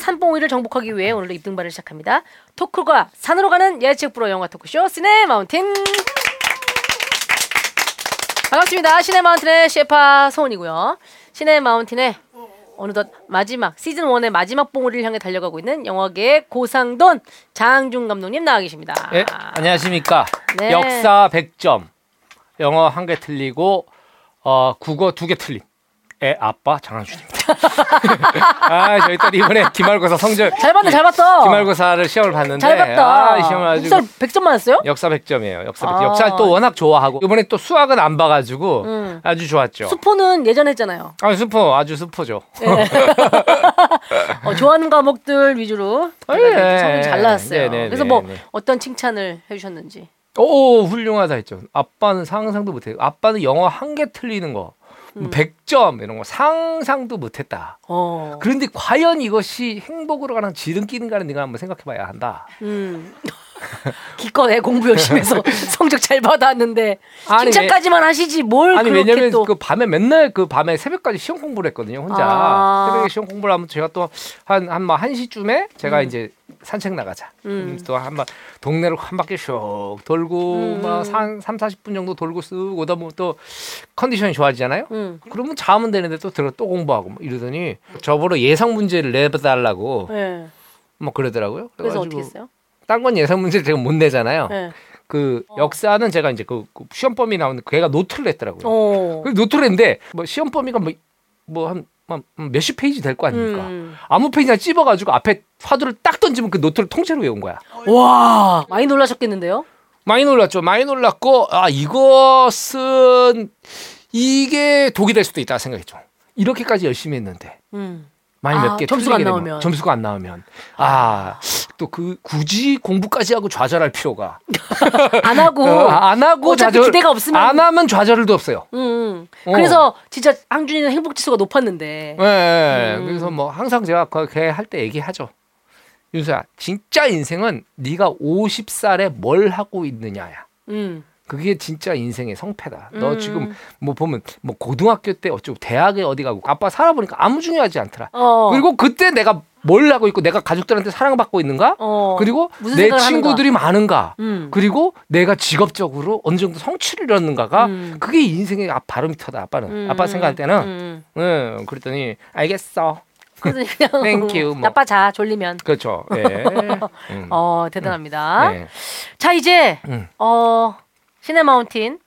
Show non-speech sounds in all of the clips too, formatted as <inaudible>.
산봉우리를 정복하기 위해 오늘도 입등반을 시작합니다. 토크가 산으로 가는 예측 프로 영화 토크쇼 시네 마운틴. 반갑습니다. 시네 마운틴의 셰파 소은이고요. 시네 마운틴의 어느덧 마지막 시즌 1의 마지막 봉우리를 향해 달려가고 있는 영화계의 고상돈 장준 감독님 나와 계십니다. 예, 안녕하십니까. 네. 역사 100점. 영어 한 개 틀리고 어, 국어 두 개 틀린 애 아빠 장한준입니다. <laughs> 아, 저희 딸 이번에 기말고사 성적 잘 봤네, 잘 봤다. 기말고사를 시험을 봤는데 잘 봤다. 아, 이 시험을 아주 국사 100점 맞았어요? 역사 100점이에요. 역사 100점. 아. 역사를 또 워낙 좋아하고 이번에 또 수학은 안 봐가지고 음. 아주 좋았죠. 수포는 예전에 했잖아요. 아, 수포 아주 수포죠. <laughs> 어, 좋아하는 과목들 위주로 아, 예. 잘 나왔어요. 네, 네, 그래서 네, 뭐 네. 어떤 칭찬을 해주셨는지. 오 훌륭하다 했죠. 아빠는 상상도 못해. 아빠는 영어 한 개 틀리는 거. 뭐 음. 100점 이런 거 상상도 못했다. 어. 그런데 과연 이것이 행복으로 가는 지름길인가는 네가 한번 생각해봐야 한다. 음. <laughs> 기껏 애 공부 열심히 해서 <laughs> 성적 잘 받았는데 칭찬까지만 하시지 뭘 아니 그렇게 왜냐면 또 그 밤에 맨날 그 밤에 새벽까지 시험 공부를 했거든요 혼자 아. 새벽에 시험 공부를 하면 제가 또 한한뭐한 시쯤에 제가 음. 이제 산책 나가자 음. 또 한번 동네를 한 바퀴 슉 돌고 음. 막한 3, 40분 정도 돌고 쓱 오다 보면 또 컨디션이 좋아지잖아요 음. 그러면 자면 되는데 또 들어 또 공부하고 뭐 이러더니 저보러 예상 문제를 내달라고 네. 뭐 그러더라고요 그래서 어떻게 했어요? 딴 건 예상 문제를 제가 못 내잖아요 네. 그 역사는 제가 이제 그, 그 시험 범위 나오는데 걔가 노트를 냈더라고요 어. 그 노트를 했는데 뭐 시험 범위가 뭐 뭐한 몇십 페이지 될 거 아닙니까? 음. 아무 페이지나 찝어가지고 앞에 화두를 딱 던지면 그 노트를 통째로 외운 거야. 와 많이 놀라셨겠는데요? 많이 놀랐죠. 많이 놀랐고 아 이것은 이게 독이 될 수도 있다 생각했죠. 이렇게까지 열심히 했는데 음. 많이 아, 몇개 점수가 안 되면, 나오면. 점수가 안 나오면 아 또 그 굳이 공부까지 하고 좌절할 필요가 <laughs> 안 하고 어, 안 하고 좌절 기대가 없으면 안 하면 좌절도 없어요. 음, 음. 어. 그래서 진짜 항준이는 행복 지수가 높았는데 예, 예. 음. 그래서 뭐 항상 제가 그렇게 할 때 얘기하죠. 윤서야, 진짜 인생은 네가 50살에 뭘 하고 있느냐야. 음. 그게 진짜 인생의 성패다. 너 음. 지금 뭐 보면 뭐 고등학교 때 어쩌고 대학에 어디 가고 아빠 살아보니까 아무 중요하지 않더라. 어. 그리고 그때 내가 뭘 하고 있고 내가 가족들한테 사랑받고 있는가? 어. 그리고 내 친구들이 많은가? 음. 그리고 내가 직업적으로 어느 정도 성취를 이뤘는가가 음. 그게 인생의 아- 바로미터다. 아빠는 음. 아빠 생각할 때는 음. 응, 그랬더니 알겠어. <laughs> Thank you, 뭐. 나빠 자 졸리면 그렇죠. 예. <laughs> 음. 어 대단합니다. 네. 자 이제 음. 어 시네 마운틴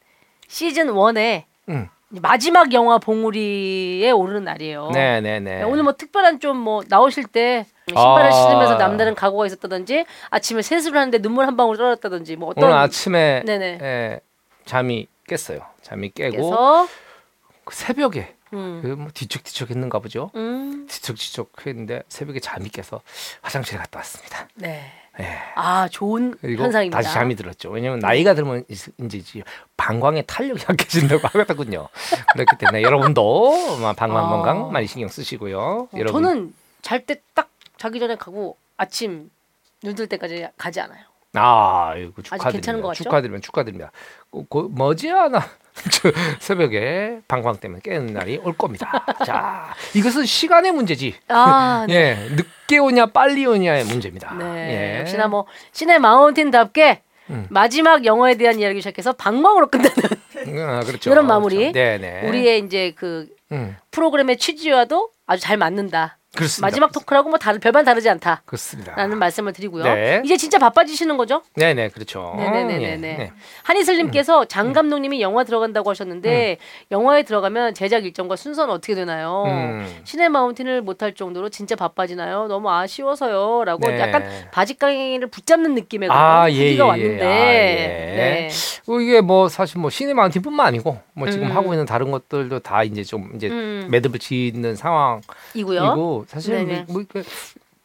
시즌 1의 음. 마지막 영화 봉우리에 오르는 날이에요. 네, 네, 네. 오늘 뭐 특별한 좀 뭐 나오실 때 신발을 아. 신으면서 남다른 각오가 있었다든지 아침에 세수를 하는데 눈물 한 방울 떨어졌다든지 뭐 어떤 오늘 아침에 네네. 예, 잠이 깼어요. 잠이 깨고 그 새벽에 음. 그뭐 뒤척뒤척 했는가 보죠. 음. 뒤척뒤척 했는데 새벽에 잠이 깨서 화장실에 갔다 왔습니다. 네. 예. 아 좋은 그리고 현상입니다. 다시 잠이 들었죠. 왜냐면 나이가 들면 이제 방광의 탄력이 약해진다고 하거든요. 그렇기 때문에 여러분도 방광 아. 건강 많이 신경 쓰시고요. 어, 여러분 저는 잘 때 딱 자기 전에 가고 아침 눈 뜰 때까지 가지 않아요. 아, 이거 축하드립니다. 괜찮은 것 같죠? 축하드리면 축하드립니다. 고, 고, 머지않아 저 <laughs> 새벽에 방광 때문에 깨는 날이 올 겁니다. 자, 이것은 시간의 문제지. 아, 네. <laughs> 예, 늦게 오냐 빨리 오냐의 문제입니다. 네. 예. 역시나 뭐 신의 마운틴답게 음. 마지막 영화에 대한 이야기 시작해서 방광으로 끝나는 아, 그렇죠. 이런 마무리. 네, 네. 우리의 이제 그 음, 프로그램의 취지와도 아주 잘 맞는다. 그렇습니다. 마지막 토크라고 뭐 다른 별반 다르지 않다라는 그렇습니다. 말씀을 드리고요. 네. 이제 진짜 바빠지시는 거죠? 네, 네, 그렇죠. 네 네 네네. 예, 네. 한이슬님께서 장 감독님이 영화 들어간다고 하셨는데 영화에 들어가면 제작 일정과 순서는 어떻게 되나요? 음. 신의 마운틴을 못할 정도로 진짜 바빠지나요? 너무 아쉬워서요라고 네. 약간 바지깡이를 붙잡는 느낌의 그런 아, 예, 후기가 예, 왔는데 예. 아, 예. 네. 어, 이게 뭐 사실 뭐 시네 마운틴뿐만 아니고 뭐 지금 음. 하고 있는 다른 것들도 다 이제 좀 이제 음. 매듭을 짓는 상황. 이고요. 사실 네네. 뭐, 뭐 이렇게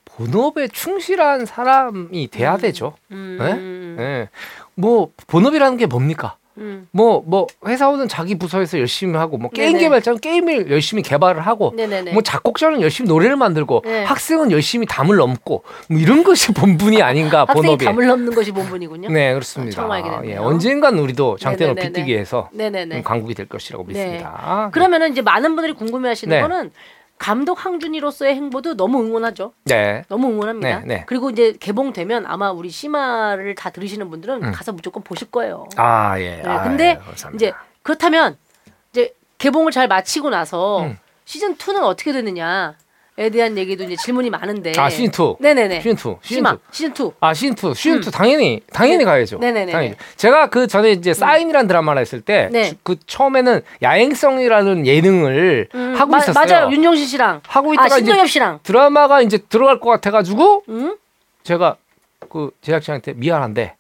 본업에 충실한 사람이 돼야 되죠. 음. 예. 뭐 본업이라는 게 뭡니까? 음. 뭐뭐 회사원은 자기 부서에서 열심히 하고 뭐 게임 네네. 개발자는 게임을 열심히 개발을 하고 네네네. 뭐 작곡자는 열심히 노래를 만들고 네. 학생은 열심히 담을 넘고 뭐 이런 것이 본분이 아닌가 본업이. 담을 넘는 것이 본분이군요. 네 그렇습니다. 됐네요. 예, 언젠간 우리도 장대 높이 네네네네. 뛰기 위해서 네네네. 음, 강국이 될 것이라고 믿습니다. 그러면은 이제 많은 분들이 궁금해하시는 네. 거는 감독 항준이로서의 행보도 너무 응원하죠. 네. 너무 응원합니다. 네, 네. 그리고 이제 개봉되면 아마 우리 시마를 다 들으시는 분들은 가서 무조건 보실 거예요. 아 예. 네, 아, 근데 예, 감사합니다. 이제 그렇다면 이제 개봉을 잘 마치고 나서 음. 시즌 2는 어떻게 되느냐 에 대한 얘기도 이제 질문이 많은데. 아 시즌 2. 네네네. 시즌 2. 시즌 2. 시마 시즌 2. 아 시즌 2. 시즌 2 당연히 당연히 네. 가야죠. 네네네네. 당연히. 제가 그 전에 이제 사인이라는 드라마를 했을 때 네. 그 처음에는 야행성이라는 예능을 음, 하고 마- 있었어요. 맞아요. 윤종신 씨랑 하고 아 있다가 이제 신동엽 씨랑. 드라마가 이제 들어갈 것 같아가지고 음? 제가 그 제작진한테 미안한데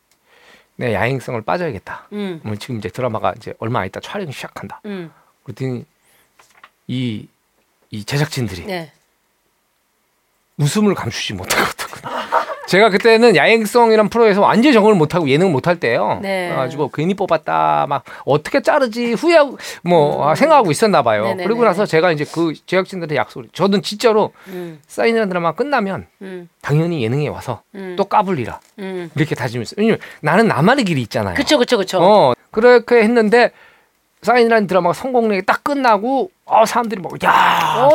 내 야행성을 빠져야겠다. 음. 뭐 지금 이제 드라마가 이제 얼마 안 있다 촬영 시작한다. 음. 그랬더니 이, 이 제작진들이 네. 웃음을 감추지 못하거든요. <laughs> 제가 그때는 야행성이란 프로에서 완전히 적응을 못하고 예능을 못할 때예요. 네. 그래가지고 괜히 뽑았다 막 어떻게 자르지 후회하고 뭐 아, 생각하고 있었나 봐요. 음. 네네네네. 그리고 나서 제가 이제 그 제작진들한테 약속을 저는 진짜로 음. 사인이라는 드라마 끝나면 음. 당연히 예능에 와서 음. 또 까불리라 음. 이렇게 다짐했어요. 왜냐면 나는 나만의 길이 있잖아요. 그쵸 그쵸 그쵸. 어 그렇게 했는데 사인이라는 드라마가 성공력이 딱 끝나고 어 사람들이 막야.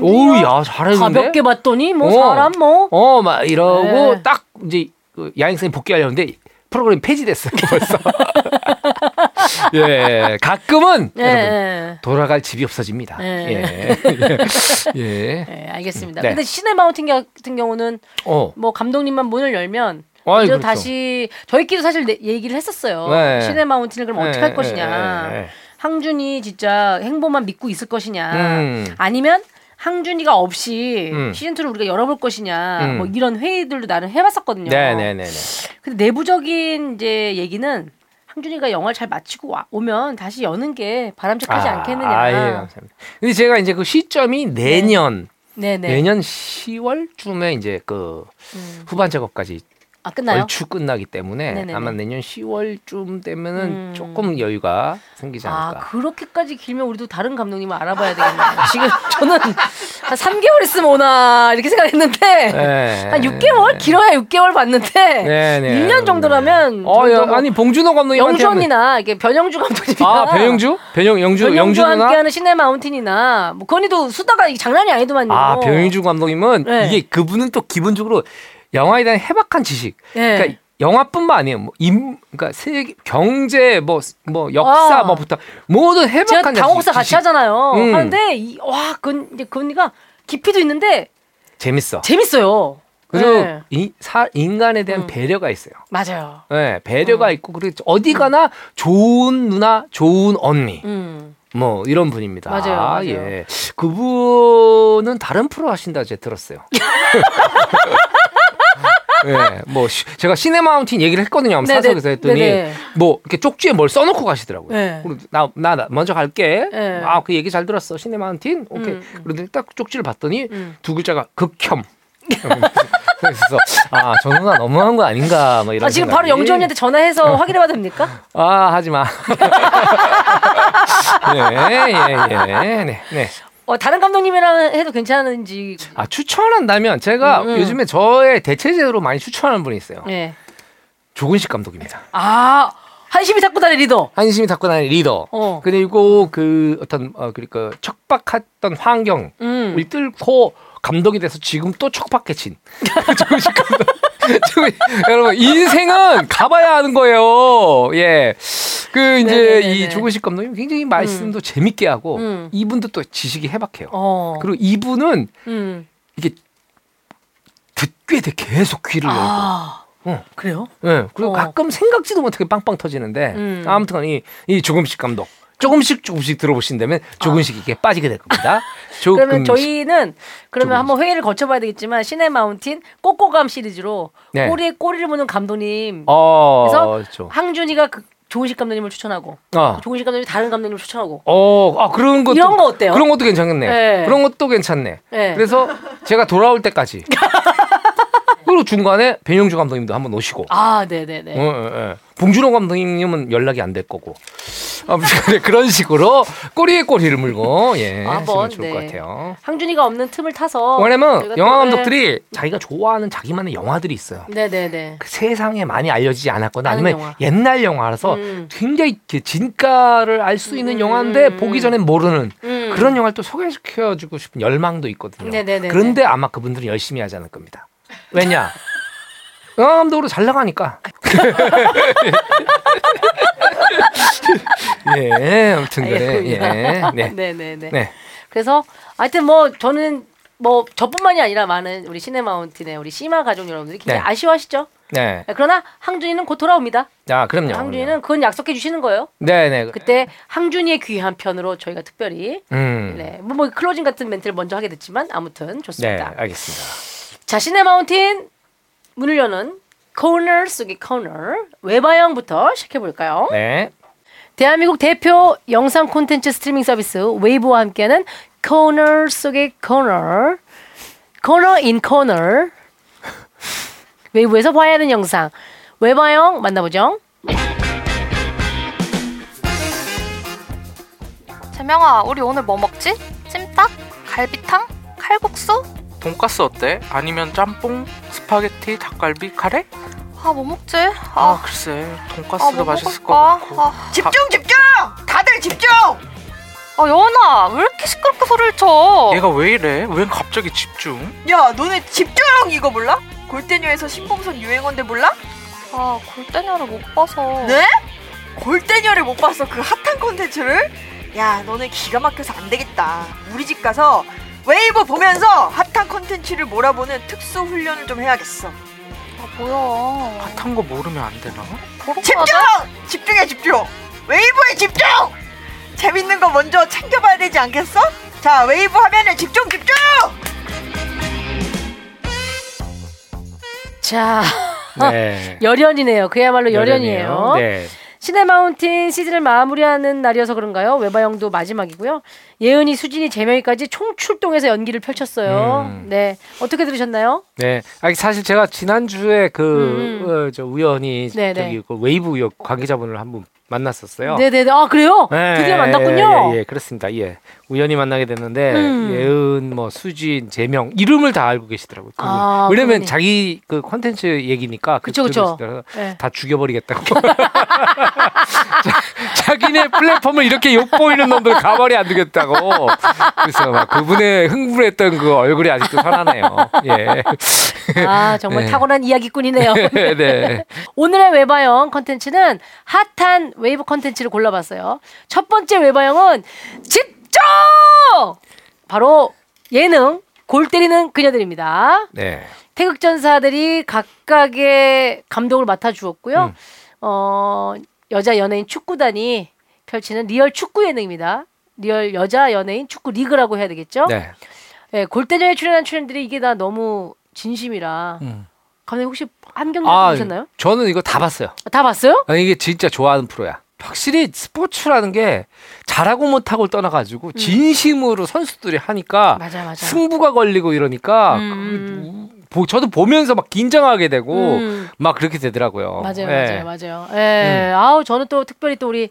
오야 잘했는데 가볍게 봤더니 뭐 어. 사람 뭐. 어막 이러고 네. 딱 이제 그 야행성이 복귀하려는데 프로그램 폐지됐어요 벌써 <laughs> 예 가끔은 예. 여러분 예. 돌아갈 집이 없어집니다 네. 예. <laughs> 예. 네, 알겠습니다. 네. 근데 시네 마운틴 같은 경우는 어 뭐 감독님만 문을 열면 아이, 이제 그렇죠. 다시 저희끼리 사실 내- 얘기를 했었어요. 네. 시네 마운틴을 그럼 어떻게 할 예, 것이냐. 예, 예, 예. 항준이 진짜 행보만 믿고 있을 것이냐. 음. 아니면 항준이가 없이 음. 시즌 2를 우리가 열어볼 것이냐. 음. 뭐 이런 회의들도 나는 해봤었거든요. 네 네 네 네 근데 내부적인 이제 얘기는 항준이가 영화를 잘 마치고 와, 오면 다시 여는 게 바람직하지 않겠느냐. 아, 예, 감사합니다. 근데 제가 이제 그 시점이 내년 네네. 내년 10월쯤에 이제 그 음. 후반 작업까지 아 끝나요? 얼추 끝나기 때문에 네네네. 아마 내년 10월쯤 되면은 음. 조금 여유가 생기지 아 않을까. 그렇게까지 길면 우리도 다른 감독님을 알아봐야 되겠네요. <laughs> 지금 저는 한 3개월 있으면 오나 이렇게 생각했는데 네. 한 6개월 길어야 6개월 봤는데 네, 네. 1년 정도라면 어, 야, 뭐 아니 봉준호 영주 한번- 언니나 이게 변영주 감독님이나 아 변영주? 변영 영주 영주 변영주와 누나? 함께하는 시네 마운틴이나 뭐 건이도 수다가 장난이 아니더만요. 아 변영주 감독님은 네. 이게 그분은 또 기본적으로 영화에 대한 해박한 지식. 네. 그러니까 영화뿐만 아니에요. 뭐 임, 그러니까 세계 경제 뭐뭐 역사 아. 뭐부터 모든 제가 해박한 당혹사 지식. 같이 하잖아요. 음. 하는데 이, 와, 그 이제 그 언니가 깊이도 있는데 재밌어. 재밌어요. 그리고 네. 이, 사, 인간에 대한 음. 배려가 있어요. 맞아요. 네, 배려가 있고 그리고 어디 가나 좋은 누나, 좋은 언니. 음. 뭐 이런 분입니다. 맞아요, 맞아요. 예. 그분은 다른 프로 하신다 제가 들었어요. <laughs> 예, 뭐 시- 제가 시네마운틴 얘기를 했거든요. 네네, 사석에서 했더니 네네. 뭐 이렇게 쪽지에 뭘 써놓고 가시더라고요. 네. 그리고 나, 나, 나 먼저 갈게. 네. 아, 그 얘기 잘 들었어. 시네마운틴. 오케이. 음, 음. 그런데 딱 쪽지를 봤더니 음. 두 글자가 극혐. <laughs> 그래서 아, 저 누나 너무한 거 아닌가 뭐 이런 아, 지금 바로 생각이. 영주 언니한테 전화해서 확인해봐도 됩니까? 아, 하지 마. <laughs> 예, 예, 예. 네, 네. 어, 다른 감독님이랑 해도 괜찮은지. 아 추천한다면 제가 음, 음. 요즘에 저의 대체제로 많이 추천하는 분이 있어요. 네. 조근식 감독입니다. 아, 한심히 탁구 다리 리더. 한심이 닦고 다니는 리더. 어. 그리고 그 어떤 어 그러니까 척박했던 환경을 음. 뚫고 감독이 돼서 지금 또 척박해진 <laughs> 조근식 감독. <laughs> 조근- 여러분 인생은 가봐야 하는 거예요. 예. 그 이제 네네네네. 이 조근식 감독님 굉장히 말씀도 재밌게 하고 음. 이분도 또 지식이 해박해요. 어. 그리고 이분은 음. 이게 듣게 돼 계속 귀를 열고. 아, 어. 그래요? 예. 그리고 어. 가끔 생각지도 못하게 빵빵 터지는데 음. 아무튼 이, 이 조금씩 감독 조금씩 조금씩 들어보신다면 조금씩 이게 빠지게 될 겁니다. <laughs> 그러면. 저희는 그러면 조금씩. 한번 회의를 거쳐봐야 되겠지만 시네 마운틴 꼬꼬감 시리즈로 네. 꼬리에 꼬리를 무는 감독님 어, 그래서 그렇죠. 항준이가 그 조은식 감독님을 추천하고 어. 조은식 감독님이 다른 감독님을 추천하고 어, 아 그런 것도 이런 거 어때요? 그런 것도 괜찮겠네. 네. 그런 것도 괜찮네. 네. 그래서 제가 돌아올 때까지 <laughs> 그리고 중간에 변영주 감독님도 한번 오시고. 아, 네네네. 어, 어, 어. 봉준호 감독님은 연락이 안 될 거고. 아무튼 그런 식으로 꼬리에 꼬리를 물고 예, 한번, 하시면 좋을 네. 것 같아요. 항준이가 없는 틈을 타서 왜냐면 영화 또, 감독들이 자기가 좋아하는 자기만의 영화들이 있어요. 네. 네네네. 그 세상에 많이 알려지지 않았거나 아니면 영화. 옛날 영화라서 음. 굉장히 진가를 알 수 있는 음, 영화인데 음, 보기 음. 전엔 모르는 음. 음. 그런 영화를 또 소개시켜주고 싶은 열망도 있거든요. 네네네네. 그런데 아마 그분들은 열심히 하지 않을 겁니다. 왜냐? 감독으로 잘 나가니까. <laughs> 예, 아무튼 그래. 예, 네. 네네네. 네. 그래서 하여튼 뭐 저는 뭐 저뿐만이 아니라 많은 우리 시네마운틴의 우리 씨마 가족 여러분들이 굉장히 네. 아쉬워하시죠. 네. 그러나 항준이는 곧 돌아옵니다. 아, 그럼요. 항준이는 그건 약속해 주시는 거예요. 네, 네. 그때 항준이의 귀환 편으로 저희가 특별히 음. 네, 뭐, 뭐 클로징 같은 멘트를 먼저 하게 됐지만 아무튼 네, 좋습니다. 알겠습니다. 자, 시네마운틴 문을 여는 코너 속의 코너 외바영부터 시작해 볼까요? 네. 대한민국 대표 영상 콘텐츠 스트리밍 서비스 웨이브와 함께하는 코너 속의 코너 코너 in 코너 웨이브에서 봐야 하는 영상 외바영 만나보죠. 재명아, 우리 오늘 뭐 먹지? 찜닭? 갈비탕? 칼국수? 돈가스 어때? 아니면 짬뽕, 스파게티, 닭갈비, 카레? 아, 뭐 먹지? 아, 아, 글쎄 아, 돈가스도 뭐 맛있을 것 먹을까? 같고 아, 집중 집중! 다들 집중! 아, 여원아, 왜 이렇게 시끄럽게 소리를 쳐? 얘가 왜 이래? 왜 갑자기 집중? 야 너네 집중 이거 몰라? 골때녀에서 신봉선 유행어인데 몰라? 아, 골때녀를 못 봐서. 네? 골때녀를 못 봤어 그 핫한 콘텐츠를? 야 너네 기가 막혀서 안 되겠다 우리 집 가서 웨이브 보면서 핫한 콘텐츠를 몰아보는 특수 훈련을 좀 해야겠어 아, 뭐야. 핫한 거 모르면 안 되나? 집중! 집중해 집중! 웨이브에 집중! 재밌는 거 먼저 챙겨봐야 되지 않겠어? 자 웨이브 하면은 집중 집중! 자, 네. <laughs> 열연이네요. 그야말로 열연이에요. 네. 시네마운틴 시즌을 마무리하는 날이어서 그런가요? 외바영도 마지막이고요. 예은이, 수진이, 재명이까지 총출동해서 연기를 펼쳤어요. 음. 네, 어떻게 들으셨나요? 네. 아니 사실 제가 지난 주에 그 음. 어, 저 우연히 네네. 저기 그 웨이브 역 관계자분을 한 분 만났었어요. 네네네. 아 그래요? 네, 드디어 만났군요. 예, 예, 그렇습니다. 예. 우연히 만나게 됐는데 음. 예은 뭐 수진, 재명 이름을 다 알고 계시더라고요. 아, 왜냐면. 자기 그 컨텐츠 얘기니까 그쵸, 그쵸. 그래서 네. 다 죽여버리겠다고. <laughs> 자, 자기네 플랫폼을 이렇게 욕보이는 놈들 가만히 안 두겠다고. 그래서 막 그분의 흥분했던 그 얼굴이 아직도 살아나요. 예. 아 정말 <laughs> 네. 타고난 이야기꾼이네요. 네. 오늘의 외바영 컨텐츠는 핫한 웨이브 컨텐츠를 골라봤어요. 첫 번째 외바영은 집 중! 바로 예능 골 때리는 그녀들입니다. 네. 태극전사들이 각각의 감독을 맡아 주었고요. 음. 어, 여자 연예인 축구단이 펼치는 리얼 축구 예능입니다. 리얼 여자 연예인 축구 리그라고 해야 되겠죠? 네. 네, 골때녀에 출연한 출연들이 이게 다 너무 진심이라. 음. 감독님 혹시 한 경기 아, 보셨나요? 저는 이거 다 봤어요. 다 봤어요? 아니, 이게 진짜 좋아하는 프로야. 확실히 스포츠라는 게 잘하고 못하고를 떠나가지고 진심으로 선수들이 하니까 음. 맞아 맞아. 승부가 걸리고 이러니까 음. 그, 보- 저도 보면서 막 긴장하게 되고 음. 막 그렇게 되더라고요. 맞아요, 예. 맞아요, 맞아요. 예, 아우 저는 또 특별히 또 우리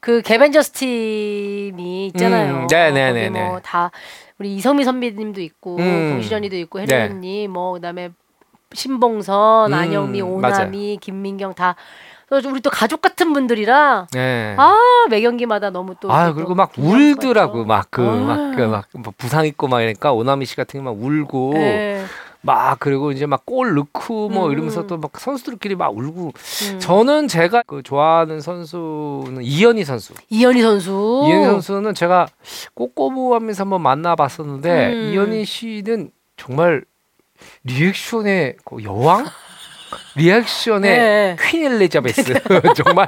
그 개벤저스 팀이 있잖아요. 음, 네, 네, 거기 네, 뭐 네. 다 우리 이성미 선배님도 있고 음. 공시전이도 있고 네. 혜련님, 뭐 그다음에 신봉선, 음, 안영미. 오남이, 김민경 다. 또 우리 또 가족 같은 분들이라 네. 아 매경기마다 너무 또아또 그리고 막 울더라고 있죠. 막그 아. 막그 막 부상 있고 막 이러니까 오나미 씨 같은 경우 막 울고 예. 막 그리고 이제 막 골 넣고 뭐 음. 이러면서 또 막 선수들끼리 막 울고 음. 저는 제가 그 좋아하는 선수는 이현이 선수. 이현이 선수. 이현이 선수는 제가 꼬꼬무하면서 한번 만나봤었는데 음. 이현이 씨는 정말 리액션의 그 여왕? 리액션의 네. 퀸 엘리자베스 <laughs> 정말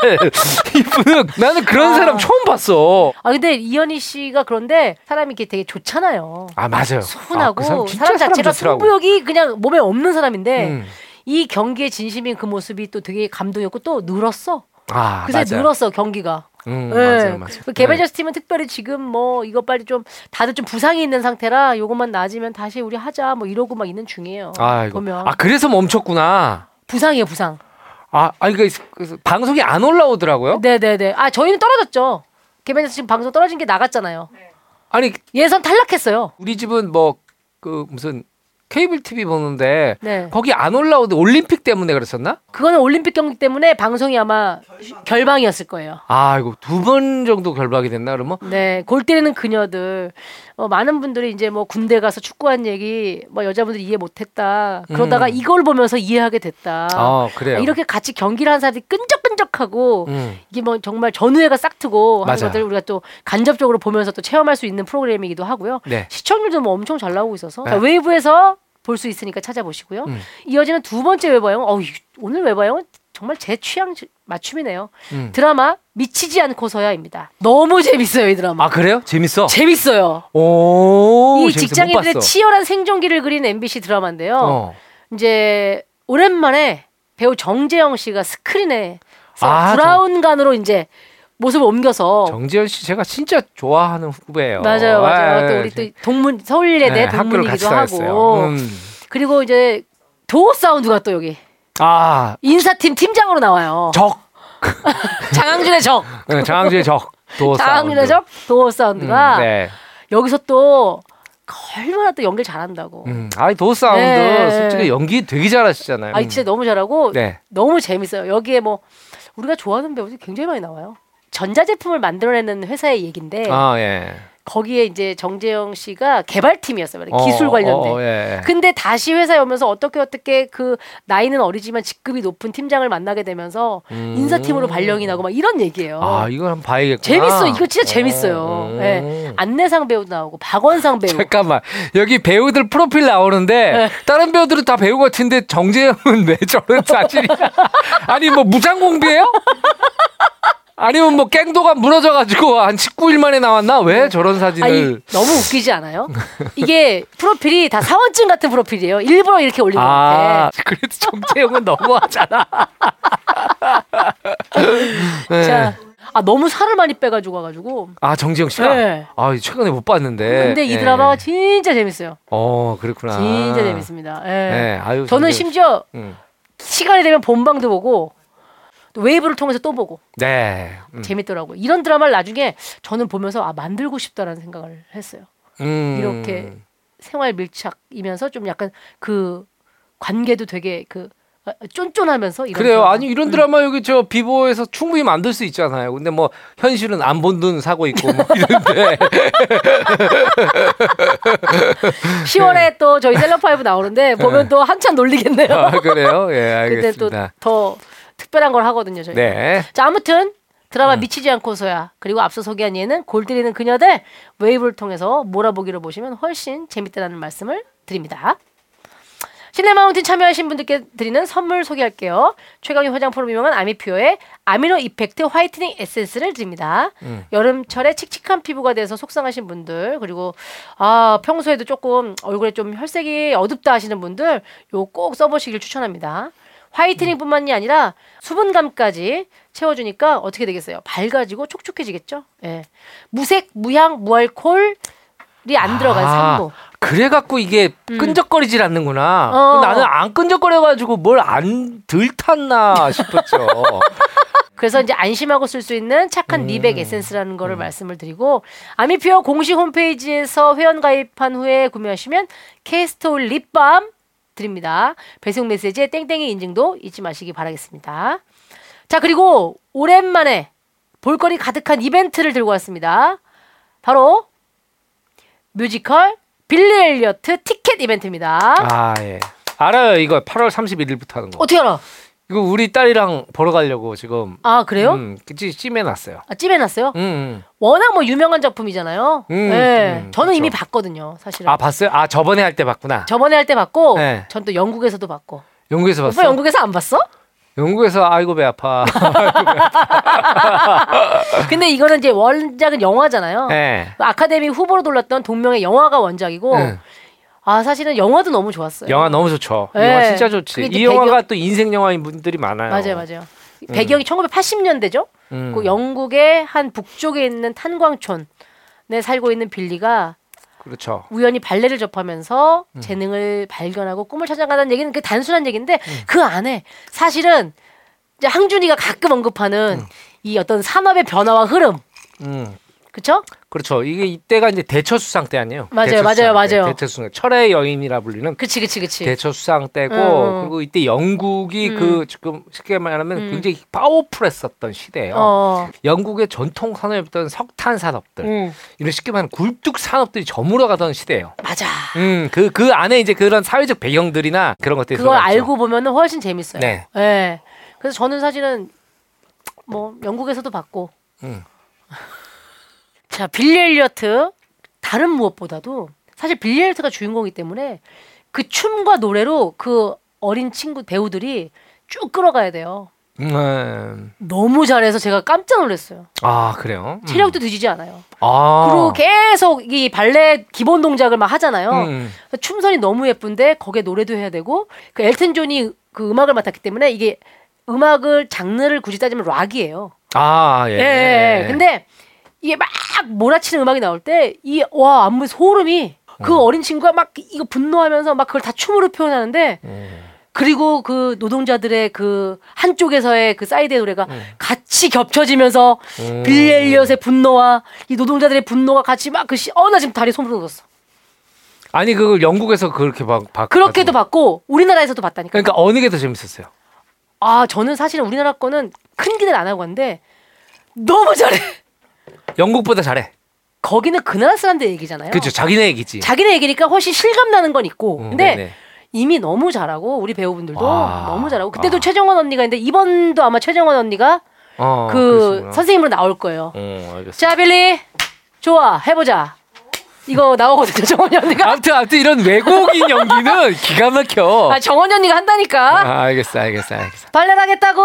이분은 나는 그런 아. 사람 처음 봤어. 아 근데 이현이 씨가 그런데 사람이 이렇게 되게 좋잖아요. 아 맞아요. 순하고 아, 그 사람 사람 자체가. 승부욕이 그냥 몸에 없는 사람인데 음. 이 경기에 진심인 그 모습이 또 되게 감동이었고 또 늘었어. 아 그새 맞아요. 늘었어 경기가. 음, 예. 맞아요, 맞아요. 그 개발저스 팀은 특별히 지금 뭐 이거 빨리 좀 다들 좀 부상이 있는 상태라 요것만 나아지면 다시 우리 하자 뭐 이러고 막 있는 중이에요. 네. 아 이거 보면 아 그래서 멈췄구나. 부상이에요 부상. 아 아니 그그 방송이 안 올라오더라고요. 네 네 네. 아 저희는 떨어졌죠. 개발저스 지금 방송 떨어진 게 나갔잖아요. 아니 예선 탈락했어요. 우리 집은 뭐 그 무슨 케이블 TV 보는데 네. 거기 안 올라오는데 올림픽 때문에 그랬었나? 그거는 올림픽 경기 때문에 방송이 아마 결방 이었을 거예요. 아 이거 두 번 정도 결박이 됐나 그러면? 네, 골 때리는 그녀들. 어, 많은 분들이 이제 뭐 군대 가서 축구한 얘기, 뭐 여자분들이 이해 못했다. 그러다가 음. 이걸 보면서 이해하게 됐다. 아 그래요. 이렇게 같이 경기를 한 사람들이 끈적끈적하고 음. 이게 뭐 정말 전우회가 싹트고 하는 맞아. 것들 우리가 또 간접적으로 보면서 또 체험할 수 있는 프로그램이기도 하고요. 네. 시청률도 뭐 엄청 잘 나오고 있어서 네. 자, 웨이브에서 볼 수 있으니까 찾아보시고요. 음. 이어지는 두 번째 웨버형. 어, 오늘 웨버형은 정말 제 취향 맞춤이네요. 음. 드라마 미치지 않고서야입니다. 너무 재밌어요 이 드라마. 아 그래요? 재밌어. 재밌어요. 오. 이 재밌어. 직장인들의. 치열한 생존기를 그린 MBC 드라마인데요. 어. 이제 오랜만에 배우 정재영 씨가 스크린에 아, 브라운관으로 이제 모습을 옮겨서 정지현 씨 제가 진짜 좋아하는 후배예요. 맞아요, 맞아요. 아, 또 우리 또 동문 서울예대 네, 동문이기도. 하고 음. 그리고 이제 도어 사운드가 또 여기 아 인사팀 팀장으로 나와요. 적. <laughs> 장항준의 적, 네, 장항준의 적. 도어 장항준의. 적, 도어 사운드가 음, 네. 여기서 또 얼마나 또 연기를 잘한다고. 음. 아이 도어 사운드 네. 솔직히 연기 되게 잘하시잖아요. 아, 진짜 너무 잘하고 네. 너무 재밌어요. 여기에 뭐 우리가 좋아하는 배우들이 굉장히 많이 나와요. 전자제품을 만들어내는 회사의 얘긴데 아 예. 거기에 이제 정재영 씨가 개발팀이었어요. 어, 기술 관련된. 어, 예. 근데 다시 회사에 오면서 어떻게 어떻게 그 나이는 어리지만 직급이 높은 팀장을 만나게 되면서 음. 인사팀으로 발령이 나고 막 이런 얘기예요. 아 이걸 한번 봐야겠구나. 재밌어. 이거 진짜 재밌어요. 어, 예. 안내상 배우도 나오고 박원상 배우. 잠깐만 여기 배우들 프로필 나오는데 네. 다른 배우들은 다 배우 같은데 정재영은 왜 저런 사진이야? <laughs> 아니 뭐 무장공비예요? 아니면 뭐 깽도가 무너져가지고 <laughs> 한 19일 만에 나왔나? 왜 저런 사진을? 아니 너무 웃기지 않아요? <laughs> 이게 프로필이 다 사원증 같은 프로필이에요. 일부러 이렇게 올린 것 같아. 아, 그래도 정재영은 너무하잖아. <laughs> 네. 자, 아 너무 살을 많이 빼가지고 와가지고. 아 정재영 씨가? 네. 아 최근에 못 봤는데. 근데 이 예. 드라마가 진짜 재밌어요. 어 그렇구나. 진짜 재밌습니다. 예. 네, 아유. 저는 정재영 씨. 심지어 음. 시간이 되면 본방도 보고 또 웨이브를 통해서 또 보고 네. 음. 재밌더라고요. 이런 드라마를 나중에 저는 보면서 아 만들고 싶다라는 생각을 했어요. 음. 이렇게 생활 밀착이면서 좀 약간 그 관계도 되게 그 아, 쫀쫀하면서 이런 그래요. 드라마. 아니 이런 음. 드라마 여기 저 비보에서 충분히 만들 수 있잖아요. 근데 뭐 현실은 안 본 눈 사고 있고 뭐 <laughs> 이런데 <laughs> 10월에 또 저희 셀럽파이브 나오는데 보면 또 한참 놀리겠네요. 네. 아, 그래요. 예, 근데 알겠습니다. 또 더 특별한 걸 하거든요. 저희. 네. 자 아무튼 드라마 음. 미치지 않고서야 그리고 앞서 소개한 예능 골 때리는 그녀들 웨이브를 통해서 몰아보기로 보시면 훨씬 재밌다는 말씀을 드립니다. 시네마운틴 참여하신 분들께 드리는 선물 소개할게요. 최강희 화장품으로 유명한 아미퓨어의 아미노 이펙트 화이트닝 에센스를 드립니다. 음. 여름철에 칙칙한 피부가 돼서 속상하신 분들 그리고 아 평소에도 조금 얼굴에 좀 혈색이 어둡다 하시는 분들 요 꼭 써보시길 추천합니다. 화이트닝뿐만이 아니라 수분감까지 채워주니까 어떻게 되겠어요? 밝아지고 촉촉해지겠죠? 예. 무색, 무향, 무알콜이 안 들어간 아, 산모. 그래 갖고 이게 음. 끈적거리질 않는구나. 어. 나는 안 끈적거려 가지고 뭘 안 들탔나 싶었죠. <laughs> 그래서 이제 안심하고 쓸 수 있는 착한 음. 미백 에센스라는 거를 말씀을 드리고 아미퓨어 공식 홈페이지에서 회원 가입한 후에 구매하시면 케이스톨 립밤 드립니다. 배송 메시지에 땡땡이 인증도 잊지 마시기 바라겠습니다. 자 그리고 오랜만에 볼거리 가득한 이벤트를 들고 왔습니다. 바로 뮤지컬 빌리 엘리어트 티켓 이벤트입니다. 아 예. 알아요. 이거 8월 31일부터 하는 거. 어떻게 알아? 이거 우리 딸이랑 보러 가려고 지금 아 그래요? 음, 그치 찜해놨어요. 아, 찜해놨어요? 음, 음. 워낙 뭐 유명한 작품이잖아요. 음, 네. 음, 저는 그쵸. 이미 봤거든요, 사실은. 아 봤어요? 아 저번에 할 때 봤구나. 저번에 할 때 봤고, 네. 전 또 영국에서도 봤고. 영국에서 봤어. 오빠 영국에서 안 봤어? 영국에서 아이고 배 아파. <laughs> 근데 이거는 이제 원작은 영화잖아요. 네. 아카데미 후보로 돌렸던 동명의 영화가 원작이고, 네. 아 사실은 영화도 너무 좋았어요. 영화 너무 좋죠. 이 네. 영화 진짜 좋지. 이 영화가 또 인생 영화인 분들이 많아요. 맞아요, 맞아요. 배경이 1980년대죠. 음. 그 영국의 한 북쪽에 있는 탄광촌에 살고 있는 빌리가 그렇죠. 우연히 발레를 접하면서 음. 재능을 발견하고 꿈을 찾아가는 얘기는 그 단순한 얘기인데 그 안에 사실은 이제 항준이가 가끔 언급하는 이 어떤 산업의 변화와 흐름 음. 그쵸? 그렇죠. 이게 이때가 이제 대처 수상 때 아니에요. 맞아요, 맞아요, 때. 맞아요. 대처 수상 철의 여인이라 불리는 그치, 그치, 그치. 대처 수상 때고 음, 음. 그리고 이때 영국이 음. 그 지금 쉽게 말하면 음. 굉장히 파워풀했었던 시대예요. 어. 영국의 전통 산업이었던 석탄 산업들 음, 이런 쉽게 말하면 굴뚝 산업들이 저물어가던 시대예요. 맞아. 음, 그, 그 안에 이제 그런 사회적 배경들이나 그런 것들이 그걸 들어가 있죠. 알고 보면 훨씬 재밌어요. 네. 예. 그래서 저는 사실은 뭐 영국에서도 봤고. 음. 자, 빌리 엘리어트 다른 무엇보다도 사실 빌리 엘리어트가 주인공이기 때문에 그 춤과 노래로 그 어린 친구 배우들이 쭉 끌어가야 돼요. 음, 너무 잘해서 제가 깜짝 놀랐어요. 아 그래요? 음. 체력도 뒤지지 않아요. 아. 그리고 계속 이 발레 기본 동작을 막 하잖아요. 음. 춤선이 너무 예쁜데 거기에 노래도 해야 되고 그 엘튼 존이 그 음악을 맡았기 때문에 이게 음악을 장르를 굳이 따지면 락이에요. 아 예. 예. 근데 이게 막 몰아치는 음악이 나올 때 이 와 안무 소름이 그 어. 어린 친구가 막 이거 분노하면서 막 그걸 다 춤으로 표현하는데 음. 그리고 그 노동자들의 그 한쪽에서의 그 사이드의 노래가 음. 같이 겹쳐지면서 음. 빌리 엘리엇의 분노와 이 노동자들의 분노가 같이 막그어나 지금 다리 소름 돋았어. 아니 그걸 영국에서 그렇게 막 봐- 그렇게도 봤고 우리나라에서도 봤다니까. 그러니까 어느 게 더 재밌었어요? 아 저는 사실은 우리나라 거는 큰 기대를 안 하고 갔는데 너무 잘해. 영국보다 잘해. 거기는 그 나라 사람들 얘기잖아요. 그렇죠. 자기네 얘기지. 자기네 얘기니까 훨씬 실감 나는 건 있고. 음, 근데 네네. 이미 너무 잘하고 우리 배우분들도 와. 너무 잘하고 그때도 아. 최정원 언니가 있는데 이번도 아마 최정원 언니가 어, 그 그러시구나. 선생님으로 나올 거예요. 어. 자 빌리 좋아 해보자. 이거 나오거든요 정원이 언니가. 아무튼 아무튼 이런 외국인 연기는 <laughs> 기가 막혀. 아 정원이 언니가 한다니까. 아, 알겠어, 알겠어, 알겠어. 발레를 하겠다고?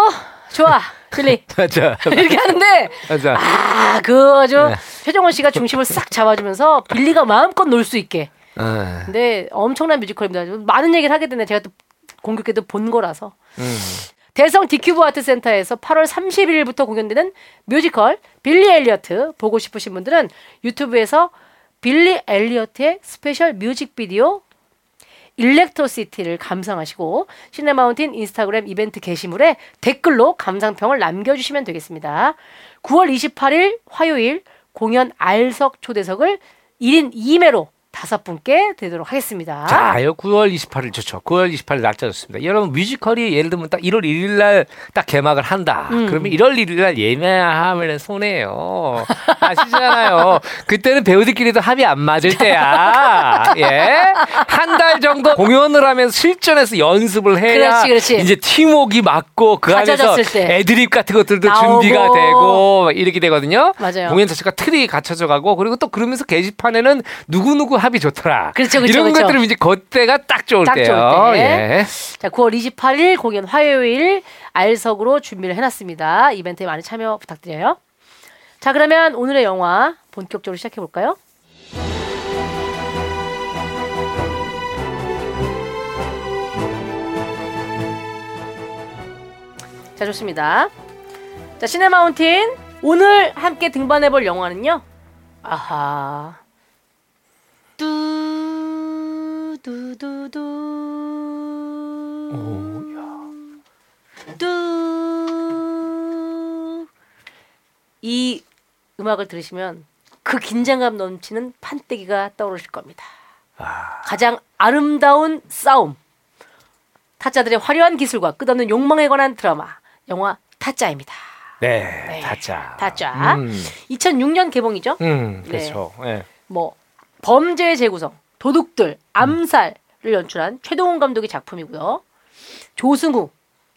좋아 빌리 <laughs> 맞아, 이렇게 하는데 맞아. 아, 그 아주 네. 최정원 씨가 중심을 싹 잡아주면서 빌리가 마음껏 놀 수 있게. 아, 근데 엄청난 뮤지컬입니다. 많은 얘기를 하게 되네. 제가 또 공교롭게도 본 거라서. 음. 대성 디큐브 아트센터에서 8월 31일부터 공연되는 뮤지컬 빌리 엘리어트 보고 싶으신 분들은 유튜브에서 빌리 엘리어트의 스페셜 뮤직비디오 Electricity를 감상하시고 시네마운틴 인스타그램 이벤트 게시물에 댓글로 감상평을 남겨주시면 되겠습니다. 9월 28일 화요일 공연 R석 초대석을 1인 2매로 다섯 분께 드리도록 하겠습니다. 자, 요 9월 28일 좋죠. 9월 28일 날짜 좋습니다. 여러분 뮤지컬이 예를 들면 딱 1월 1일 날 딱 개막을 한다. 음. 그러면 1월 1일 날 예매하면 손해예요. <laughs> 아시잖아요. 그때는 배우들끼리도 합이 안 맞을 때야. 예. 한 달 정도 공연을 하면서 실전에서 연습을 해야 그렇지, 그렇지. 이제 팀워크가 맞고 그 안에서. 애드립 같은 것들도 나오고. 준비가 되고 막 이렇게 되거든요. 맞아요. 공연 자체가 틀이 갖춰져 가고 그리고 또 그러면서 게시판에는 누구 누구 합이 좋더라. 그렇죠, 그렇죠, 이런 그렇죠. 것들은 이제 그때가 딱 좋을 딱 때요. 좋을 때. 예. 자, 9월 28일 공연 화요일 알석으로 준비를 해놨습니다. 이벤트에 많은 참여 부탁드려요. 자, 그러면 오늘의 영화 본격적으로 시작해 볼까요? 자, 좋습니다. 자, 시네마운틴 오늘 함께 등반해 볼 영화는요. 아하. 뚜두두두 뚜. 이 음악을 들으시면 그 긴장감 넘치는 판때기가 떠오르실 겁니다. 가장 아름다운 싸움. 타짜들의 화려한 기술과 끝없는 욕망에 관한 드라마. 영화 타짜입니다. 네, 네, 타짜. 타짜. 음, 2006년 개봉이죠. 음 네. 그렇죠. 예. 뭐 범죄의 재구성, 도둑들, 암살을 연출한 최동훈 감독의 작품이고요. 조승우,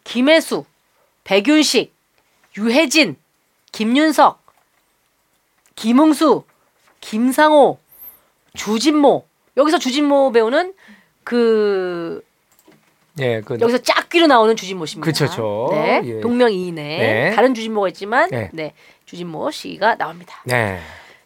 김혜수, 백윤식, 유해진, 김윤석, 김웅수, 김상호, 주진모. 여기서 주진모 배우는 그 예, 그 여기서 짝귀로 나오는 주진모 씨입니다. 그쵸, 네, 예. 동명이인의 네. 다른 주진모가 있지만 네. 네, 주진모 씨가 나옵니다. 네.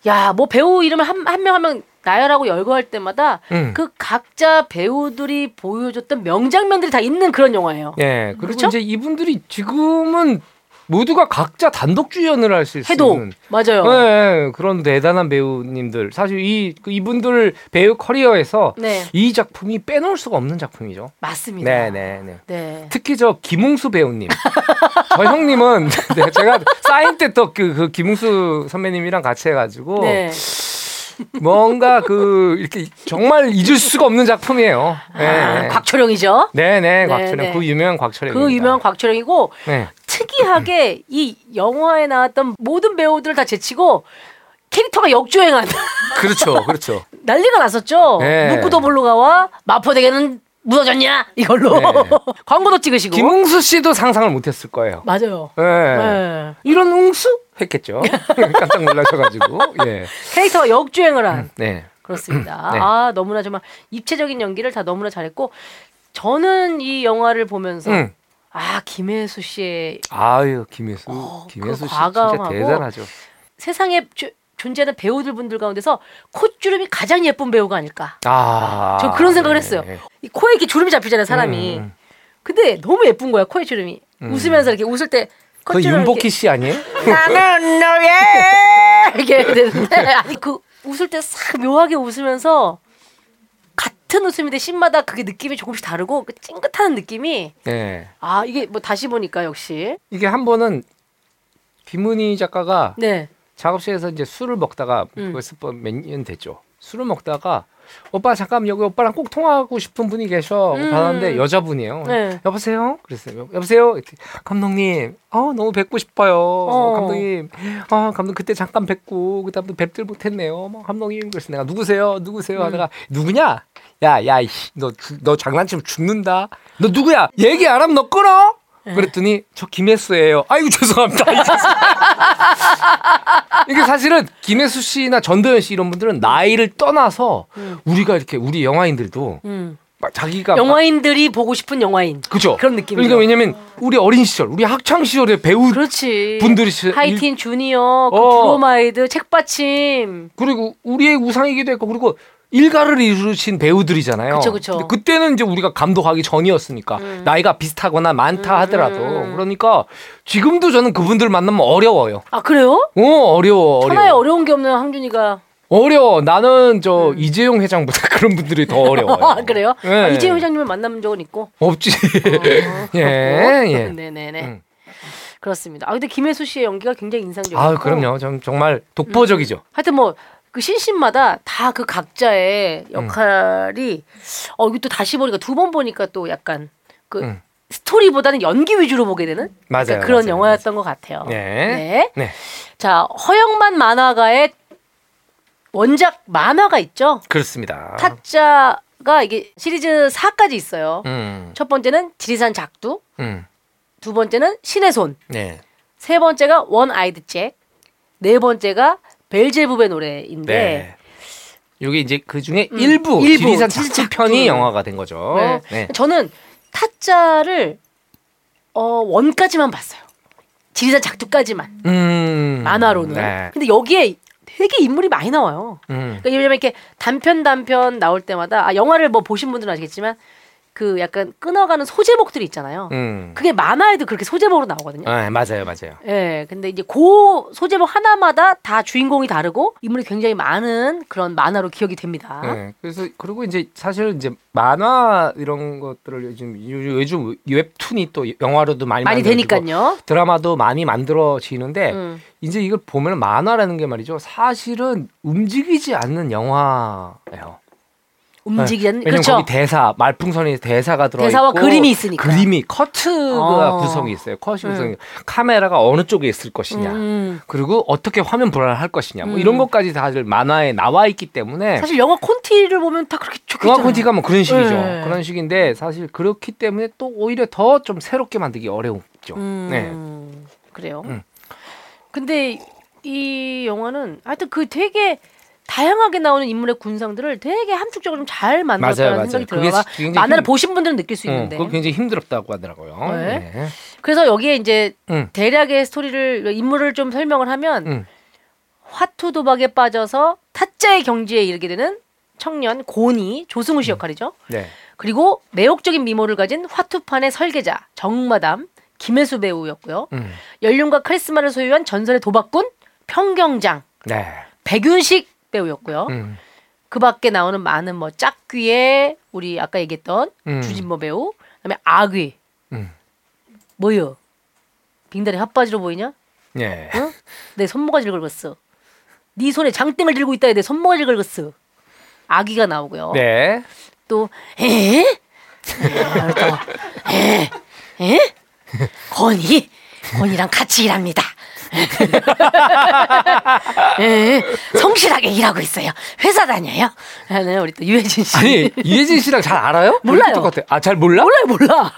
야, 뭐 배우 이름을 한 한명한명 나열하고 열거할 때마다 음. 그 각자 배우들이 보여줬던 명장면들이 다 있는 그런 영화예요. 예. 그리고 그렇죠? 이제 이분들이 지금은 모두가 각자 단독 주연을 할수 해도 있는 맞아요. 네, 그런 대단한 배우님들 사실 이그 이분들 배우 커리어에서 네, 이 작품이 빼놓을 수가 없는 작품이죠. 맞습니다. 네, 네, 네. 네. 특히 저 김웅수 배우님. <laughs> 저 형님은 <laughs> 네, 제가 사인 때 또 그 그 김웅수 선배님이랑 같이 해가지고 네. 뭔가 그 이렇게 정말 잊을 수가 없는 작품이에요. 네, 아, 네. 곽철영이죠. 네, 네, 네, 곽철영 네. 그 유명한 곽철영. 그 유명한 곽철영이고 네, 특이하게 이 영화에 나왔던 모든 배우들을 다 제치고 캐릭터가 역주행한 그렇죠, 그렇죠. <laughs> 난리가 났었죠. 네. 묵구더블루가와 마포대게는 무너졌냐 이걸로 네. <laughs> 광고도 찍으시고 김웅수 씨도 상상을 못했을 거예요. 맞아요. 네. 네. 이런 웅수 했겠죠. <laughs> <laughs> 깜짝 놀라셔가지고. 예. 캐릭터가 역주행을 한 네. 그렇습니다. 네. 아 너무나 정말 입체적인 연기를 다 너무나 잘했고 저는 이 영화를 보면서 응. 아 김혜수 씨의 아유 김혜수, 어, 김혜수 그 씨 진짜 대단하죠. 세상에 주- 존재하는 배우들 분들 가운데서 콧주름이 가장 예쁜 배우가 아닐까. 아, 저 그런 생각을 했어요. 네. 이 코에 이렇게 주름이 잡히잖아요, 사람이. 음, 음. 근데 너무 예쁜 거야, 코에 주름이. 음. 웃으면서 이렇게 웃을 때그 콧주름 윤복희 씨 아니에요? 나는 너의 <laughs> 이렇게 되는데 아니 그 웃을 때 싹 묘하게 웃으면서 같은 웃음인데 씬마다 그게 느낌이 조금씩 다르고 그 찡긋하는 느낌이 네. 아 이게 뭐 다시 보니까 역시 이게 한 번은 김은희 작가가 네 작업실에서 이제 술을 먹다가 음. 벌써 몇년 됐죠. 술을 먹다가 오빠 잠깐 여기 오빠랑 꼭 통화하고 싶은 분이 계셔. 음. 받았는데 여자분이에요. 네. 여보세요? 그랬어요. 여보세요? 감독님, 어 너무 뵙고 싶어요. 어. 감독님, 아 감독 그때 잠깐 뵙고 그다음에 뵙들 못했네요. 뭐, 감독님 그래서 내가 누구세요? 누구세요? 음. 하다가 누구냐? 야, 야, 이씨, 너, 주- 너 장난치면 죽는다. 너 누구야? 얘기 안 하면 너 끊어? 네. 그랬더니 저 김혜수예요. 아이고 죄송합니다. 이게 사실은 김혜수 씨나 전도연 씨 이런 분들은 나이를 떠나서 음. 우리가 이렇게 우리 영화인들도 음. 막 자기가 막- 영화인들이 보고 싶은 영화인 그죠? 그런 느낌이죠. 그러니까 왜냐면 우리 어린 시절, 우리 학창 시절의 배우 그렇지 분들이 시- 하이틴 주니어 그 어. 브로마이드 책받침 그리고 우리의 우상이기도 했고 그리고 일가를 이루신 배우들이잖아요. 그쵸, 그쵸. 그때는 이제 우리가 감독하기 전이었으니까 음. 나이가 비슷하거나 많다 음, 하더라도 음. 그러니까 지금도 저는 그분들 만나면 어려워요. 아 그래요? 어 어려워 천하에 어려워 어려운 게 없는 항준이가 어려워. 나는 저 이재용 회장보다 <laughs> 그런 분들이 더 어려워요. 아, 그래요? 예. 아, 이재용 회장님을 만난 적은 있고 없지. 어, <laughs> 예, 예. <laughs> 네네네 음. 그렇습니다. 아 근데 김혜수 씨의 연기가 굉장히 인상적이고 아 그럼요. 전 정말 독보적이죠. 하여튼 뭐 그 신신마다 다 그 각자의 음. 역할이 어 이거 또 다시 보니까 두 번 보니까 또 약간 그 음. 스토리보다는 연기 위주로 보게 되는 맞아요. 그러니까 그런 맞아요, 영화였던 것 같아요. 네. 네. 네. 자 허영만 만화가의 원작 만화가 있죠. 그렇습니다. 타짜가 이게 시리즈 4까지 있어요. 음. 첫 번째는 지리산 작두, 음. 두 번째는 신의 손, 네. 세 번째가 원 아이드 잭, 네 번째가 벨제부의 노래인데 네. 요게 이제 그 중에 음, 일부, 일부, 지리산 작두. 영화가 된 거죠. 네. 네. 저는 타짜를 어 원까지만 봤어요. 지리산 작두까지만 음. 만화로는. 네. 근데 여기에 되게 인물이 많이 나와요. 음. 그러니까 왜냐면 이렇게 단편 단편 나올 때마다 아 영화를 뭐 보신 분들은 아시겠지만 그 약간 끊어가는 소제목들이 있잖아요. 음. 그게 만화에도 그렇게 소제목으로 나오거든요. 네, 맞아요, 맞아요. 예, 근데 이제 그 소제목 하나마다 다 주인공이 다르고 인물이 굉장히 많은 그런 만화로 기억이 됩니다. 네. 그래서 그리고 이제 사실 이제 만화 이런 것들을 요즘 요- 요즘 웹툰이 또 영화로도 많이 많이 되니까요. 드라마도 많이 만들어지는데 음. 이제 이걸 보면 만화라는 게 말이죠. 사실은 움직이지 않는 영화예요. 않는 왜냐면 그렇죠. 거기 대사 말풍선에 대사가 들어 대사와 있고 그림이 있으니까. 그림이 커트가 어. 구성이 있어요. 컷이 음. 구성이 카메라가 어느 쪽에 있을 것이냐. 음. 그리고 어떻게 화면 불안할 것이냐. 뭐 음. 이런 것까지 다들 만화에 나와 있기 때문에 사실 영화 콘티를 보면 다 그렇게 좋겠잖아요. 영화 콘티가 뭐 그런 식이죠. 네. 그런 식인데 사실 그렇기 때문에 또 오히려 더 좀 새롭게 만들기 어려웠죠. 음. 네. 그래요. 음. 근데 이 영화는 하여튼 그 되게 다양하게 나오는 인물의 군상들을 되게 함축적으로 좀 잘 만들었다는 맞아요. 생각이 그게 들어요. 굉장히 만화를 힘- 보신 분들은 느낄 수 어, 있는데. 그거 굉장히 힘들었다고 하더라고요. 네. 네. 그래서 여기에 이제 음. 대략의 스토리를 인물을 좀 설명을 하면 음. 화투 도박에 빠져서 타짜의 경지에 이르게 되는 청년 고니 조승우 씨 역할이죠. 네. 그리고 매혹적인 미모를 가진 화투판의 설계자 정마담 김혜수 배우였고요. 음. 연륜과 카리스마를 소유한 전설의 도박꾼 평경장 네. 백윤식 배우였고요. 음. 그 밖에 나오는 많은 뭐 짝귀의 우리 아까 얘기했던 음. 주진모 배우, 그다음에 아귀, 음. 뭐요? 빙다리 핫바지로 보이냐? 예. 응? 내 손모가지를 긁었어. 네 손에 장땡을 들고 있다. 내 손모가지를 긁었어. 아기가 나오고요. 네. 또 에? 에? 에? 건이 건이랑 같이 일합니다. 에? 성실하게 일하고 있어요. 회사 다녀요. 하는 우리 또 유해진 씨. 아니 이혜진 씨랑 잘 알아요? 몰라요. 똑같아. 아잘 몰라? 몰라요, 몰라.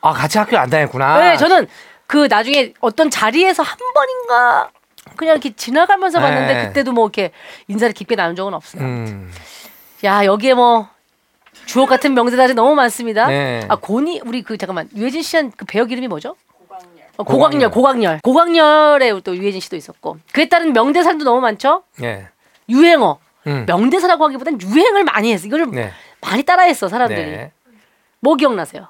아 같이 학교 안 다녔구나. 네, 저는 그 나중에 어떤 자리에서 한 번인가 그냥 이렇게 지나가면서 봤는데 네. 그때도 뭐 이렇게 인사를 깊게 나눈 적은 없어요. 음. 야 여기에 뭐 주옥 같은 명대사들이 너무 많습니다. 네. 아 고니 우리 그 잠깐만 유해진 씨한 그 배역 이름이 뭐죠? 어, 고광열. 고광열, 고광열, 고광열에 또 유해진 씨도 있었고 그에 따른 명대사도 너무 많죠. 예. 유행어, 음. 명대사라고 하기보단 유행을 많이 했어. 이거를 네. 많이 따라했어 사람들이. 네. 뭐 기억나세요?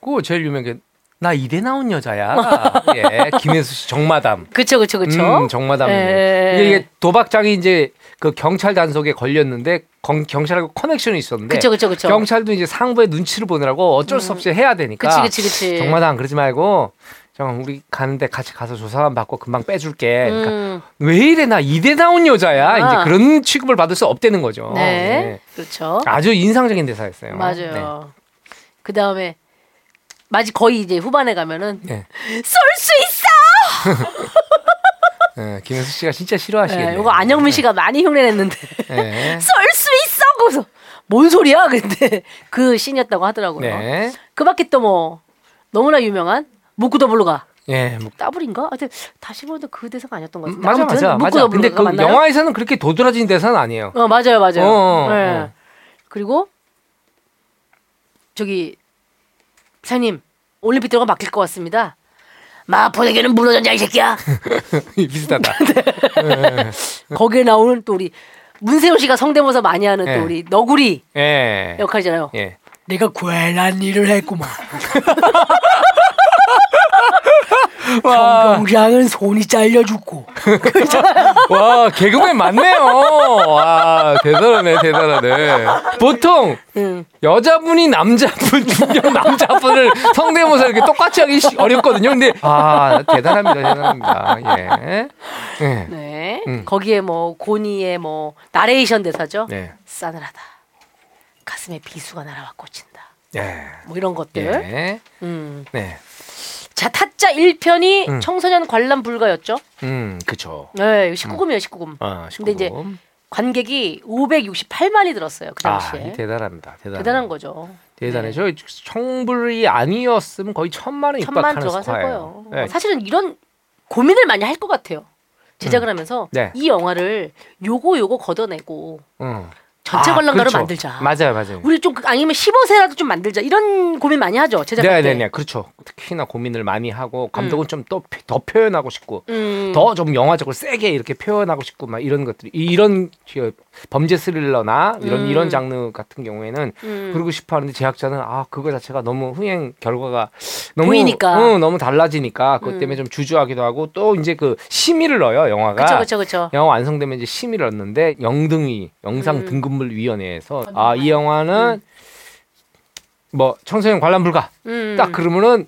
그거 제일 유명한 게 나 이대 나온 여자야. <laughs> 예. 김혜수 씨 정마담. 그쵸, 그쵸, 그쵸. 음, 정마담. 예. 이게, 이게 도박장이 이제 그 경찰 단속에 걸렸는데 경, 경찰하고 커넥션이 있었는데 그쵸, 그쵸, 그쵸. 경찰도 이제 상부의 눈치를 보느라고 어쩔 수 없이 해야 되니까 그치, 그치, 그치. 정마담 그러지 말고 정 우리 가는데 같이 가서 조사만 받고 금방 빼줄게. 그러니까 음, 왜 이래 나 이대 나온 여자야. 아. 이제 그런 취급을 받을 수 없다는 거죠. 네, 그렇죠. 아주 인상적인 대사였어요. 맞아요. 그 다음에 마지 거의 이제 후반에 가면은 네. 네. 쏠 수 있어. <laughs> 네, 김혜수 씨가 진짜 싫어하시겠네요. 네, 이거 안영미 씨가 많이 흉내냈는데 네. 쏠 <laughs> 수 있어. 그래서 뭔 소리야? 근데 그 씬이었다고 하더라고요. 네. 그밖에 또 뭐 너무나 유명한 묵고 더블로 가 예, 뭐 따블인가? 하여튼 다시 보는데 그 대사가 아니었던 것 같은데. 맞아 아무튼 맞아 묵고 맞아. 근데 그 맞나요? 영화에서는 그렇게 도드라진 대사는 아니에요. 어 맞아요 맞아요. 어, 어, 네. 어. 그리고 저기 사장님 올림픽 들어가 막힐 것 같습니다. 마포대교는 무너졌냐 이 새끼야. <laughs> 비슷하다. <laughs> 거기에 나오는 또 우리 문세훈 씨가 성대모사 많이 하는 네. 또 우리 너구리 예. 역할이잖아요. 예. 내가 괜한 일을 했구만. <laughs> 경장은 손이 잘려 죽고. <laughs> 와 개그맨 맞네요. 와 대단하네 대단하네. 보통 응. 여자분이 남자분 중년 남자분을 성대모사 이렇게 똑같이 하기 시- 어렵거든요. 근데 아 대단합니다 대단합니다. 예. 예. 네. 음. 거기에 뭐 고니의 뭐 나레이션 대사죠. 네. 싸늘하다. 가슴에 비수가 날아와 꽂힌다. 예. 뭐 이런 것들. 예. 음. 네. 자 타짜 1편이 음. 청소년 관람 불가였죠. 음 그쵸. 네, 19금이에요, 19금. 아 근데 이제 19금. 관객이 568만이 들었어요 그아 당시에. 이 대단합니다. 대단한, 대단한 거죠. 대단해. 네. 저 청불이 아니었으면 거의 천만 원 천만 입박하는 들어갔을 스코어예요. 거예요. 네. 사실은 이런 고민을 많이 할 것 같아요. 제작을 하면서 네. 이 영화를 요거 요거 걷어내고 응. 전체 아, 관람가를 그렇죠. 만들자. 맞아요, 맞아요. 우리 좀 그- 아니면 15세라도 좀 만들자. 이런 고민 많이 하죠. 제작할 때. 네네네, 그렇죠. 특히나 고민을 많이 하고 감독은 좀또더 표현하고 싶고 음. 더 좀 영화적으로 세게 이렇게 표현하고 싶고 막 이런 것들이 이런 저 범죄 스릴러나 이런 음. 이런 장르 같은 경우에는 음. 그러고 싶어 하는데 제작자는 아 그거 자체가 너무 흥행 결과가 너무 보이니까. 응, 너무 달라지니까 그것 음. 때문에 좀 주저하기도 하고 또 이제 그 심의를 넣어요 영화가. 그쵸 그쵸 그쵸. 영화 완성되면 이제 심의를 얻는데 영등위 영상 음. 등급물 위원회에서 아 이 영화는 뭐 청소년 관람 불가 음. 딱 그러면은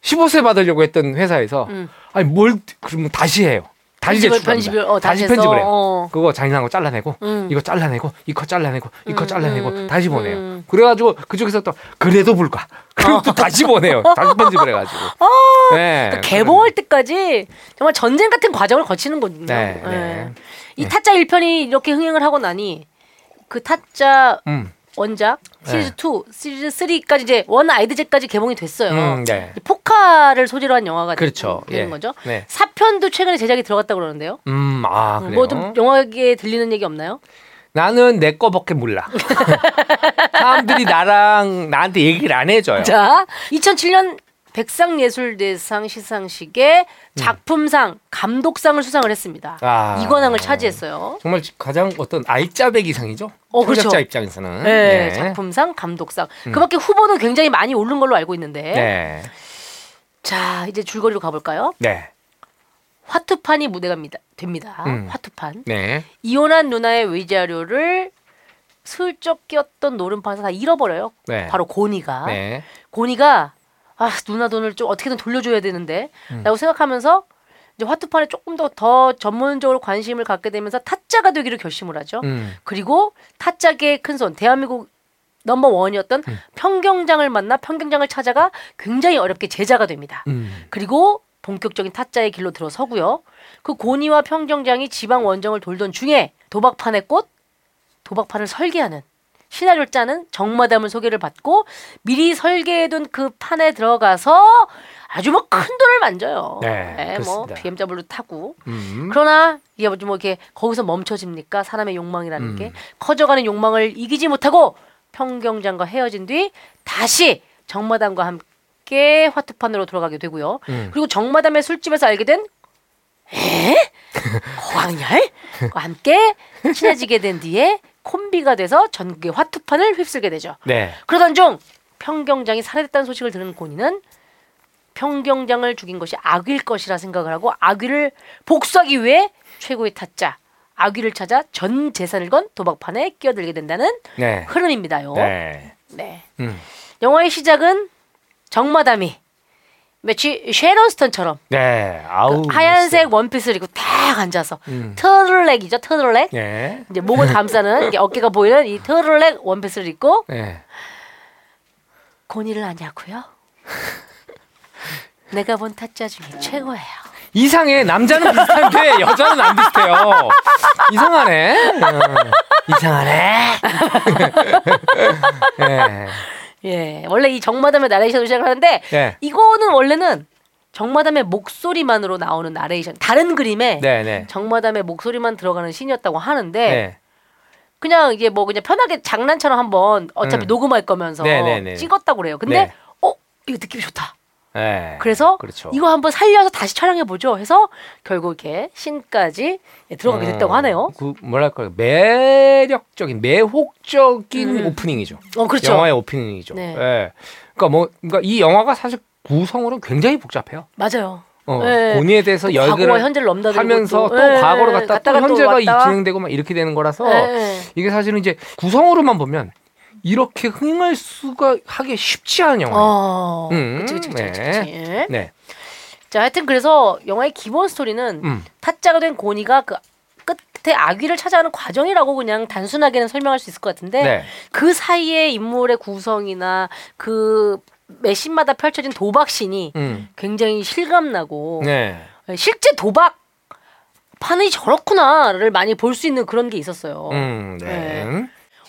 15세 받으려고 했던 회사에서 음. 아니 뭘 그러면 다시 해요. 다시 편집을 어, 다시 해서, 편집을 해요. 어. 그거 잔인한 거 잘라내고 음. 이거 잘라내고 이거 잘라내고 이거 음, 잘라내고 음, 다시 보내요. 음. 그래가지고 그쪽에서 또 그래도 불가. 그럼 또 다시 보내요. 다시 편집을 해가지고. 네. 그러니까 개봉할 때까지 정말 전쟁 같은 과정을 거치는 거군요. 네, 예. 네. 이 타짜 1편이 이렇게 흥행을 하고 나니 그 타짜 음, 원작 시리즈 네. 2, 시리즈 3까지 이제 원 아이드제까지 개봉이 됐어요. 음, 네. 이 포카를 소재로 한 영화가 그렇죠. 되는 예. 거죠. 네. 4편도 최근에 제작이 들어갔다 고 그러는데요. 음, 아 그래요. 뭐좀 영화계에 들리는 얘기 없나요? 나는 내 거밖에 몰라. <laughs> 사람들이 나랑 나한테 얘기를 안 해줘요. 자, 2007년 백상예술대상 시상식에 작품상, 감독상을 수상을 했습니다. 아. 이 관왕을 차지했어요. 정말 가장 어떤 알짜배기상이죠. 어, 그렇죠. 창작자 입장에서는. 네, 작품상, 감독상. 그밖에 후보는 굉장히 많이 오른 걸로 알고 있는데. 네. 자, 이제 줄거리로 가볼까요? 네. 화투판이 무대가 됩니다. 됩니다. 음. 화투판. 네. 이혼한 누나의 위자료를 슬쩍 끼었던 노름판에서 다 잃어버려요. 네. 바로 고니가. 네. 고니가 아 누나 돈을 좀 어떻게든 돌려줘야 되는데 음. 라고 생각하면서 이제 화투판에 조금 더 더 전문적으로 관심을 갖게 되면서 타짜가 되기를 결심을 하죠. 음. 그리고 타짜계의 큰손 대한민국 넘버 원이었던 음. 평경장을 만나 평경장을 찾아가 굉장히 어렵게 제자가 됩니다. 음. 그리고 본격적인 타짜의 길로 들어서고요. 그 고니와 평경장이 지방 원정을 돌던 중에 도박판의 꽃, 도박판을 설계하는 시나리오 짜는 정마담을 소개를 받고 미리 설계해둔 그 판에 들어가서 아주 뭐 큰 돈을 만져요. 네, 뭐 그렇습니다. BMW 타고. 음. 그러나 이게 뭐 이렇게 거기서 멈춰집니까? 사람의 욕망이라는 음. 게 커져가는 욕망을 이기지 못하고 평경장과 헤어진 뒤 다시 정마담과 함께 화투판으로 돌아가게 되고요. 음. 그리고 정마담의 술집에서 알게 된 에? <laughs> 광열? 과 함께 친해지게 된 뒤에 콤비가 돼서 전국의 화투판을 휩쓸게 되죠. 네. 그러던 중 평경장이 살해됐다는 소식을 들은 고니는 평경장을 죽인 것이 악일 것이라 생각을 하고 악위를 복수하기 위해 최고의 타짜 악위를 찾아 전 재산을 건 도박판에 끼어들게 된다는 네. 흐름입니다 요. 네. 네. 음. 영화의 시작은 정마담이 마치 쉐런 스턴처럼 네. 아우. 그 하얀색 멋있어요. 원피스를 입고 딱 앉아서 음. 터틀넥이죠 터틀넥 네. 이제 목을 감싸는 어깨가 보이는 이 터틀넥 원피스를 입고 네. 고니를 아냐고요? <laughs> 내가 본 타짜 중에 최고예요. 이상해. 남자는 비슷한데 여자는 안 비슷해요. 이상하네. 어. <laughs> 이상하네. <laughs> 네. 예, 원래 이 정마담의 나레이션으로 시작하는데 네. 이거는 원래는 정마담의 목소리만으로 나오는 나레이션, 다른 그림에 네, 네. 정마담의 목소리만 들어가는 신이었다고 하는데 네. 그냥 이게 뭐 그냥 편하게 장난처럼 한번 어차피 음. 녹음할 거면서 네, 네, 네. 찍었다고 그래요. 근데 네. 어 이거 느낌이 좋다. 네. 그래서 그렇죠. 이거 한번 살려서 다시 촬영해 보죠. 해서 결국 이렇게 신까지 예, 들어가게 됐다고 어, 하네요. 그 뭐랄까요 매력적인 매혹적인 음. 오프닝이죠. 어 그렇죠. 영화의 오프닝이죠. 네. 예. 그러니까 뭐 그러니까 이 영화가 사실 구성으로 굉장히 복잡해요. 맞아요. 어, 네. 본의에 대해서 열기를 하면서 또 예, 과거로 갔다 또 갔다가 또 현재가. 진행되고 막 이렇게 되는 거라서 예. 이게 사실은 이제 구성으로만 보면 이렇게 흥할 수가 하기 쉽지 않은 영화예요. 어. 음, 그치, 그치, 그치, 네. 그치. 네. 자, 하여튼 그래서 영화의 기본 스토리는 음. 타짜가 된 고니가 그 끝에 아귀를 찾아가는 과정이라고 그냥 단순하게는 설명할 수 있을 것 같은데 네. 그 사이에 인물의 구성이나 그 매신마다 펼쳐진 도박신이 음. 굉장히 실감나고 네. 실제 도박 판이 저렇구나를 많이 볼 수 있는 그런 게 있었어요. 음. 네.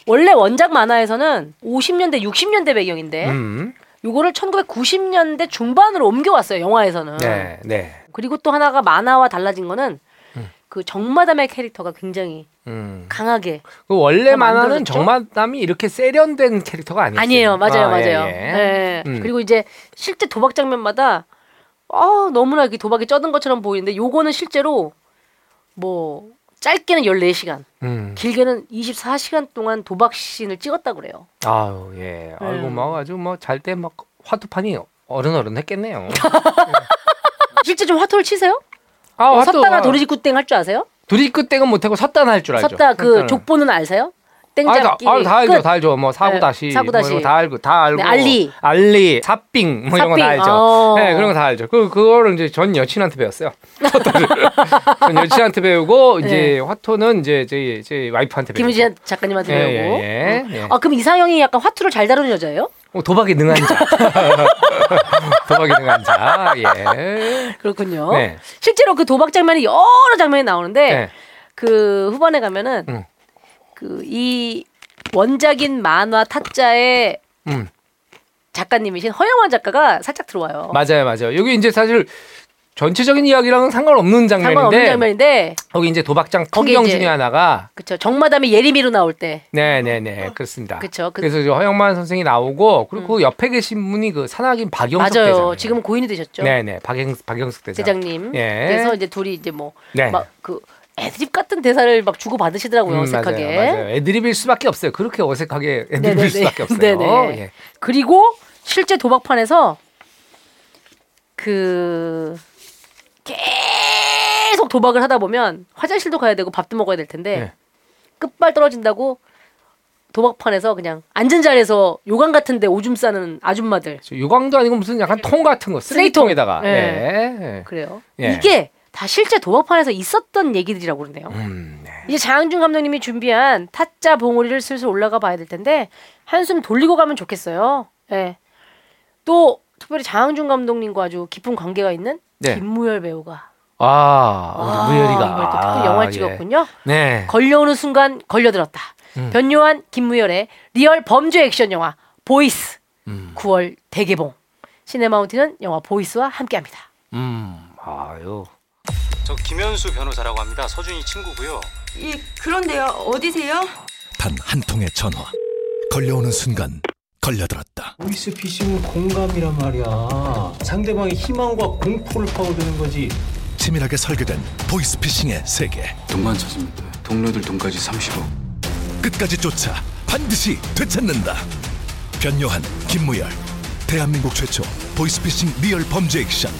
원래 원작 만화에서는 50년대, 60년대 배경인데 음. 요거를 1990년대 중반으로 옮겨왔어요. 영화에서는. 네. 네. 그리고 또 하나가 만화와 달라진 거는 음. 그 정마담의 캐릭터가 굉장히 음. 강하게 그 원래 더 만화는 만들어졌죠? 정마담이 이렇게 세련된 캐릭터가 아니었어요. 아니에요. 맞아요, 아, 맞아요. 예, 예. 네. 음. 그리고 이제 실제 도박 장면마다 아 너무나 이렇게 도박이 쩌든 것처럼 보이는데 요거는 실제로 뭐 짧게는 14시간, 음. 길게는 24시간 동안 도박 씬을 찍었다 그래요. 아유 예. 아이고 음. 뭐 아주 뭐 잘 때 막 화투판이 어른어른 했겠네요. <laughs> 실제 좀 화투를 치세요? 아 어, 화투 섰다나 도리지구 땡 할 줄 아세요? 도리끝 땡은 못하고 섰다나 할줄 알죠. 섰다 그 섰다는. 족보는 아세요? 아, 다, 땡잡기 아, 다 알죠, 끝. 다 알죠. 뭐 사고 네, 다시, 사고 다시. 뭐 다 알고, 다 알고. 네, 알리. 알리, 사빙, 뭐 이런 거 다 알죠. 어. 네, 그런 거 다 알죠. 그 그거를 이제 전 여친한테 배웠어요. <laughs> 전 여친한테 배우고 이제 네. 화토는 이제 제, 제 와이프한테 배우고. 김은지 작가님한테 예, 배우고. 예, 예. 예. 아 그럼 이상형이 약간 화투를 잘 다루는 여자예요? 어, 도박에 능한 자. <laughs> 도박에 능한 자. 예. 그렇군요. 네. 실제로 그 도박 장면이 여러 장면이 나오는데 네. 그 후반에 가면은 음. 그 이 원작인 만화 타짜의 음. 작가님이신 허영환 작가가 살짝 들어와요. 맞아요, 맞아요. 여기 이제 사실 전체적인 이야기랑은 상관없는 장면인데 상관없는 장면인데 거기 이제 도박장 풍경 중에 하나가 그쵸 정마담이 예림이로 나올 때 네네네 그렇습니다. 그쵸 그, 그래서 이제 허영만 선생이 나오고 그리고 그 옆에 계신 분이 그 산악인 박영석 맞아요. 대장. 지금은 고인이 되셨죠. 네네 박영 박영석 대장. 대장님. 예. 그래서 이제 둘이 이제 뭐 네. 막그 애드립 같은 대사를 막 주고 받으시더라고요 음, 어색하게. 맞아요, 맞아요. 애드립일 수밖에 없어요. 그렇게 어색하게 애드립일 네네네. 수밖에 없어요. 네네. 예. 그리고 실제 도박판에서 그 계속 도박을 하다 보면 화장실도 가야 되고 밥도 먹어야 될 텐데 네. 끝발 떨어진다고 도박판에서 그냥 앉은 자리에서 요강 같은데 오줌 싸는 아줌마들 저 요강도 아니고 무슨 약간 통 같은 거 쓰레기통. 쓰레기통에다가. 네. 예. 그래요. 예. 이게 다 실제 도박판에서 있었던 얘기들이라고 그러네요. 음, 네. 이제 장항준 감독님이 준비한 타짜 봉우리를 슬슬 올라가 봐야 될 텐데 한숨 돌리고 가면 좋겠어요. 예. 또 특별히 장항준 감독님과 아주 깊은 관계가 있는 네. 김무열 배우가 아, 우리 무열이가 이번에 또 특별 영화를 아, 찍었군요. 예. 네. 걸려오는 순간 걸려들었다. 음. 변요한 김무열의 리얼 범죄 액션 영화 보이스 음. 9월 대개봉. 시네마운틴은 영화 보이스와 함께합니다. 음. 아유. 저 김현수 변호사라고 합니다. 서준이 친구고요. 예, 그런데요. 어디세요? 단 한 통의 전화. 걸려오는 순간 걸려들었다. 보이스 피싱은 공감이란 말이야. 상대방의 희망과 공포를 파고드는 거지. 치밀하게 설계된 보이스 피싱의 세계. 돈만 찾으면 돼. 동료들 돈까지 30억. 끝까지 쫓아 반드시 되찾는다. 변요한 김무열. 대한민국 최초 보이스피싱 리얼 범죄 액션.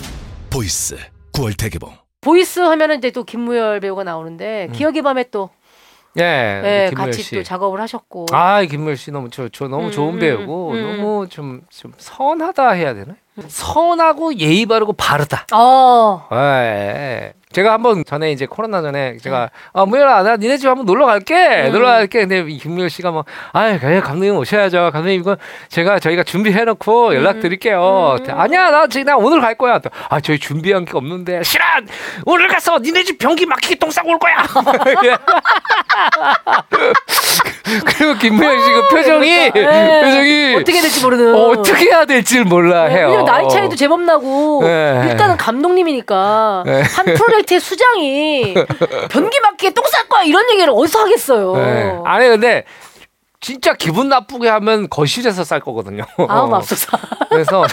보이스 9월 대개봉. 보이스 하면은 이제 또 김무열 배우가 나오는데 기억의 밤에 또 예. 예, 음. 김무열 같이 씨. 또 작업을 하셨고 아, 김무열 씨 너무 저, 저 너무 음, 좋은 음, 배우고 음. 너무 좀 좀 선하다 해야 되나? 선하고 예의 바르고 바르다. 어. 예. 제가 한번 전에 이제 코로나 전에 제가 아 무열아 나 니네 집 한번 놀러 갈게. 음. 놀러 갈게. 근데 이 김무열 씨가 뭐 그래 감독님 오셔야죠. 감독님 이거 제가 저희가 준비해 놓고 연락 드릴게요. 음. 아니야 나 지금 나 오늘 갈 거야. 또, 아 저희 준비한 게 없는데. 싫어 오늘 가서 니네 집 변기 막히게 똥 싸고 올 거야. <laughs> 그리고 김무열 씨그 표정이 예. 표정이 어떻게 될지 모르는. 어 떻게 해야 될지 몰라 네, 해요. 나이 차이도 제법 나고 네. 일단은 감독님이니까 네. 한 프로 젝트의 수장이 <laughs> 변기 막히게 똥 쌀 거야 이런 얘기를 어디서 하겠어요. 네. 아니 근데 진짜 기분 나쁘게 하면 거실에서 쌀 거거든요. 아우 맙소사 그래서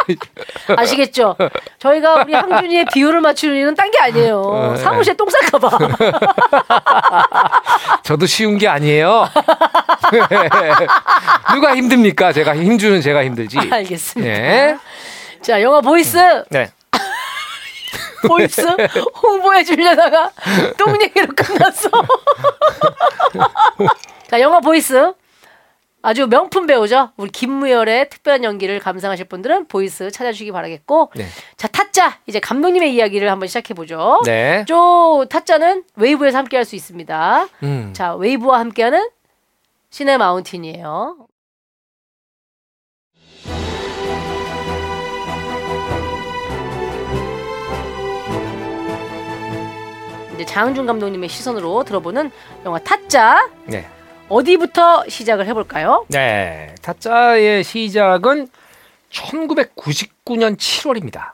<laughs> 아시겠죠? 저희가 우리 항준이의 비율을 맞추는 이유는 딴게 아니에요. 네. 사무실에 똥 쌀까 봐. <laughs> 저도 쉬운 게 아니에요. 누가 힘듭니까? 제가 힘주는 제가 힘들지. 알겠습니다. 예. 자 영화 보이스 네. 보이스 홍보해 주려다가 똥 얘기로 끝났어. <laughs> 자 영화 보이스 아주 명품 배우죠. 우리 김무열의 특별한 연기를 감상하실 분들은 보이스 찾아주시기 바라겠고 네. 자 타짜 이제 감독님의 이야기를 한번 시작해 보죠. 네. 저 타짜는 웨이브에서 함께 할 수 있습니다. 음. 자 웨이브와 함께하는 시네 마운틴이에요. 이제 장준 감독님의 시선으로 들어보는 영화 타짜 네. 어디부터 시작을 해볼까요? 네. 타짜의 시작은 1999년 7월입니다.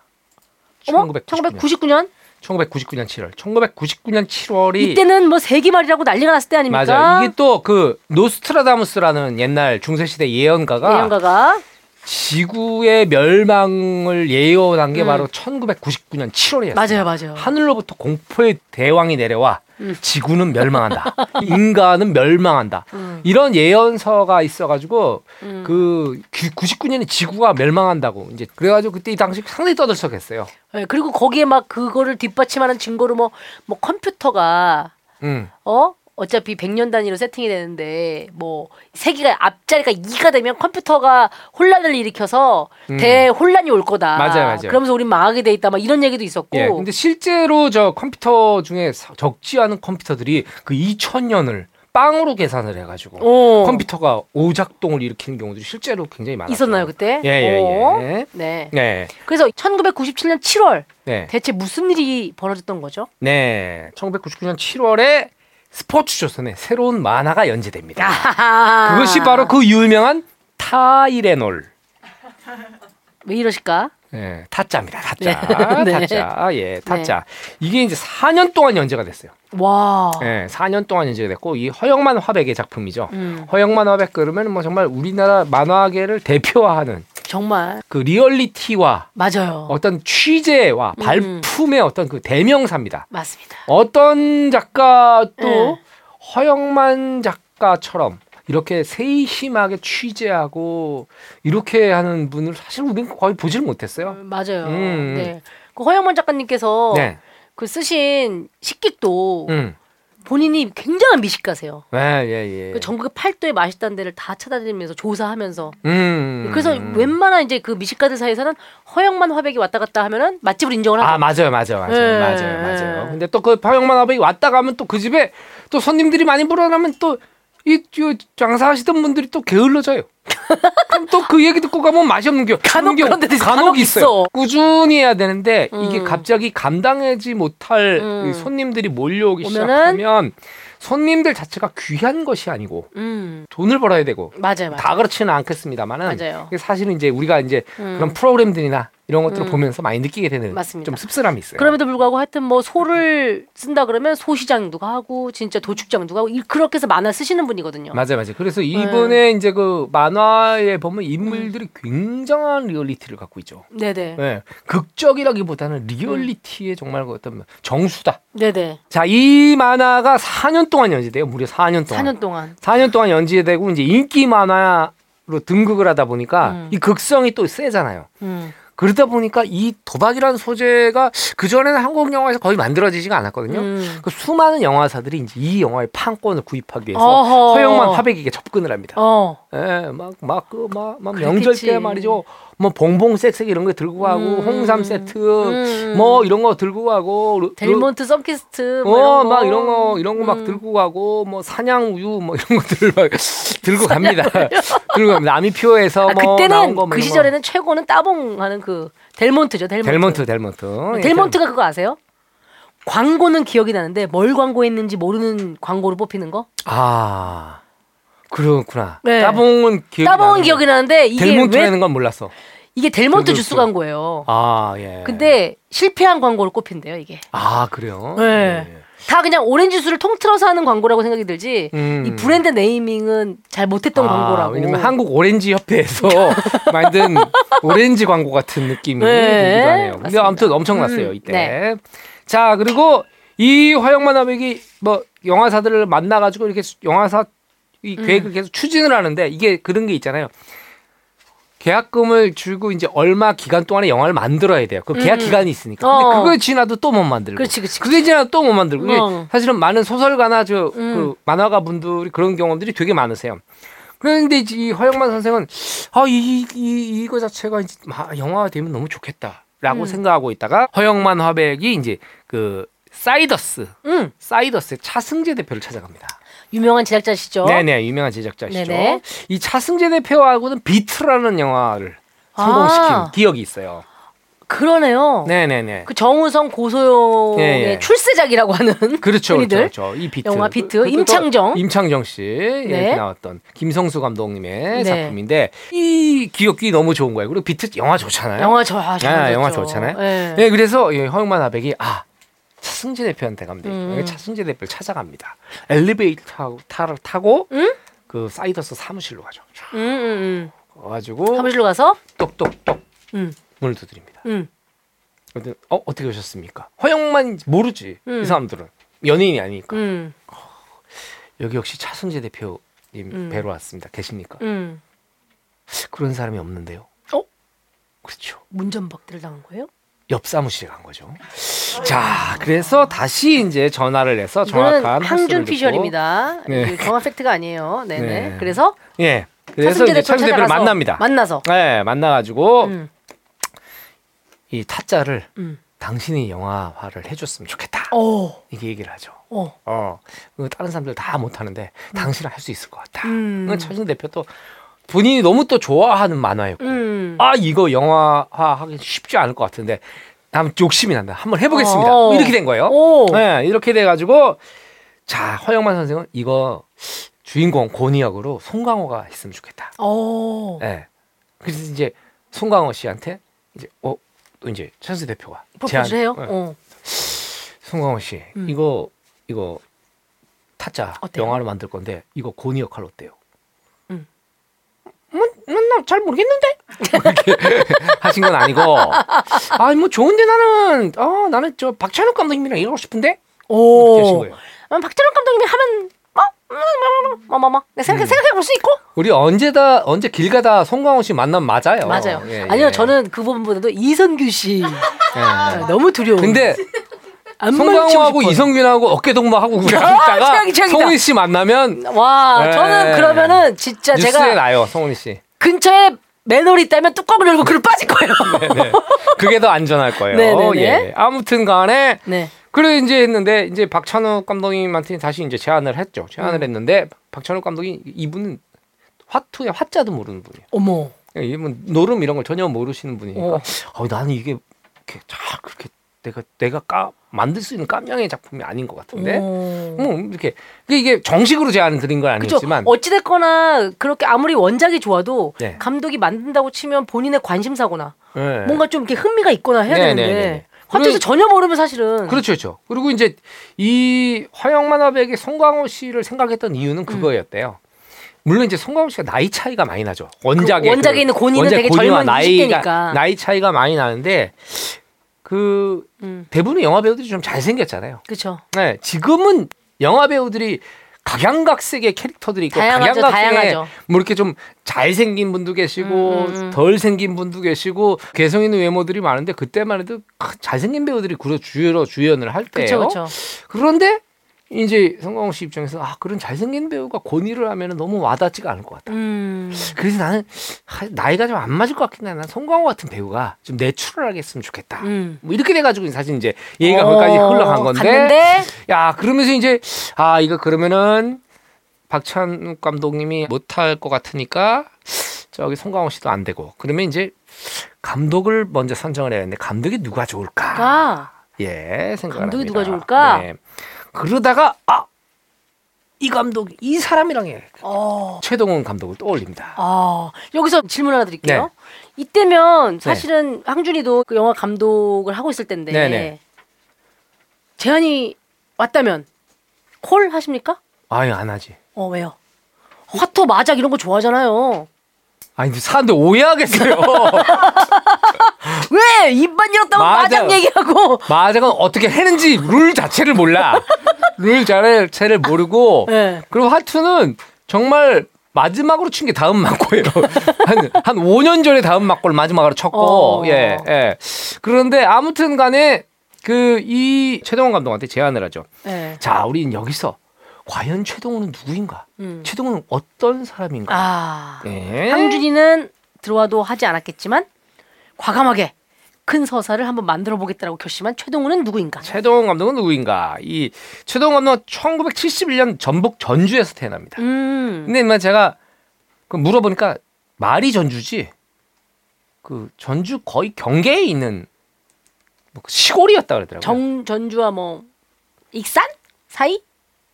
어머, 1999년 1999년 7월. 1999년 7월이 이때는 뭐 세기말이라고 난리가 났을 때 아닙니까? 맞아. 이게 또 그 노스트라다무스라는 옛날 중세 시대 예언가가 예언가가 지구의 멸망을 예언한 게 음. 바로 1999년 7월이었어요. 맞아요, 맞아요. 하늘로부터 공포의 대왕이 내려와 음. 지구는 멸망한다. <laughs> 인간은 멸망한다. 음. 이런 예언서가 있어가지고 음. 그 99년에 지구가 멸망한다고 이제 그래가지고 그때 이 당시 상당히 떠들썩했어요. 네, 그리고 거기에 막 그거를 뒷받침하는 증거로 뭐, 뭐 컴퓨터가 음. 어 어차피 100년 단위로 세팅이 되는데 뭐 세기가 앞자리가 2가 되면 컴퓨터가 혼란을 일으켜서 음. 대혼란이 올 거다. 맞아요, 맞아요. 그러면서 우리 망하게 돼 있다. 막 이런 얘기도 있었고. 예. 근데 실제로 저 컴퓨터 중에 사- 적지 않은 컴퓨터들이 그 2000년을 빵으로 계산을 해가지고 어. 컴퓨터가 오작동을 일으키는 경우들이 실제로 굉장히 많았어요. 있었나요 그때? 예, 예, 어. 예. 네. 네. 그래서 1997년 7월 네. 대체 무슨 일이 벌어졌던 거죠? 네. 1999년 7월에 스포츠 조선에 새로운 만화가 연재됩니다. 아하하. 그것이 바로 그 유명한 타이레놀. 왜 이러실까? 예, 타짜입니다. 타짜. 네. <laughs> 네. 타짜. 예, 타짜. 이게 이제 4년 동안 연재가 됐어요. 와. 예, 4년 동안 연재가 됐고 이 허영만 화백의 작품이죠. 음, 허영만 화백 그러면 뭐 정말 우리나라 만화계를 대표하는 정말 그 리얼리티와 맞아요. 어떤 취재와 음. 발품의 어떤 그 대명사입니다. 맞습니다. 어떤 작가 도 네. 허영만 작가처럼 이렇게 세심하게 취재하고 이렇게 하는 분을 사실 우리는 거의 보질 못했어요. 맞아요. 음. 네. 그 허영만 작가님께서 네. 그 쓰신 식객도 음. 본인이 굉장한 미식가세요. 네, 예, 예. 그 전국의 팔도에 맛있다는 데를 다 찾아다니면서 조사하면서 음. 그래서 웬만한 이제 그 미식가들 사이에서는 허영만 화백이 왔다 갔다 하면은 맛집을 인정을 하고 아 맞아요, 맞아요, 맞아요, 네. 맞아요, 맞아요. 근데 또그 파영만 아버지 왔다 가면 또 그 집에 또 손님들이 많이 불어나면 또 이 장사하시던 분들이 또 게을러져요. 그럼 또 그 얘기 듣고 가면 맛이 없는 겨. 간혹 그런 있어, 간혹 있어요. 있어. 꾸준히 해야 되는데 이게 음. 갑자기 감당하지 못할 음. 이 손님들이 몰려오기 오면은- 시작하면 손님들 자체가 귀한 것이 아니고 음 돈을 벌어야 되고 맞아요 맞아요. 다 그렇지는 않겠습니다만은 맞아요. 이게 사실은 이제 우리가 이제 음. 그런 프로그램들이나 이런 것들을 음. 보면서 많이 느끼게 되는 맞습니다. 좀 씁쓸함이 있어요. 그럼에도 불구하고 하여튼 뭐 소를 쓴다 그러면 소시장도 가고 진짜 도축장도 가고 이- 그렇게 해서 만화 쓰시는 분이거든요. 맞아요, 맞아요. 그래서 네. 이번에 이제 그 만화에 보면 인물들이 굉장한 리얼리티를 갖고 있죠. 네네. 네. 극적이라기보다는 리얼리티의 정말 그 어떤 정수다. 네네. 자, 이 만화가 4년 동안 연재돼요. 무려 4년 동안. 4년 동안. 4년 동안 연재되고 이제 인기 만화 로 등극을 하다 보니까 음. 이 극성이 또 세잖아요. 음. 그러다 보니까 이 도박이라는 소재가 그 전에는 한국 영화에서 거의 만들어지지가 않았거든요. 음. 그 수많은 영화사들이 이제 이 영화의 판권을 구입하기 위해서 어허. 허영만 화백에게 접근을 합니다. 어. 예, 막, 막, 그, 막, 막. 명절 때 말이죠. 뭐, 봉봉 쌕쌕 이런 거 들고 가고, 음. 홍삼 세트, 음. 뭐, 이런 거 들고 가고, 르- 델몬트 썸키스트 뭐 어, 이런 거. 막 이런 거, 이런 거막 음. 들고 가고, 뭐, 사냥 우유, 뭐, 이런 것들 막 들고 갑니다. <laughs> 들고 갑니다. 아미표에서 아, 뭐, 그때는 거, 뭐그 이런 거. 시절에는 최고는 따봉하는 그 델몬트죠. 델몬트. 델몬트, 델몬트. 예, 델몬트가 그거 아세요? 광고는 기억이 나는데 뭘 광고했는지 모르는 광고로 뽑히는 거? 아, 그렇구나. 네. 따봉은 기억이 따봉은 기억이 나는데 이게 왜 델몬트라는 건 몰랐어. 이게 델몬트 주스 그- 광고예요. 아, 예. 근데 실패한 광고로 꼽힌대요, 이게. 아, 그래요? 네. 예. 다 그냥 오렌지 주스를 통틀어서 하는 광고라고 생각이 들지. 음. 이 브랜드 네이밍은 잘 못했던 아, 광고라고. 왜냐면 한국 오렌지 협회에서 <laughs> 만든 오렌지 광고 같은 느낌이 네, 들기도 하네요. 근데 맞습니다. 아무튼 엄청났어요 음, 이때. 네. 자 그리고 이 허영만 화백이 뭐 영화사들을 만나가지고 이렇게 수- 영화사 이 음. 계획을 계속 추진을 하는데 이게 그런 게 있잖아요. 계약금을 주고 이제 얼마 기간 동안에 영화를 만들어야 돼요. 그 계약 음. 기간이 있으니까. 근데 어. 그걸 지나도 또 못 만들고. 그렇지, 그렇지. 그게 지나도 또 못 만들고. 어. 사실은 많은 소설가나 저 음. 그 만화가 분들이 그런 경험들이 되게 많으세요. 그런데 이제 이 허영만 선생은 아 이 이, 이거 자체가 이제 마- 영화가 되면 너무 좋겠다 라고 음. 생각하고 있다가 허영만 화백이 이제 그 사이더스 음, 사이더스의 차승재 대표를 찾아갑니다. 유명한 제작자시죠. 네네 유명한 제작자시죠. 네네. 이 차승재 대표하고는 비트라는 영화를 성공시킨 아. 기억이 있어요. 그러네요. 네네네. 그 정우성 고소영의 예, 예. 출세작이라고 하는 그렇죠, 그렇죠. <laughs> 그렇죠. 이 비트. 영화 비트, 그- 임창정. 임창정 씨 예, 네. 나왔던 김성수 감독님의 네. 작품인데 이 기억이 너무 좋은 거예요. 그리고 비트 영화 좋잖아요. 영화 저 아, 잘 아. 영화 좋잖아요. 예. 네, 그래서 예, 허영만 화백이 아 차승재 대표한테 가면 되겠다. 음. 차승재 대표를 찾아갑니다. 엘리베이터 타고, 타고 응? 그 사이더스 사무실로 가죠. 음, 음, 음. 사무실로 가서 똑똑똑 음, 문을 두드립니다. 음. 그랬더니 어 어떻게 오셨습니까? 허영만인지 모르지 음. 이 사람들은 연예인이 아니니까 음, 여기 역시 차승재 대표님 음. 뵈러 왔습니다. 계십니까? 음. 그런 사람이 없는데요. 어? 그렇죠. 문전박대를 당한 거예요? 옆 사무실에 간 거죠. 자, 그래서 다시 이제 전화를 해서 정확한 항준 피셜입니다. 네. 정확 팩트가 아니에요. 네네. 네. 그래서 예. 그래서 이제 대표 차승재 대표를 만납니다. 만나서. 네, 만나가지고 음, 이 타짜를 음. 당신이 영화화를 해줬으면 좋겠다. 오, 이게 얘기를 하죠. 어, 어, 그 다른 사람들 다 못하는데 당신은 할 수 있을 것 같다. 음. 그 차승 대표도 본인이 너무 또 좋아하는 만화였고, 음. 아 이거 영화화 하기 쉽지 않을 것 같은데, 다음 욕심이 난다. 한번 해보겠습니다. 어. 이렇게 된 거예요. 오, 네, 이렇게 돼가지고 자 허영만 선생은 이거 주인공 고니 역으로 송강호가 했으면 좋겠다. 오, 네. 그래서 이제 송강호 씨한테 이제 어 또 이제 찬스 대표가 프로포즈를 해요? 네. 어. 송강호 씨 음. 이거 이거 타짜 어때요? 영화를 만들 건데 이거 고니 역할 어때요? 음. 뭐나잘 모르겠는데 이렇게 <laughs> 하신 건 아니고 아니 뭐 좋은데 나는 어 나는 저 박찬욱 감독님이랑 일하고 싶은데 이렇게 하신 오. 거예요. 아, 박찬욱 감독님이 하면 뭐 뭐뭐뭐 네, 생각 생각해 볼 수 있고 우리 언제다 언제 길 가다 송강호 씨 만나면 맞아요. 맞아요. 예, 아니요 예. 저는 그 부분보다도 이선규 씨 <laughs> 예. 아, 너무 두려워. 근데 송강호하고. 이성균하고 어깨 동무하고 <laughs> 아. 송은희 씨 만나면 와 예. 저는 그러면은 진짜 뉴스에 제가 나요 송은희 씨. 근처에 맨홀이 있다면 뚜껑을 열고 그를 빠질 거예요. 네. 그게 더 안전할 거예요. 네네네. 예. 아무튼 간에 네. 그래 이제 했는데 이제 박찬욱 감독님한테 다시 이제 제안을 했죠. 제안을 음. 했는데 박찬욱 감독이 이분은 화투의 화자도 모르는 분이에요. 어머. 예, 이분 노름 이런 걸 전혀 모르시는 분이니까 어. 어, 나는 이게 이렇게 잘 그렇게 내가 내가 까 만들 수 있는 깜냥의 작품이 아닌 것 같은데 어. 뭐 이렇게 이게- 정식으로 제안을 드린 건 그죠. 아니었지만 어찌됐거나 그렇게 아무리 원작이 좋아도 네. 감독이 만든다고 치면 본인의 관심사거나 예. 뭔가 좀 이렇게 흥미가 있거나 해야 네, 되는데 네, 네, 네. 화투에서 전혀 모르면 사실은 그렇죠, 그렇죠. 그리고 이제 이 화영 만화백의 송강호 씨를 생각했던 이유는 그거였대요. 물론 이제 송강호 씨가 나이 차이가 많이 나죠. 원작에 그 원작에 있는 고니는 되게 젊은 나이가 20대니까. 나이 차이가 많이 나는데 그 음. 대부분의 영화 배우들이 좀 잘생겼잖아요. 그렇죠. 네, 지금은 영화 배우들이 각양각색의 캐릭터들이 있고 다양하죠, 각양각색의 다양하죠. 뭐 이렇게 좀 잘생긴 분도 계시고 음, 음, 음. 덜 생긴 분도 계시고 개성 있는 외모들이 많은데 그때만 해도 크- 잘생긴 배우들이 주로 주연을 할 때예요. 그렇죠, 그렇죠. 그런데 이제 성광호 씨 입장에서 아 그런 잘생긴 배우가 권위를 하면 너무 와닿지가 않을 것 같다. 음. 그래서 나는 하, 나이가 좀 안 맞을 것 같긴 해. 난 송강호 같은 배우가 좀 내추럴하게 했으면 좋겠다. 음. 뭐 이렇게 돼가지고 사실 이제 얘기가 어, 거기까지 흘러간 건데, 갔는데 야 그러면서 이제 아 이거 그러면은 박찬욱 감독님이 못할 것 같으니까 저기 송강호 씨도 안 되고 그러면 이제 감독을 먼저 선정을 해야 되는데 감독이 누가 좋을까? 가 예, 생각을 감독이 합니다. 누가 좋을까? 네. 그러다가 아, 이 감독 이 사람이랑 해. 어. 최동훈 감독을 떠올립니다. 아, 여기서 질문 하나 드릴게요. 네. 이때면 사실은 황준이도 그 영화 감독을 하고 있을 텐데 네네. 제안이 왔다면 콜 하십니까? 아유 안 하지. 어 왜요? 화토 마작 이런 거 좋아하잖아요. 아니 근데 사람들 오해하겠어요. <laughs> 왜 입만 열었다고. 마작 얘기하고? 마작은 어떻게 했는지 룰 자체를 몰라. 룰 자체를 모르고 <laughs> 네. 그리고 하트는 정말 마지막으로 친 게 다음 막고예요. <laughs> 한, 한 5년 전에 다음 막고를 마지막으로 쳤고, 어. 예, 예. 그런데 아무튼 간에 그 이 최동원 감독한테 제안을 하죠. 네. 자, 우린 여기서 과연 최동훈은 누구인가? 음. 최동훈은 어떤 사람인가? 아, 예. 황준이는 들어와도 하지 않았겠지만 과감하게 큰 서사를 한번 만들어 보겠다라고 결심한 최동훈은 누구인가? 최동원 감독은 누구인가? 이 최동원 감독은 1971년 전북 전주에서 태어납니다. 음, 근데 인마 제가 그 물어보니까 말이 전주지. 그 전주 거의 경계에 있는 뭐 시골이었다 그러더라고요. 정 전주와 뭐 익산 사이?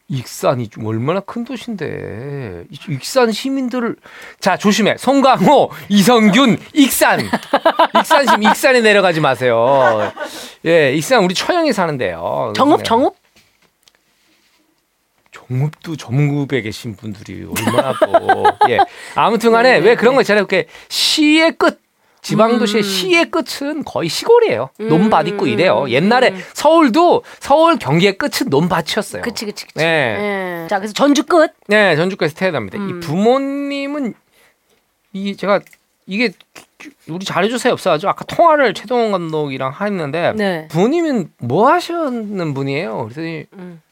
익산이 좀 얼마나 큰 도시인데. 이 익산 시민들을 자 조심해. 송강호 이성균 익산. 익산 시민 익산에 내려가지 마세요. 예 익산 우리 처형이 사는데요. 정읍 정읍? 정읍도 정읍에 계신 분들이 얼마나 또 예. 아무튼간에 왜 그런 거 있잖아요 이렇게 시의 끝 지방도시의 음. 시의 끝은 거의 시골이에요 음. 논밭 있고 이래요 옛날에 서울도 서울 경기의 끝은 논밭이었어요 그치 그치 그치. 네. 예. 자 그래서 전주 끝. 네, 전주까지 태어납니다. 음. 이 부모님은 이 제가 이게 우리 잘해주세요 없어가지고 아까 통화를 최동원 감독이랑 했는데 네. 부모님은 뭐 하시는 분이에요? 그랬더니 음.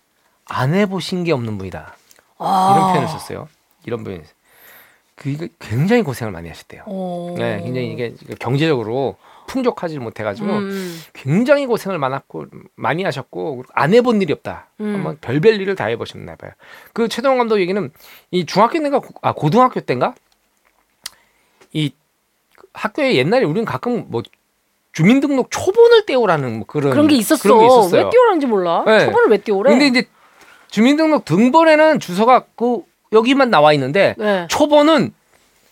안 해보신 게 없는 분이다. 아. 이런 표현을 썼어요. 이런 분이 그 이거 굉장히 고생을 많이 하셨대요. 오. 네, 굉장히 이게 경제적으로 풍족하지 못해가지고 음. 굉장히 고생을 많았고 많이 하셨고 안 해본 일이 없다. 음. 한번 별별 일을 다 해보셨나 봐요. 그 최동원 감독 얘기는 이 중학교 때인가 고- 아 고등학교 때인가 이 학교에 옛날에 우리는 가끔 뭐 주민등록 초본을 떼오라는 뭐 그런 그런 게 있었어. 그런 게 있었어요. 왜 띄우라는지 몰라. 네. 초벌을 왜 띄우래? 근데 이제 주민등록 등본에는 주소가 그 여기만 나와 있는데 네. 초본은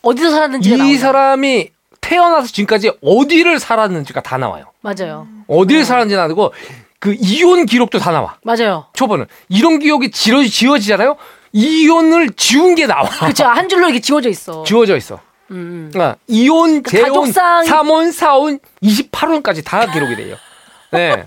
어디서 살았는지가 이. 사람이 태어나서 지금까지 어디를 살았는지가 다 나와요. 맞아요. 어디를 네. 살았는지 나고 그 이혼 기록도 다 나와. 맞아요. 초반은 이런 기억이 지워, 지워지잖아요. 이혼을 지운 게 나와. 그쵸 한 줄로 이렇게 지워져 있어. 지워져 있어. 음. 음. 그러니까 이혼, 그 재혼, 가족상- 삼혼, 사혼, 28혼까지 다 기록이 돼요. 네.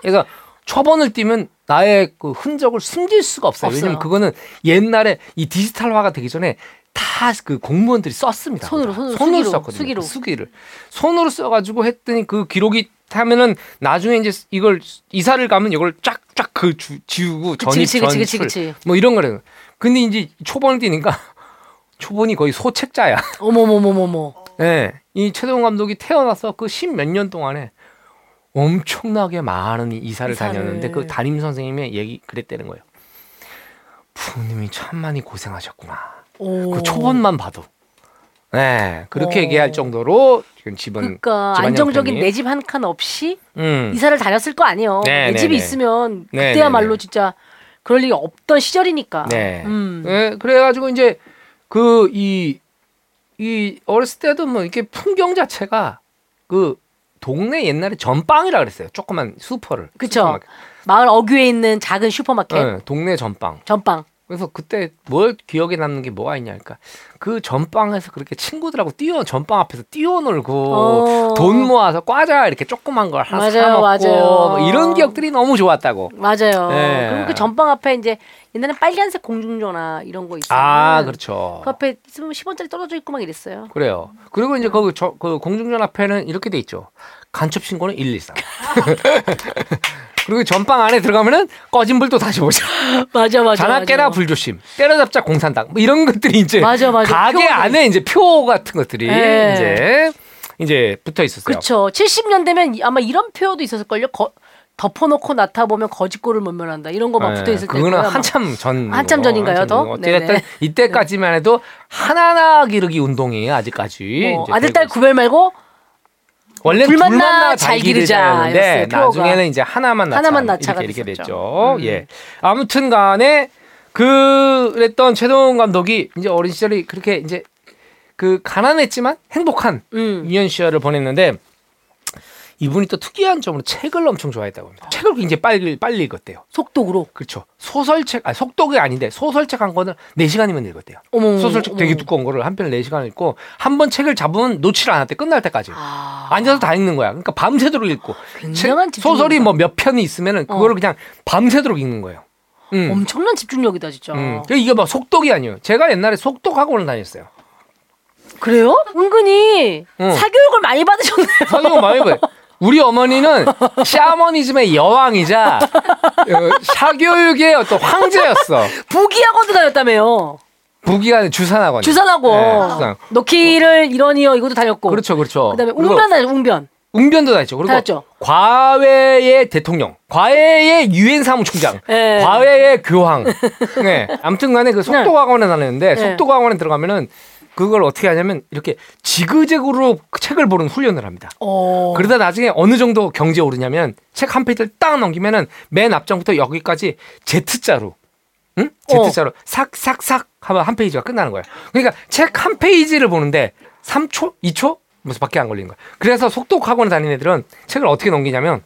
그래서 초본을 띄면 나의 그 흔적을 숨길 수가 없어요. 없어요. 왜냐면 그거는 옛날에 이 디지털화가 되기 전에 다 그 공무원들이 썼습니다. 손으로, 손으로, 손으로 수기로, 썼거든요. 수기로. 그 수기를 손으로 써가지고 했더니 그 기록이 하면은 나중에 이제 이걸 이사를 가면 이걸 쫙쫙 그 주- 지우고 전입 그치, 전출 그치. 뭐 이런 거래요. 근데 이제 초본을 뛰니까 <laughs> 초본이 거의 소책자야. 어머머머머머. 네, 이 최동원 감독이 태어나서 그 십 몇 년 동안에 엄청나게 많은 이사를, 이사를. 다녔는데 그 담임 선생님의 얘기 그랬다는 거예요. 부모님이 참 많이 고생하셨구나. 오. 그 초본만 봐도. 네, 그렇게 오. 얘기할 정도로 지금 집은 그러니까 안정적인 내 집 한 칸 없이 음, 이사를 다녔을 거 아니에요. 네, 내 네, 집이 네. 있으면 네, 그때야말로 네, 네. 진짜 그럴 일이 없던 시절이니까. 네. 음. 네, 그래가지고 이제 그 이 이 어렸을 때도 뭐 이렇게 풍경 자체가 그 동네 옛날에 전빵이라 그랬어요. 조그만 슈퍼를. 그쵸. 슈퍼마켓. 마을 어귀에 있는 작은 슈퍼마켓 네, 동네 전빵. 전빵. 그래서 그때 뭘 기억에 남는 게 뭐가 있냐니까 그 전빵에서 그렇게 친구들하고 뛰어 전빵 앞에서 뛰어놀고 어. 돈 모아서 과자 이렇게 조그만 걸 하나 사 맞아요, 먹고 맞아요. 뭐 이런 기억들이 너무 좋았다고. 맞아요. 네. 그리고 그 전빵 앞에 이제 옛날에 빨간색 공중전화 이런 거 있어요. 아 그렇죠. 그 앞에 있으면 10원짜리 떨어져 있고 막 이랬어요. 그래요. 그리고 이제 거기 저, 그 공중전 앞에는 이렇게 돼 있죠. 간첩 신고는 113. <laughs> 그리고 전방 안에 들어가면은 꺼진 불도 다시 보자. <laughs> 맞아 맞아. 자나 깨라. 불조심. 때려잡자 공산당. 뭐 이런 것들이 이제 맞아, 맞아. 가게 표가 안에 이제 표 같은 것들이 네. 이제 이제 붙어 있었어요. 그렇죠. 70년대면 아마 이런 표도 있었을걸요. 거, 덮어놓고 나타 보면 거짓골을 못 면한다 이런 거막 네, 붙어 있을 때. 그거는 한참 전 한참 전인가요, 더? 어쨌든. 이때까지만 해도 하나나 기르기 운동이에요 아직까지. 뭐 아들 딸 구별 말고 원래 불불 만나 만나 잘잘 기르자였는데. 나중에는 이제 하나만 낳자 하나만 이렇게, 이렇게. 됐죠. 음. 예. 아무튼간에 그랬던 최동원 감독이 이제 어린 시절이 그렇게 이제 그 가난했지만 행복한 음. 유년 시절을 보냈는데 이분이 또 특이한 점으로 책을 엄청 좋아했다고 합니다. 책을 굉장히 빨리 빨리 읽었대요. 속독으로. 그렇죠. 소설책, 아 속독이 아닌데 소설책 한 권을 4시간이면 읽었대요. 어머. 소설책 되게 어머. 두꺼운 거를 한 편을 4시간 읽고 한 번 책을 잡으면 놓지를 않았대. 끝날 때까지. 아. 앉아서 다 읽는 거야. 그러니까 밤새도록 읽고. 굉장한 책- 소설이. 뭐 몇 편이 있으면은 어. 그거를 그냥 밤새도록 읽는 거예요. 음. 엄청난 집중력이다 진짜. 음. 그러니까 이게 뭐 속독이 아니에요. 제가 옛날에 속독 학원을 다녔어요. 그래요? 은근히 응. 사교육을 많이 받으셨네요. 사용 많이 봐요. 우리 어머니는 샤머니즘의 여왕이자 어, 사교육의 어떤 황제였어. 부기학원도 다녔다며요. 부기가 주산학원. 주산하고 네. 노키를 이러니요 이것도 다녔고. 그렇죠, 그렇죠. 그다음에 웅변 다녔 웅변. 웅변도 다녔죠. 그리고 다녔죠. 과외의 대통령, 과외의 유엔 사무총장, 네. 과외의 교황. 네. 아무튼간에 그 속독학원에 다녔는데 네. 속독학원에 들어가면은 그걸 어떻게 하냐면 이렇게 지그재그로 그 책을 보는 훈련을 합니다. 어. 그러다 나중에 어느 정도 경지에 오르냐면 책 한 페이지를 딱 넘기면은 맨 앞장부터 여기까지 Z자로 응? 어. Z자로 삭삭삭 하면 한 페이지가 끝나는 거예요. 그러니까 책 한 페이지를 보는데 3초, 2초 무슨 밖에 안 걸리는 거예요. 그래서 속독 학원에 다니는 애들은 책을 어떻게 넘기냐면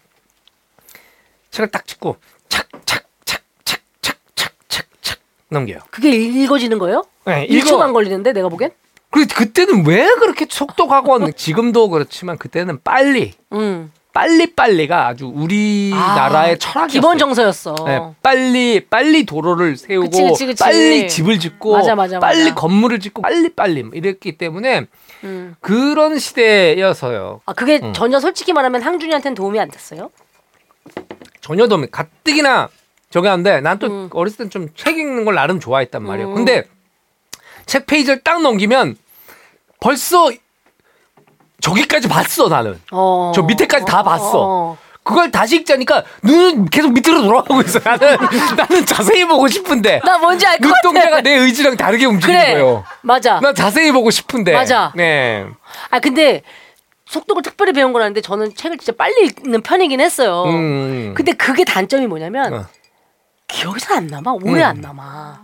책을 딱 찍고 착착착착착착착착 넘겨요. 그게 읽어지는 거예요? 네, 1초도 안 걸리는데 내가 보기엔? 그 그때는 왜 그렇게 학원 <laughs> 지금도 그렇지만 그때는 빨리 음. 빨리 빨리가 아주 우리나라의 아, 철학이었어요. 기본 정서였어. 네, 빨리 빨리 도로를 세우고 그치, 그치, 그치. 빨리 집을 짓고 맞아, 맞아, 빨리 맞아. 건물을 짓고 빨리 빨리 뭐 이랬기 때문에 음. 그런 시대여서요. 아 그게 음. 전혀 솔직히 말하면 항준이한테는 도움이 안 됐어요? 전혀 도움이 가뜩이나 저게 한데 난또 음. 어렸을 땐 좀 책 읽는 걸 나름 좋아했단 말이에요. 음. 근데 책 페이지를 딱 넘기면 벌써 저기까지 봤어 나는. 어. 저 밑에까지 다 어, 봤어. 어, 어. 그걸 다시 읽자니까 눈은 계속 밑으로 돌아가고 있어. 나는 <laughs> 나는 자세히 보고 싶은데 나 뭔지 알것 같아. 눈동자가 내 의지랑 다르게 움직이는 그래. 거예요. 맞아. 나 자세히 보고 싶은데. 맞아. 네. 아 근데 속독을 특별히 배운 건 아닌데 저는 책을 진짜 빨리 읽는 편이긴 했어요. 음. 근데 그게 단점이 뭐냐면 어. 기억이 잘 안 남아. 오래 음. 안 남아.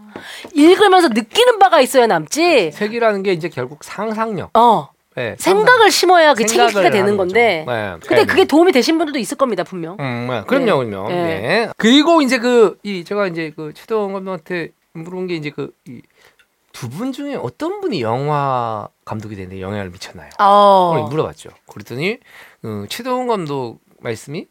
읽으면서 느끼는 바가 있어야 남지. 책이라는 게 이제 결국 상상력. 어. 네, 생각을 심어야 그 기가 되는 건데. 네. 근데 네. 그게 도움이 되신 분들도 있을 겁니다, 분명. 음, 네. 그럼요, 네. 그럼요. 네. 네. 그리고 이제 그 이 제가 이제 그 최동 감독한테 물어본 게 이제 그 두 분 중에 어떤 분이 영화 감독이 되는데 영향을 미쳤나요? 어. 물어봤죠. 그랬더니 어, 최동 감독 말씀이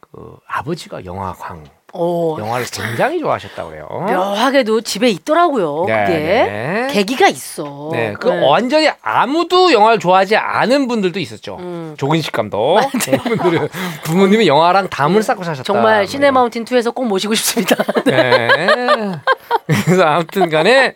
그 아버지가 영화광 오, 영화를 굉장히 좋아하셨다고 그래요. 묘하게도 집에 있더라고요. 네, 그게 네. 계기가 있어. 네, 그 완전히 아무도 영화를 좋아하지 않은 분들도 있었죠. 음. 조근식 감독 <laughs> 분들은 부모님이 영화랑 담을 쌓고 사셨다. 정말 뭐 시네 마운틴 2에서 꼭 모시고 싶습니다. <laughs> 네. 그래서 아무튼간에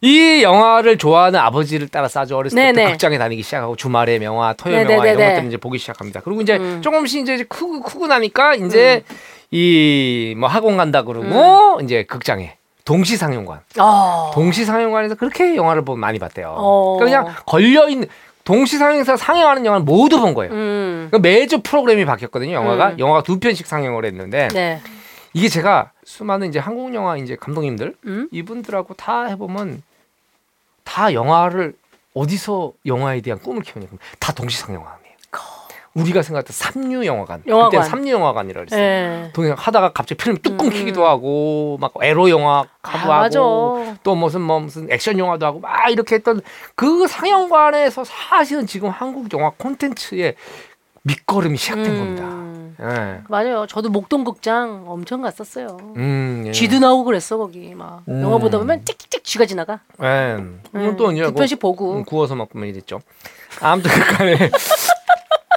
이 영화를 좋아하는 아버지를 따라서 어렸을 때부터 네네. 극장에 다니기 시작하고 주말에 명화, 토요일 네네네네. 명화 이런 것들을 이제 보기 시작합니다. 그리고 이제 음. 조금씩 이제 크고 크고 나니까 이제 이 뭐 학원 간다 그러고 이제 극장에 동시 상영관, 어. 동시 상영관에서 그렇게 영화를 보면 많이 봤대요. 어. 그러니까 그냥 걸려 있는 동시 상영에서 상영하는 영화를 모두 본 거예요. 음. 그러니까 매주 프로그램이 바뀌었거든요. 영화가 음. 영화가 두 편씩 상영을 했는데 네. 이게 제가 수많은 이제 한국 영화 이제 감독님들 음? 이분들하고 다 해보면 다 영화를 어디서 영화에 대한 꿈을 키우냐면 다 동시 상영관이에요. 우리가 생각했던 삼류 영화관, 영화관. 그때 삼류 영화관이라 그랬어요. 네. 동행 하다가 갑자기 필름 뚝 음. 끊기기도 하고 막 에로 영화 아, 하도 맞아. 하고 또 무슨 뭐 무슨 액션 영화도 하고 막 이렇게 했던 그 상영관에서 사실은 지금 한국 영화 콘텐츠의 밑거름이 시작된 겁니다. 음. 예. 맞아요. 저도 목동 극장 엄청 갔었어요. 음, 예. 쥐도 나오고 그랬어 거기 막 음. 영화 보다 보면 찍찍찍 쥐가 지나가. 예. 음, 또 이제 두 편씩 뭐, 보고. 음, 구워서 먹으면 이랬죠. 아무튼 간에 <laughs>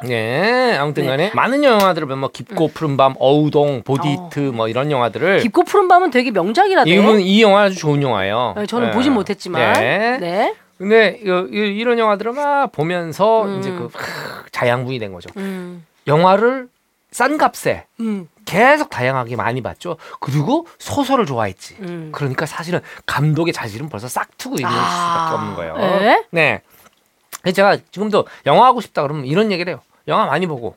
예, 아무튼 간에 네. 많은 영화들을 보면 뭐 깊고 푸른 밤, 어우동, 보디트 뭐 이런 영화들을 깊고 푸른 밤은 되게 명작이라대. 이분 이 영화 아주 좋은 영화예요. 네, 저는 예. 보진 못했지만. 네. 네. 근데 이런 영화들을 막 보면서 음. 이제 그 크, 자양분이 된 거죠. 음. 영화를 싼 값에 음. 계속 다양하게 많이 봤죠. 그리고 소설을 좋아했지. 음. 그러니까 사실은 감독의 자질은 벌써 싹트고 있는 아. 수밖에 없는 거예요. 네? 네. 그래서 제가 지금도 영화 하고 싶다 그러면 이런 얘기를 해요. 영화 많이 보고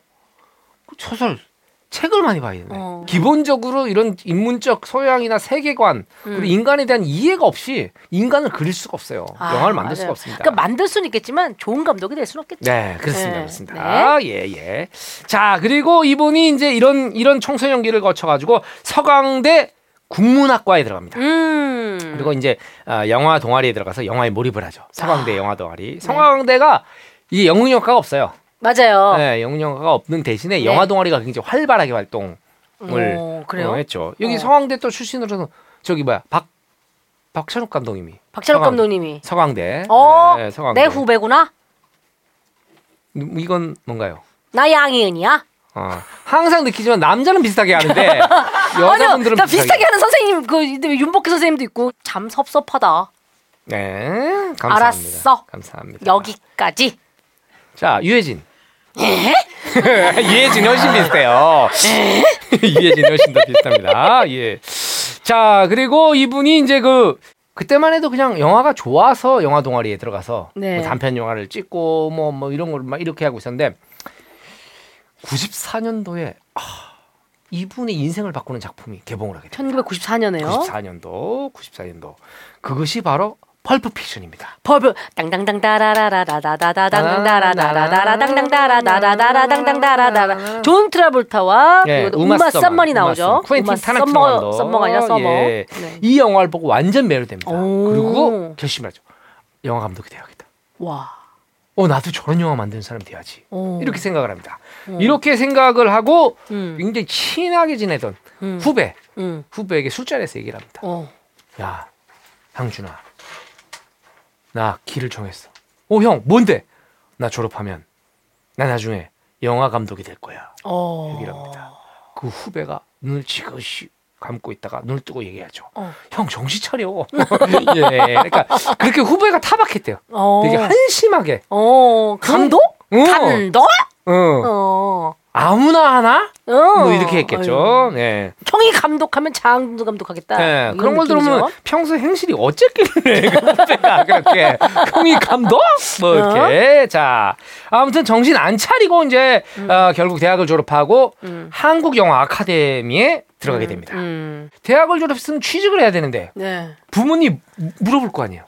그 소설 책을 많이 봐야 되네. 어. 기본적으로 이런 인문적 소양이나 세계관 그리고 음. 인간에 대한 이해가 없이 인간을 그릴 수가 없어요. 아, 영화를 만들 맞아요. 수가 없습니다. 그러니까 만들 수는 있겠지만 좋은 감독이 될 수는 없겠죠. 네, 그렇습니다. 네, 그렇습니다. 예, 예. 자, 그리고 이분이 이제 이런 이런 청소년기를 거쳐 가지고 서강대 국문학과에 들어갑니다. 음. 그리고 이제 아, 영화 동아리에 들어가서 영화에 몰입을 하죠. 서강대 아. 영화 동아리. 서강대가 이게 영문영화가 없어요. 맞아요. 네, 영문영화가 없는 대신에 네. 영화 동아리가 굉장히 활발하게 활동을 어, 그래요? 어, 했죠. 여기 어. 서강대 또 출신으로는 저기 뭐야 박 박찬욱 감독님이 박찬욱 서강- 감독님이. 서강대. 어, 네, 서강대. 내 후배구나. 음, 이건 뭔가요? 나 양희은이야. 어, 항상 느끼지만 남자는 비슷하게 하는데 <laughs> 아니요, 여자분들은 나 비슷하게 하는 선생님 그 윤복희 선생님도 있고 참 섭섭하다. 네, 감사합니다. 알았어. 감사합니다. 여기까지. 자, 유해진. 예? <laughs> 유해진 훨씬 비슷해요. <laughs> 유해진 훨씬 더 비슷합니다. 예. 자, 그리고 이분이 이제 그 그때만 해도 그냥 영화가 좋아서 영화 동아리에 들어가서 네. 뭐 단편 영화를 찍고 뭐뭐 이런 걸 막 이렇게 하고 있었는데 94년도에 아, 이분의 인생을 바꾸는 작품이 개봉을 하게 됩니다. 1994년에요. 94년도, 94년도. 그것이 바로 펄프 픽션입니다. 벌벌 땅땅땅따라라라라다다당당다라다당당다라다라다당당다라다라 존 트라볼타와 예, 우마 우마 썸머, 썸머니 나오죠. 쿠엔틴 감독. 썸머가 아니라 서머. 예. 네. 이 영화를 보고 완전 매료됩니다. 오. 그리고 결심을 하죠. 영화 감독이 돼야겠다. 와. 어, 나도 저런 영화 만드는 사람이 돼야지. 오. 이렇게 생각을 합니다. 음. 이렇게 생각을 하고 음. 굉장히 친하게 지내던 음. 후배, 음. 후배에게 술자리에서 얘기를 합니다. 어. 야, 상준아, 나 길을 정했어. 어, 형, 뭔데? 나 졸업하면 나 나중에 영화 감독이 될 거야. 어. 얘기를 합니다. 그 후배가 눈을 지그시 감고 있다가 눈을 뜨고 얘기하죠. 어. 형 정신 차려. <laughs> 예, 그러니까 그렇게 후배가 타박했대요. 어. 되게 한심하게. 어. 감독? 응. 감독? 어. 어. 아무나 하나? 어. 뭐 이렇게 했겠죠. 아유. 네. 형이 감독하면 장도 감독하겠다. 네, 이런 그런 걸 느낌이죠. 들으면 평소 행실이 어쨌길래 <laughs> 그 후배가 그렇게 형이 감독? 뭐 이렇게. 자, 아무튼 정신 안 차리고 이제 어, 결국 대학을 졸업하고 음. 한국 영화 아카데미에 들어가게 됩니다. 음. 대학을 졸업했으면 취직을 해야 되는데 네. 부모님 무- 물어볼 거 아니에요.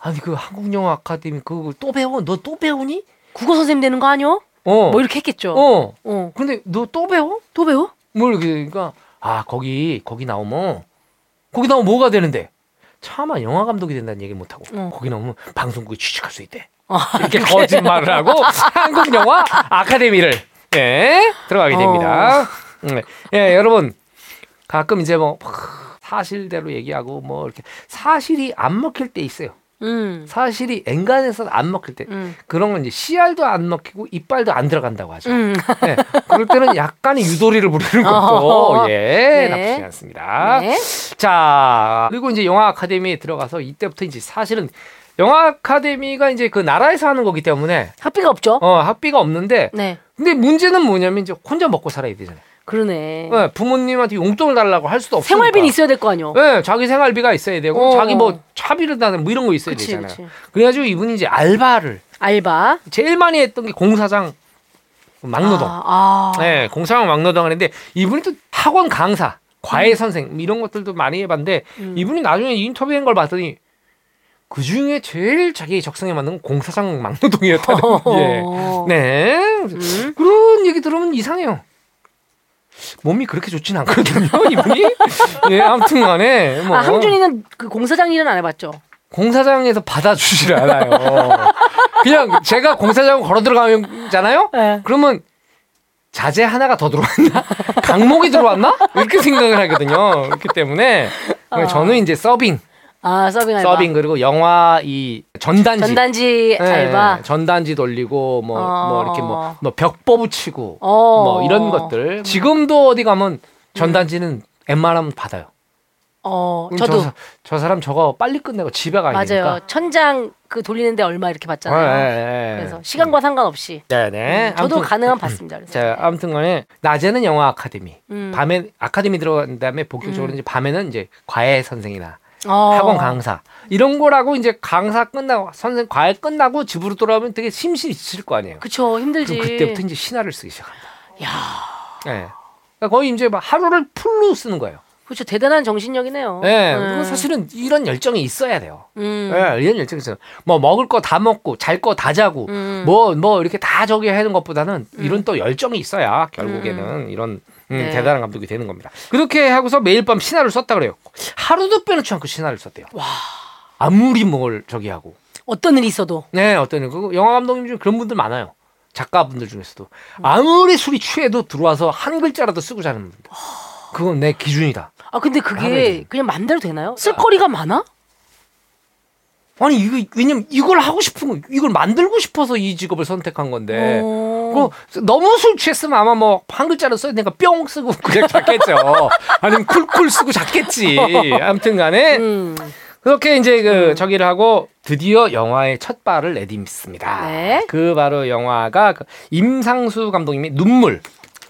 아니 그 한국 영화 아카데미 그걸 또 배워? 너 또 배우니? 국어 선생님 되는 거 아니요? 어. 뭐 이렇게 했겠죠. 어. 어. 근데 너 또 배워? 또 배워? 뭘 이렇게 그러니까 아 거기 거기 나오면 거기 나오면 뭐가 되는데? 차마 영화 감독이 된다는 얘기 못 하고 어. 거기 나오면 방송국에 취직할 수 있대. 아, 이렇게 거짓말을 하고 <laughs> 한국 영화 아카데미를 예, 들어가게 됩니다. 음, 예, 여러분 가끔 이제 뭐 사실대로 얘기하고 뭐 이렇게 사실이 안 먹힐 때 있어요. 음. 사실이 엔간해서 안 먹힐 때 음. 그런 건 이제 씨알도 안 먹히고 이빨도 안 들어간다고 하죠. 음. 네, 그럴 때는 약간의 유도리를 부리는 <laughs> 것도 어허. 예 네. 나쁘지 않습니다. 네. 자 그리고 이제 영화 아카데미에 들어가서 이때부터 이제 사실은 영화 아카데미가 이제 그 나라에서 하는 거기 때문에 학비가 없죠. 어 학비가 없는데 네. 근데 문제는 뭐냐면 이제 혼자 먹고 살아야 되잖아요. 그러네. 네, 부모님한테 용돈을 달라고 할 수도 없으니까. 생활비는 있어야 될 거 아니요. 네, 자기 생활비가 있어야 되고 어. 자기 뭐 차비를 다는 뭐 이런 거 있어야 그치, 되잖아요. 그치. 그래가지고 이분이 이제 알바를 알바. 제일 많이 했던 게 공사장 막노동. 아, 아. 네, 공사장 막노동을 했는데 이분이 또 학원 강사, 과외 선생 뭐 이런 것들도 많이 해봤는데 음. 이분이 나중에 인터뷰한 걸 봤더니 그 중에 제일 자기 적성에 맞는 건 공사장 막노동이었다는 <laughs> 예. 어. 네. 음. 그런 얘기 들으면 이상해요. 몸이 그렇게 좋진 않거든요, <laughs> 이분이. 예, 아무튼 간에. 뭐. 아, 항준이는 그 공사장 일은 안 해봤죠. 공사장에서 받아주질 않아요. 그냥 제가 공사장 걸어 들어가잖아요? 네. 그러면 자재 하나가 더 들어왔나? <laughs> 강목이 들어왔나? 이렇게 생각을 하거든요. 그렇기 때문에 어. 저는 이제 서빙, 아, 서빙 알바. 서빙 그리고 영화 이 전단지. 전단지 예, 알바. 전단지 돌리고 뭐, 어. 뭐 이렇게 뭐, 뭐 벽보 붙이고 어. 뭐 이런 것들. 지금도 어디 가면 전단지는 웬만하면 받아요. 어, 저도 저, 사- 저 사람 저거 빨리 끝내고 집에 가야 맞아요. 되니까. 천장 그 돌리는데 얼마 이렇게 받잖아요. 예, 예, 예. 그래서 시간과 상관없이 네 네. 음, 저도 아무튼- 가능한 받습니다. 그래서. 자, 아무튼간에 낮에는 영화 아카데미, 음. 밤에 아카데미 들어간 다음에 본격적으로 음. 이제 밤에는 이제 과외 선생이나 어. 학원 강사 이런 거라고 이제 강사 끝나고 선생 과외 끝나고 집으로 돌아오면 되게 심신이 지칠 거 아니에요. 그쵸 힘들지. 그때부터 이제 신화를 쓰기 시작합니다. 야, 예. 그러니까 거의 이제 막 하루를 풀로 쓰는 거예요. 그렇죠 대단한 정신력이네요. 예. 음. 그건 사실은 이런 열정이 있어야 돼요. 음. 예, 이런 열정이 있어요. 뭐 먹을 거 다 먹고 잘 거 다 자고 음. 뭐뭐 이렇게 다 저기 하는 것보다는 이런 또 열정이 있어야 결국에는 이런 음, 네. 대단한 감독이 되는 겁니다. 그렇게 하고서 매일 밤 신화를 썼다 그래요. 하루도 빼놓지 않고 신화를 썼대요. 와. 아무리 뭘 저기 하고. 어떤 일이 있어도 네, 어떤 그 영화 감독님 중에 그런 분들 많아요. 작가분들 중에서도 아무리 술이 취해도 들어와서 한 글자라도 쓰고 자는 분들. 그건 내 기준이다. 아 근데 그게 그냥 맘대로 되나요? 쓸거리가 많아? 아니 이거 왜냐면 이걸 하고 싶은 거 이걸 만들고 싶어서 이 직업을 선택한 건데 어. 그 너무 술 취했으면 아마 뭐 한 글자로 써야 되니까 뿅 쓰고 <laughs> 그냥 잤겠죠 아니면 쿨쿨 쓰고 잤겠지 아무튼간에 음. 그렇게 이제 그 저기를 하고 드디어 영화의 첫 발을 내딛습니다 네. 그 바로 영화가 그 임상수 감독님의 눈물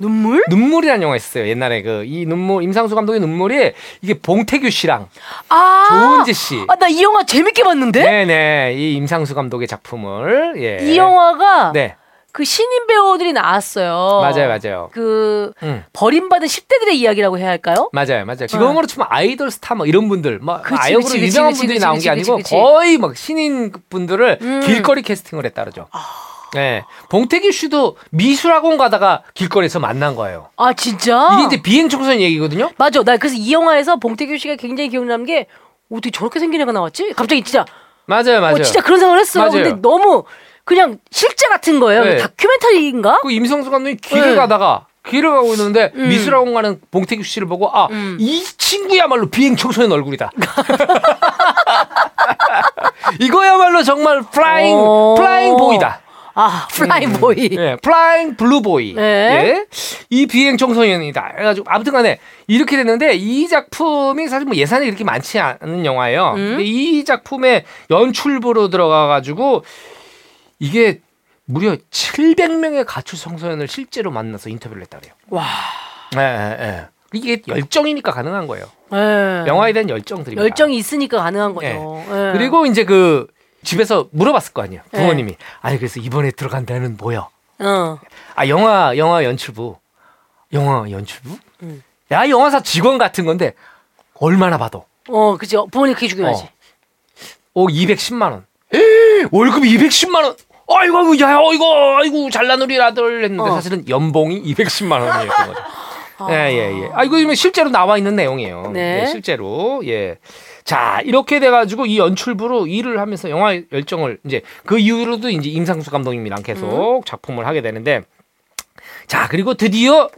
눈물? 눈물이라는 영화 있었어요 옛날에 그 이 눈물 임상수 감독의 눈물이 이게 봉태규 씨랑 아. 조은지 씨 아, 나 이 영화 재밌게 봤는데? 네네 이 임상수 감독의 작품을 예. 이 영화가 네 그 신인 배우들이 나왔어요. 맞아요 맞아요 그 음. 버림받은 10대들의 이야기라고 해야 할까요? 맞아요 맞아요 지금으로 치면 아이돌 스타 뭐 이런 분들 뭐 그치, 아역으로 그치, 유명한 그치, 분들이 나온 게 아니고. 거의 막 신인 분들을 음. 길거리 캐스팅을 했다 그러죠 네 봉태규 씨도 미술학원 가다가 길거리에서 만난 거예요 아 진짜? 이게 이제 비행 청소년 얘기거든요 맞아. 나 그래서 이 영화에서 봉태규 씨가 굉장히 기억나는 게 어떻게 저렇게 생긴 애가 나왔지? 갑자기 진짜 맞아요 맞아요 어, 진짜 그런 생각을 했어요. 맞아요. 근데 너무 그냥 실제 같은 거예요. 네. 다큐멘터리인가? 그 임성수 감독이 길을 네. 가다가 길을 가고 있는데 음. 미술학원 가는 봉태규 씨를 보고 아 음. 이 친구야말로 비행 청소년 얼굴이다. <laughs> <laughs> 이거야말로 정말 flying 어. flying boy다. 아 flying boy. 예, flying blue boy. 네. 예. 이 비행 청소년이다. 그래가지고 아무튼 간에 이렇게 됐는데 이 작품이 사실 뭐 예산이 그렇게 많지 않은 영화예요. 음. 근데 이 작품의 연출부로 들어가가지고 이게 무려 700명의 가출 청소년을 실제로 만나서 인터뷰를 했다 그래요. 와. 예, 예, 예. 이게 열정이니까 가능한 거예요. 예. 영화에 대한 열정들입니다. 열정이 있으니까 가능한 거죠. 예. 예. 그리고 이제 그 집에서 물어봤을 거 아니에요. 예. 부모님이. 아니 그래서 이번에 들어간 데는 뭐요? 어. 아 영화 영화 연출부 영화 연출부 음. 야 영화사 직원 같은 건데 얼마나 봐도 어, 그죠. 부모님 그게 중요하지. 오 210만 원 에이, 월급 210만 원 아이고 아이고 야 아이고 아이고 잘난 우리 아들 했는데 어. 사실은 연봉이 210만 원이었던 거죠 아. 예예예 아 이거 이거 실제로 나와 있는 내용이에요 네. 예, 실제로 예 자 이렇게 돼가지고 이 연출부로 일을 하면서 영화 열정을 이제 그 이후로도 이제 임상수 감독님이랑 계속 음. 작품을 하게 되는데 자 그리고 드디어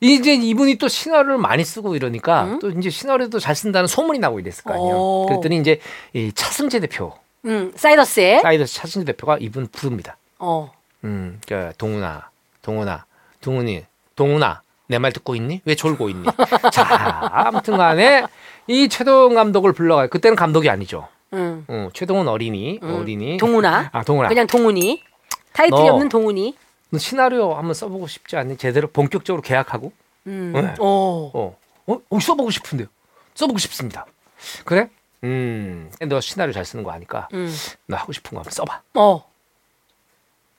이제 이분이 또 시나리오를 많이 쓰고 이러니까 음? 또 이제 시나리오도 잘 쓴다는 소문이 나고 이랬을 거 아니에요. 오. 그랬더니 이제 이 차승재 대표, 음, 사이더스의 사이더스 차승재 대표가 이분 부릅니다. 어. 음, 그 동훈아, 동훈아, 동훈이, 동훈아, 내 말 듣고 있니? 왜 졸고 있니? <laughs> 자, 아무튼 간에 이 최동훈 감독을 불러가요. 그때는 감독이 아니죠. 음. 어, 최동훈 어린이, 음. 어린이. 동훈아. 아, 동훈아. 그냥 동훈이. 타이틀이 너- 없는 동훈이. 너 시나리오 한번 써보고 싶지 않니? 제대로 본격적으로 계약하고. 음. 네. 어. 어, 어, 어, 써보고 싶은데요. 써보고 싶습니다. 그래? 음, 너 시나리오 잘 쓰는 거 아니까 음. 너 하고 싶은 거 한번 써봐. 어.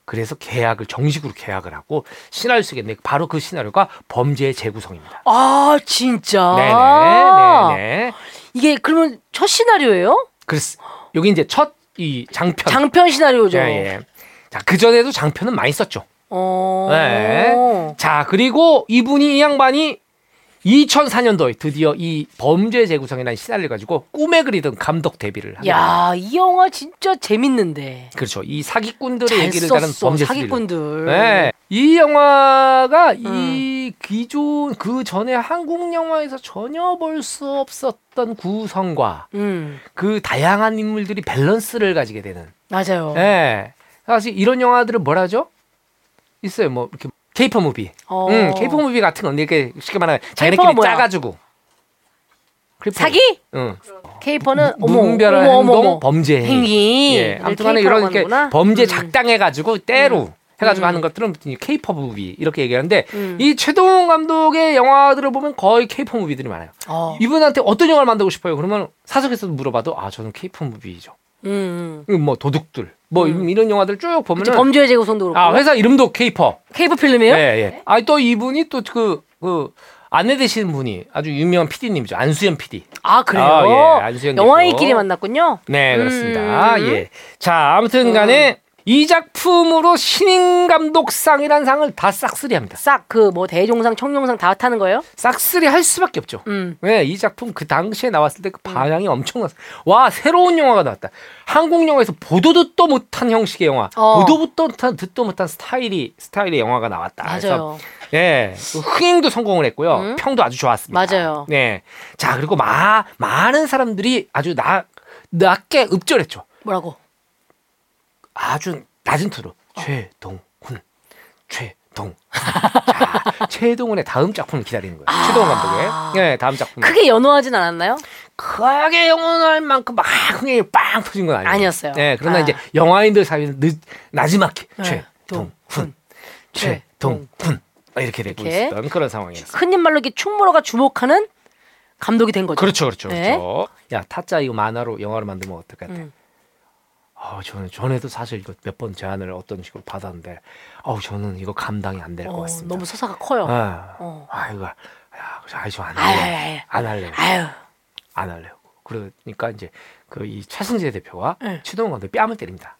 그래서 계약을 정식으로 계약을 하고 시나리오 쓰겠네. 바로 그 시나리오가 범죄의 재구성입니다. 아, 진짜. 네네, 네네. 이게 그러면 첫 시나리오예요? 그래서 여기 이제 첫 이 장편. 장편 시나리오죠. 예, 예. 자, 그 전에도 장편은 많이 썼죠. 어. 네. 자, 그리고 이분이 이 양반이 2004년도에 드디어 이 범죄 재구성이라는 시나리오를 가지고 꿈에 그리던 감독 데뷔를 하게. 야, 이 영화 진짜 재밌는데. 그렇죠. 이 사기꾼들의 잘 얘기를 다룬. 범죄 사기꾼들. 네. 이 영화가 음. 이 기존 그 전에 한국 영화에서 전혀 볼 수 없었던 구성과 음. 그 다양한 인물들이 밸런스를 가지게 되는. 맞아요. 네. 사실 이런 영화들은 뭐라죠? 있어요. 뭐 이렇게 caper movie. 어. 음, caper movie 같은 건 이렇게 쉽게 말하면 자기네끼리 뭐야? 짜가지고. caper. 사기? 응. caper는 어머, 무분별한 어머, 행동, 어머. 범죄 행위. 예, 아무튼간에 이런 이렇게 범죄 하는구나. 작당해가지고 때로 음. 해가지고 음. 하는 것들은 caper movie 이렇게 얘기하는데 음. 이 최동훈 감독의 영화들을 보면 거의 caper movie들이 많아요. 어. 이분한테 어떤 영화를 만들고 싶어요? 그러면 사석에서도 물어봐도 아 저는 caper movie죠. 음. 음, 뭐 도둑들, 뭐 음. 이런 영화들 쭉 보면은 범죄의 재구성도 그렇고. 아 회사 이름도 케이퍼. 케이퍼 필름이에요? 예, 예. 아, 또 이분이 또 그, 그, 안내 되시는 분이 아주 유명한 PD님이죠. 안수현 PD. 아, 그래요? 아, 예, 안수현 영화인끼리. 만났군요. 네, 그렇습니다. 음. 예. 자, 아무튼 간에 이 작품으로 신인 감독상이라는 상을 다 싹쓸이 합니다. 싹 그 뭐 대종상, 청룡상 다 타는 거예요? 싹쓸이 할 수밖에 없죠. 음. 왜? 이 작품 그 당시에 나왔을 때 그 반향이 엄청났어. 와, 새로운 영화가 나왔다. 한국 영화에서 보도 듣도 못한 형식의 영화. 어. 보도 듣도 못한, 듣도 못한 스타일이, 스타일의 영화가 나왔다. 그래서 맞아요. 예, 그 흥행도 성공을 했고요. 음. 평도 아주 좋았습니다. 맞아요. 네. 자, 그리고 마, 많은 사람들이 아주 나, 낮게 읍절했죠. 뭐라고? 아주 낮은 투로. 어. 최동훈. 최동훈. 자, <laughs> 최동훈의 다음 작품을 기다리는 거예요. 최동훈 감독의. 네, 다음 작품. 아. 크게 연호하진 않았나요? 크게 영원할 만큼 막 흥행이 빵 터진 건 아니에요. 아니었어요. 네, 그러나 아. 이제 영화인들 사이에는 늦, 나지막히 네. 최동훈. 최- 최동훈. 이렇게 되고. 있었던 그런 상황이었어요. 흔히 말로 이렇게 충무로가 주목하는 감독이 된 거죠. 그렇죠, 그렇죠, 네. 그렇죠. 야 타짜 이거 만화로 영화로 만들면 어떨 것 같아? 음. 아, 저는 전에도 사실 이거 몇 번 제안을 어떤 식으로 받았는데, 어우 저는 이거 감당이 안 될 것 어, 같습니다. 너무 서사가 커요. 아, 어. 아 이거, 야, 아이 저안 할래, 안 할래, 아유. 안 할래요. 그러니까 이제 그 이 최승재 대표가 네. 최동원 감독 뺨을 때립니다.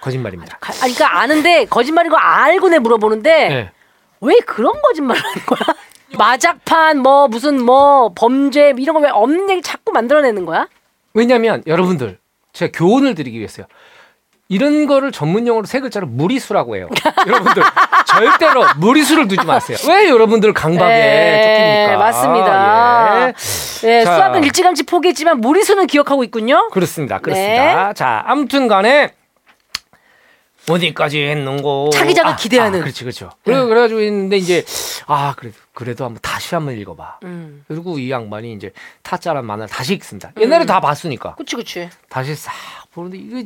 거짓말입니다. 가- 아니, 그러니까 아는데 거짓말인 거 알고 내 물어보는데 네. 왜 그런 거짓말을 하는 거야? <laughs> 마작판 뭐 무슨 뭐 범죄 이런 거 왜 없는 얘기 자꾸 만들어내는 거야? 왜냐하면 여러분들 제가 교훈을 드리기 위해서요. 이런 거를 전문 용어로 세 글자로 무리수라고 해요. <laughs> 여러분들 절대로 무리수를 두지 마세요. 왜 여러분들 강박에 네, 쫓깁니까? 맞습니다. 예. 네, 자. 수학은 일찌감치 포기했지만 무리수는 기억하고 있군요. 그렇습니다. 그렇습니다. 네. 자, 아무튼 간에 어디까지 했는고 차기작을 기대하는. 그렇지, 그렇죠. 그래 그래가지고 있는데 이제 아 그래도 그래도 한번 다시 한번 읽어봐. 음. 그리고 이 양반이 이제 타짜란 만화를 다시 읽습니다. 옛날에 다 봤으니까 그치 그치. 다시 싹 보는데 이거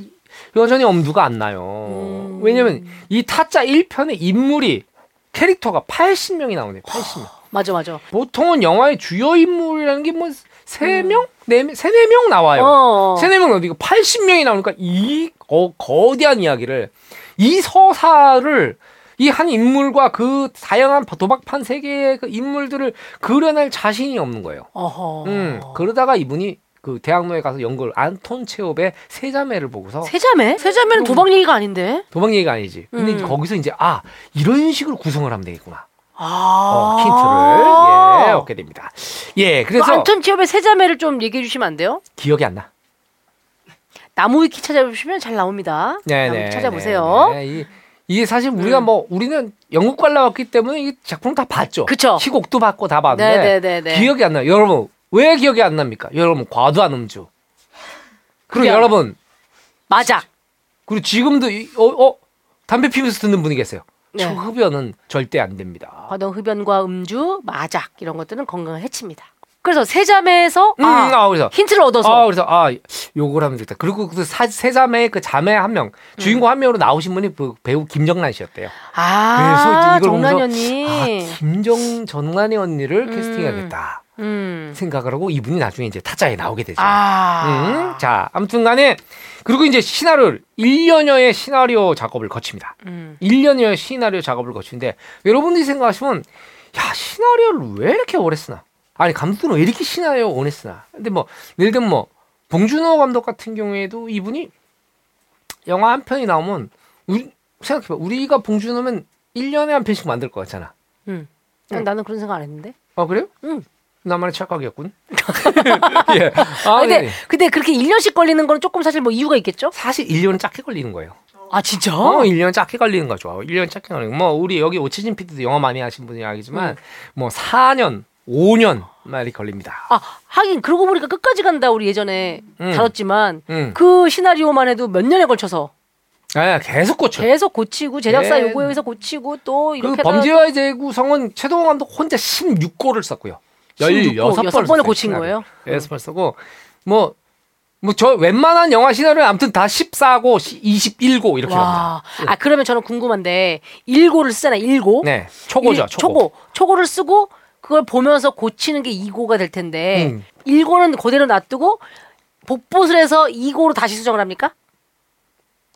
여전히 엄두가 안 나요. 음. 왜냐면 이 타짜 1편의 인물이 캐릭터가 80명이 나오네요. 80명. 맞아 맞아. 보통은 영화의 주요 인물이라는 게뭐세 명, 네 명, 세네 명 나와요. 어. 세네 명 어디 80명이 나오니까 이 거, 거대한 이야기를 이 서사를 이 한 인물과 그 다양한 도박판 세계의 그 인물들을 그려낼 자신이 없는 거예요. 어허. 음, 그러다가 이분이 그 대학로에 가서 연구를 안톤 체홉의 세자매를 보고서 세자매? 세자매는 도박 얘기가 아닌데. 도박 얘기가 아니지. 근데 음. 거기서 이제 아 이런 식으로 구성을 하면 되겠구나. 아. 어, 힌트를 예 얻게 됩니다. 예, 그래서 그래서 안톤 티업의 세자매를 좀 얘기해 주시면 안 돼요? 기억이 안 나. 나무 위키 찾아보시면 잘 나옵니다. 나무 위키 찾아보세요. 네, 네. 이, 이게 사실 우리가 뭐 우리는 영국관 나왔기 때문에 이 작품을 다 봤죠. 그쵸. 희곡도 봤고 다 봤는데 네네네네. 기억이 안 나요. 여러분 왜 기억이 안 납니까? 여러분 과도한 음주. 그리고 여러분 맞아. 그리고 지금도 이- 어, 어 담배 피면서 듣는 분이 계세요. 네. 저 흡연은 절대 안 됩니다. 과동 흡연과 음주, 마작 이런 것들은 건강을 해칩니다. 그래서 세자매에서 음, 아, 아, 그래서 힌트를 얻어서 아 그래서 아 요걸 하면 되겠다. 그리고 그 사- 세 자매의 그 자매 한 명 주인공 한 명으로 나오신 분이 그 배우 김정란 씨였대요. 그래서 아, 이걸 정란이 보면서 언니. 아 김정 정란이 언니를 음. 캐스팅해야겠다 음. 생각을 하고 이분이 나중에 이제 타짜에 나오게 되죠. 아. 음, 자 아무튼 간에 그리고 이제 시나리오를 1년여의 시나리오 작업을 거칩니다. 음. 1년여의 시나리오 작업을 거치는데 여러분들이 생각하시면 야 시나리오를 왜 이렇게 오래 쓰나? 아니 감독은 왜 이렇게 오래 쓰나? 근데 뭐 예를 들면 뭐 봉준호 감독 같은 경우에도 이분이 영화 한 편이 나오면 우리 생각해봐 우리가 봉준호면 1년에 한 편씩 만들 것 같잖아. 음. 응. 나는 그런 생각 안 했는데. 아 그래요? 응. 나만의 착각이었군. <laughs> 예. 아, 근데 네. 근데 그렇게 1년씩 걸리는 거는 조금 사실 뭐 이유가 있겠죠? 사실 1년은 작게 걸리는 거예요. 아 진짜? 어, 1년 작게 걸리는 거죠. 1년 작게 걸리는 거. 뭐 우리 여기 오치진 PD도 영화 많이 하신 분이 알겠지만 음. 뭐 4년, 5년 말이 걸립니다. 아 하긴 그러고 보니까 끝까지 간다 우리 예전에 음. 다뤘지만 음. 그 시나리오만 해도 몇 년에 걸쳐서 아, 계속 고쳐. 계속 고치고 제작사 예. 요구해서 고치고 또그 이렇게 범죄와의 재구성은 최동원 감독 혼자 16골을 썼고요. 16골, 16번 여섯 번을 고친 거예요? 여섯 번 쓰고 뭐 뭐저 웬만한 영화 시나리오 아무튼 다 14고 21고 이렇게 와. 갑니다. 아 그러면 저는 궁금한데 일고를 쓰잖아 일고. 네. 초고죠. 일- 초고. 초고. 초고를 쓰고 그걸 보면서 고치는 게 2고가 될 텐데 음. 1고는 그대로 놔두고 복붙을 해서 2고로 다시 수정을 합니까?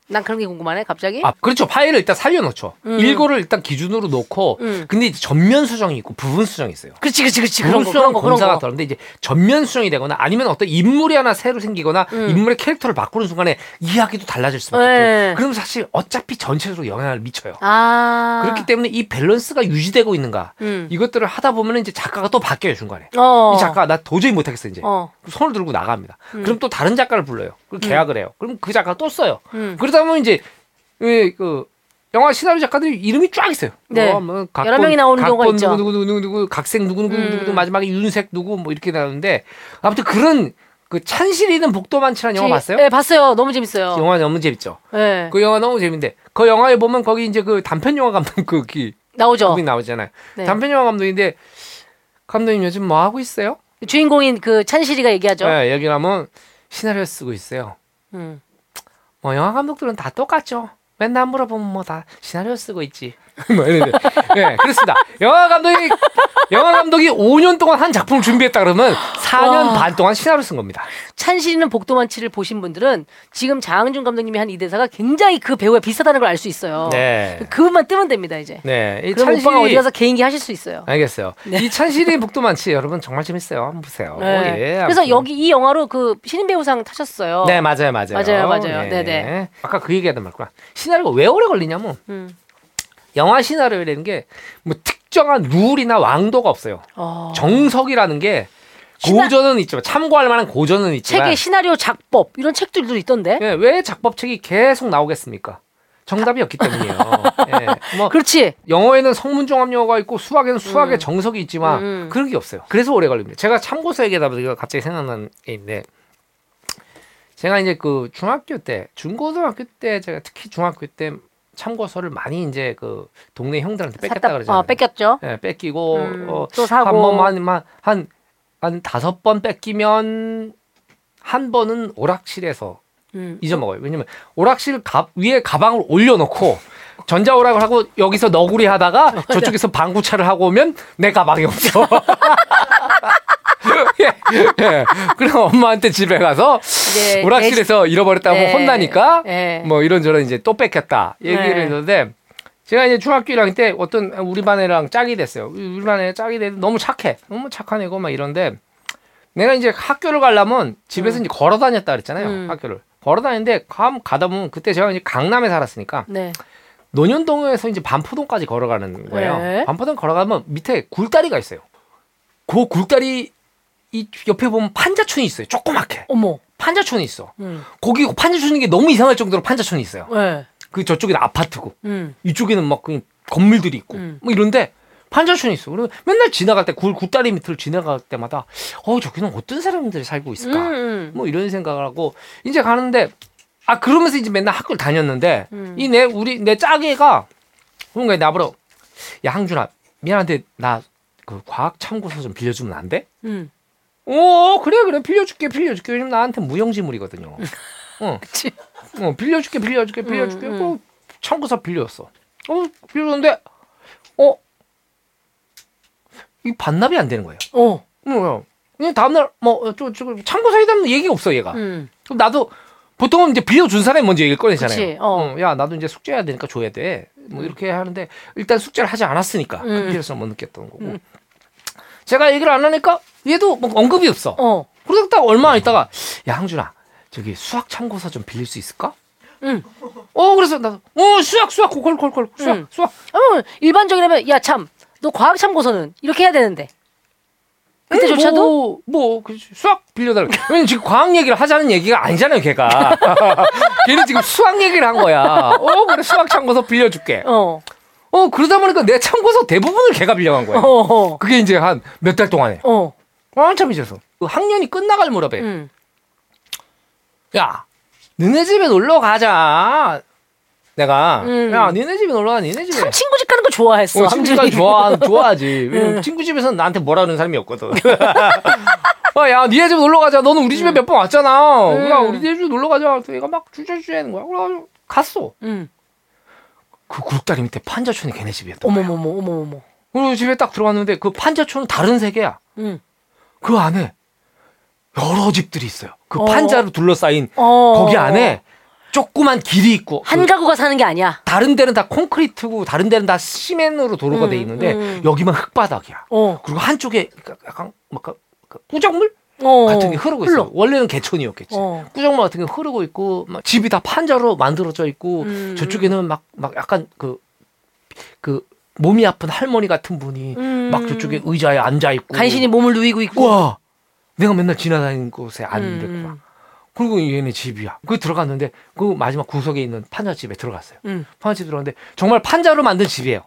난 그런 게 궁금하네 갑자기. 아, 그렇죠. 파일을 일단 살려놓죠. 음. 일고를 일단 기준으로 놓고, 음. 근데 이제 전면 수정이 있고 부분 수정이 있어요. 그렇지 그렇지 그렇지 부분 그런 거 수정 그런 거 그런 공사가 거. 이제 전면 수정이 되거나 아니면 어떤 인물이 하나 새로 생기거나 음. 인물의 캐릭터를 바꾸는 순간에 이야기도 달라질 수밖에 네. 없죠. 그럼 사실 어차피 전체적으로 영향을 미쳐요. 아. 그렇기 때문에 이 밸런스가 유지되고 있는가 음. 이것들을 하다 보면 이제 작가가 또 바뀌어요 중간에. 어. 이 작가 나 도저히 못하겠어 이제. 어. 손을 들고 나갑니다. 음. 그럼 또 다른 작가를 불러요. 그럼 계약을 해요. 그럼 그 작가 또 써요. 음. 그러다 보면 이제 왜그 영화 시나리오 작가들이 이름이 쫙 있어요. 네. 뭐, 뭐 각본, 여러 명이 나오는 경우가 있죠. 누구 누구 누구 누구 각색 누구 누구 음. 누구 누구 마지막에 윤색 누구 뭐 이렇게 나오는데 아무튼 그런 그 찬실이는 복도 많지라는 영화 봤어요? 네 봤어요. 너무 재밌어요. 영화 너무 재밌죠. 네. 그 영화 너무 재밌는데 그 영화에 보면 거기 이제 그 단편 영화 감독 <laughs> 그기 나오죠. 그분이 나오잖아요. 네. 단편 영화 감독인데 감독님 요즘 뭐 하고 있어요? 주인공인 그 찬실이가 얘기하죠. 네, 여기 가면 시나리오 쓰고 있어요. 음. 뭐 영화 감독들은 다 똑같죠. 맨날 물어보면 뭐 다 시나리오 쓰고 있지. <laughs> 뭐 이런데. 네, 그렇습니다. 영화 감독이 영화 감독이 5년 동안 한 작품을 준비했다 그러면 4년 와. 반 동안 시나리오 쓴 겁니다. 찬실이는 복도만치를 보신 분들은 지금 장항준 감독님이 한 이 대사가 굉장히 그 배우에 비슷하다는 걸 알 수 있어요. 네. 그것만 뜨면 됩니다 이제. 네. 이 그럼 오빠가 어디 가서 개인기 하실 수 있어요. 알겠어요. 이 찬실이 복도 많지 여러분 정말 재밌어요. 한번 보세요. 네. 예, 그래서. 여기 이 영화로 그 신인 배우상 타셨어요. 네 맞아요 맞아요 맞아요, 맞아요. 네 네. 아까 그 얘기하던 말구나 시나리오가 왜 오래 걸리냐면 음. 영화 시나리오라는 게 뭐 특정한 룰이나 왕도가 없어요 어. 정석이라는 게 시나- 고전은 있지만 참고할 만한 고전은 있지만 책에 시나리오 작법 이런 책들도 있던데. 예, 왜 작법책이 계속 나오겠습니까 정답이 없기 때문이에요 <laughs> 예, 뭐 그렇지. 영어에는 성문종합영어가 있고 수학에는 수학의 음. 정석이 있지만 음. 그런 게 없어요. 그래서 오래 걸립니다. 제가 참고서 얘기하다 보니까 갑자기 생각난 게 있는데 제가 이제 그 중학교 때 중고등학교 때 제가 특히 중학교 때 참고서를 많이 이제 그 동네 형들한테 뺏겼다 샀다- 그러잖아요. 어, 뺏겼죠. 예, 뺏기고 음, 어, 또 사고. 한 번만 한한 한 다섯 번 뺏기면 한 번은 오락실에서 음. 잊어먹어요. 왜냐면 오락실 가, 위에 가방을 올려놓고 전자오락을 하고 여기서 너구리 하다가 <laughs> 저쪽에서 방구차를 하고 오면 내 가방이 없어. <laughs> 예, 예. 그럼 엄마한테 집에 가서 이제 오락실에서 잃어버렸다고 네. 혼나니까 네. 뭐 이런저런 이제 또 뺏겼다 얘기를 네. 했는데 제가 이제 중학교 1학년 때 어떤 우리 반 애랑 짝이 됐어요. 우리 반 애 짝이 됐는데 너무 착해. 너무 착한 애고 막 이런데 내가 이제 학교를 가려면 집에서 이제 걸어 다녔다 그랬잖아요. 음. 학교를. 걸어 다니는데 감 가다 보면 그때 제가 이제 강남에 살았으니까 네. 논현동에서 이제 반포동까지 걸어가는 거예요. 네. 반포동 걸어가면 밑에 굴다리가 있어요. 그 굴다리 이 옆에 보면 판자촌이 있어요. 조그맣게. 어머. 판자촌이 있어. 음. 거기 판자촌인 게 너무 이상할 정도로 판자촌이 있어요. 네. 그 저쪽에는 아파트고 음. 이쪽에는 막 그냥 건물들이 있고 음. 뭐 이런데 판자촌이 있어. 그리고 맨날 지나갈 때 굴 굴다리 밑을 지나갈 때마다 어 저기는 어떤 사람들이 살고 있을까? 음, 음. 뭐 이런 생각을 하고 이제 가는데 아 그러면서 이제 맨날 학교를 다녔는데 음. 이내 우리 내 짝애가 뭔가 나보러 야 항준아 미안한데 나 그 과학 참고서 좀 빌려주면 안 돼? 음. 어 그래 그래 빌려줄게 빌려줄게 왜냐면 나한테 무용지물이거든요. <laughs> 어, 그치. 어 빌려줄게 빌려줄게 빌려줄게 음, 음. 뭐 참고서 빌렸어. 어 빌렸는데 어 이 반납이 안 되는 거예요. 어. 뭐야? 그냥 다음날 뭐저 저, 참고서에 대한 얘기가 없어 얘가. 음. 그럼 나도 보통은 이제 빌려준 사람이 먼저 얘기를 꺼내잖아요. 그치, 어. 야 나도 이제 숙제해야 되니까 줘야 돼. 뭐 이렇게 하는데 일단 숙제를 하지 않았으니까 그 음. 필요성을 못 느꼈던 거고. 음. 제가 얘기를 안 하니까 얘도 뭐 언급이 없어. 어. 그러다 딱 얼마 있다가 야 항준아 저기 수학 참고서 좀 빌릴 수 있을까? 응. 어 그래서 나도 어 수학 수학 콜콜콜 수학 응. 수학 어, 일반적이라면 야 참 너 과학 참고서는 이렇게 해야 되는데 그때조차도 뭐, 뭐그 수학 빌려달라. 왜냐면 지금 과학 얘기를 하자는 얘기가 아니잖아요, 걔가. <laughs> 걔는 지금 수학 얘기를 한 거야. 어, 그래 수학 참고서 빌려줄게. 어. 어, 그러다 보니까 내 참고서 대부분을 걔가 빌려간 거야. 어. 그게 이제 한 몇 달 동안에. 어. 한참 잊어서. 그 학년이 끝나갈 무렵에. 음. 야, 너네 집에 놀러 가자. 내가 음. 야, 니네 집에 놀러 가, 니네 집에. 참 친구 집 가는 거 좋아했어. 어, 친구가 함준이. 좋아, 좋아하지. <laughs> 왜냐면 응. 친구 집에서는 나한테 뭐라 그러는 사람이 없거든. <laughs> 어, 야, 니네 집 놀러 가자. 너는 우리 집에 몇번 왔잖아. 응. 야, 우리 집 놀러 가자. 얘가 막 주저주저 하는 거야. 그래가지고 갔어. 음. 그 굴다리 밑에 판자촌이 걔네 집이었던 거야. 어머머머 어머머머. 그리고 집에 딱 들어갔는데 그 판자촌은 다른 세계야. 음. 그 안에 여러 집들이 있어요. 그 어. 판자로 둘러싸인 어. 거기 안에 조그만 길이 있고 한그 가구가 사는 게 아니야. 다른 데는 다 콘크리트고 다른 데는 다 시멘으로 도로가 음, 돼 있는데 음. 여기만 흙바닥이야. 어. 그리고 한쪽에 약간 막그 꾸정물 어. 같은 게 흐르고 있어. 흘러. 요 원래는 개촌이었겠지. 어. 꾸정물 같은 게 흐르고 있고 막 집이 다 판자로 만들어져 있고 음. 저쪽에는 막 막 약간 그그 몸이 아픈 할머니 같은 분이 음. 막 저쪽에 의자에 앉아 있고 간신히 몸을 누이고 있고. 와 내가 맨날 지나다니는 곳에 있고 음. 막 그리고 얘네 집이야. 그 들어갔는데 그 마지막 구석에 있는 판자 집에 들어갔어요. 음. 판자 집 들어갔는데 정말 판자로 만든 집이에요.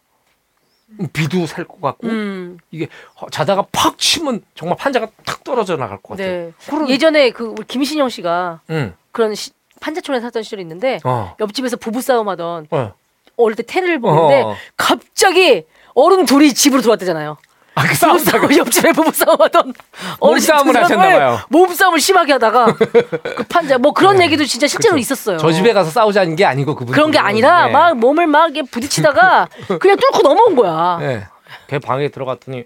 비도 살 것 같고 음. 이게 어, 자다가 팍 치면 정말 판자가 탁 떨어져 나갈 것 같아요. 네. 그런- 예전에 그 우리 김신영 씨가 응. 그런 시, 판자촌에 살던 시절이 있는데 어. 옆집에서 부부 싸움 하던 어. 어릴 때 테레를 보는데 어. 갑자기 어른 둘이 집으로 들어왔대잖아요. 아, 그 싸움 부부싸움 옆집에 부부싸움 하던 어린 몸싸움을 두 하셨나 사람을 봐요. 몸싸움을 심하게 하다가 그 판자 뭐 그런 얘기도 진짜 실제로 그렇죠. 있었어요. 저 집에 가서 싸우자는 게 아니고 그분 그런 게 아니라 네. 막 몸을 막 부딪히다가 <laughs> 그냥 뚫고 넘어온 거야. 네. 걔 방에 들어갔더니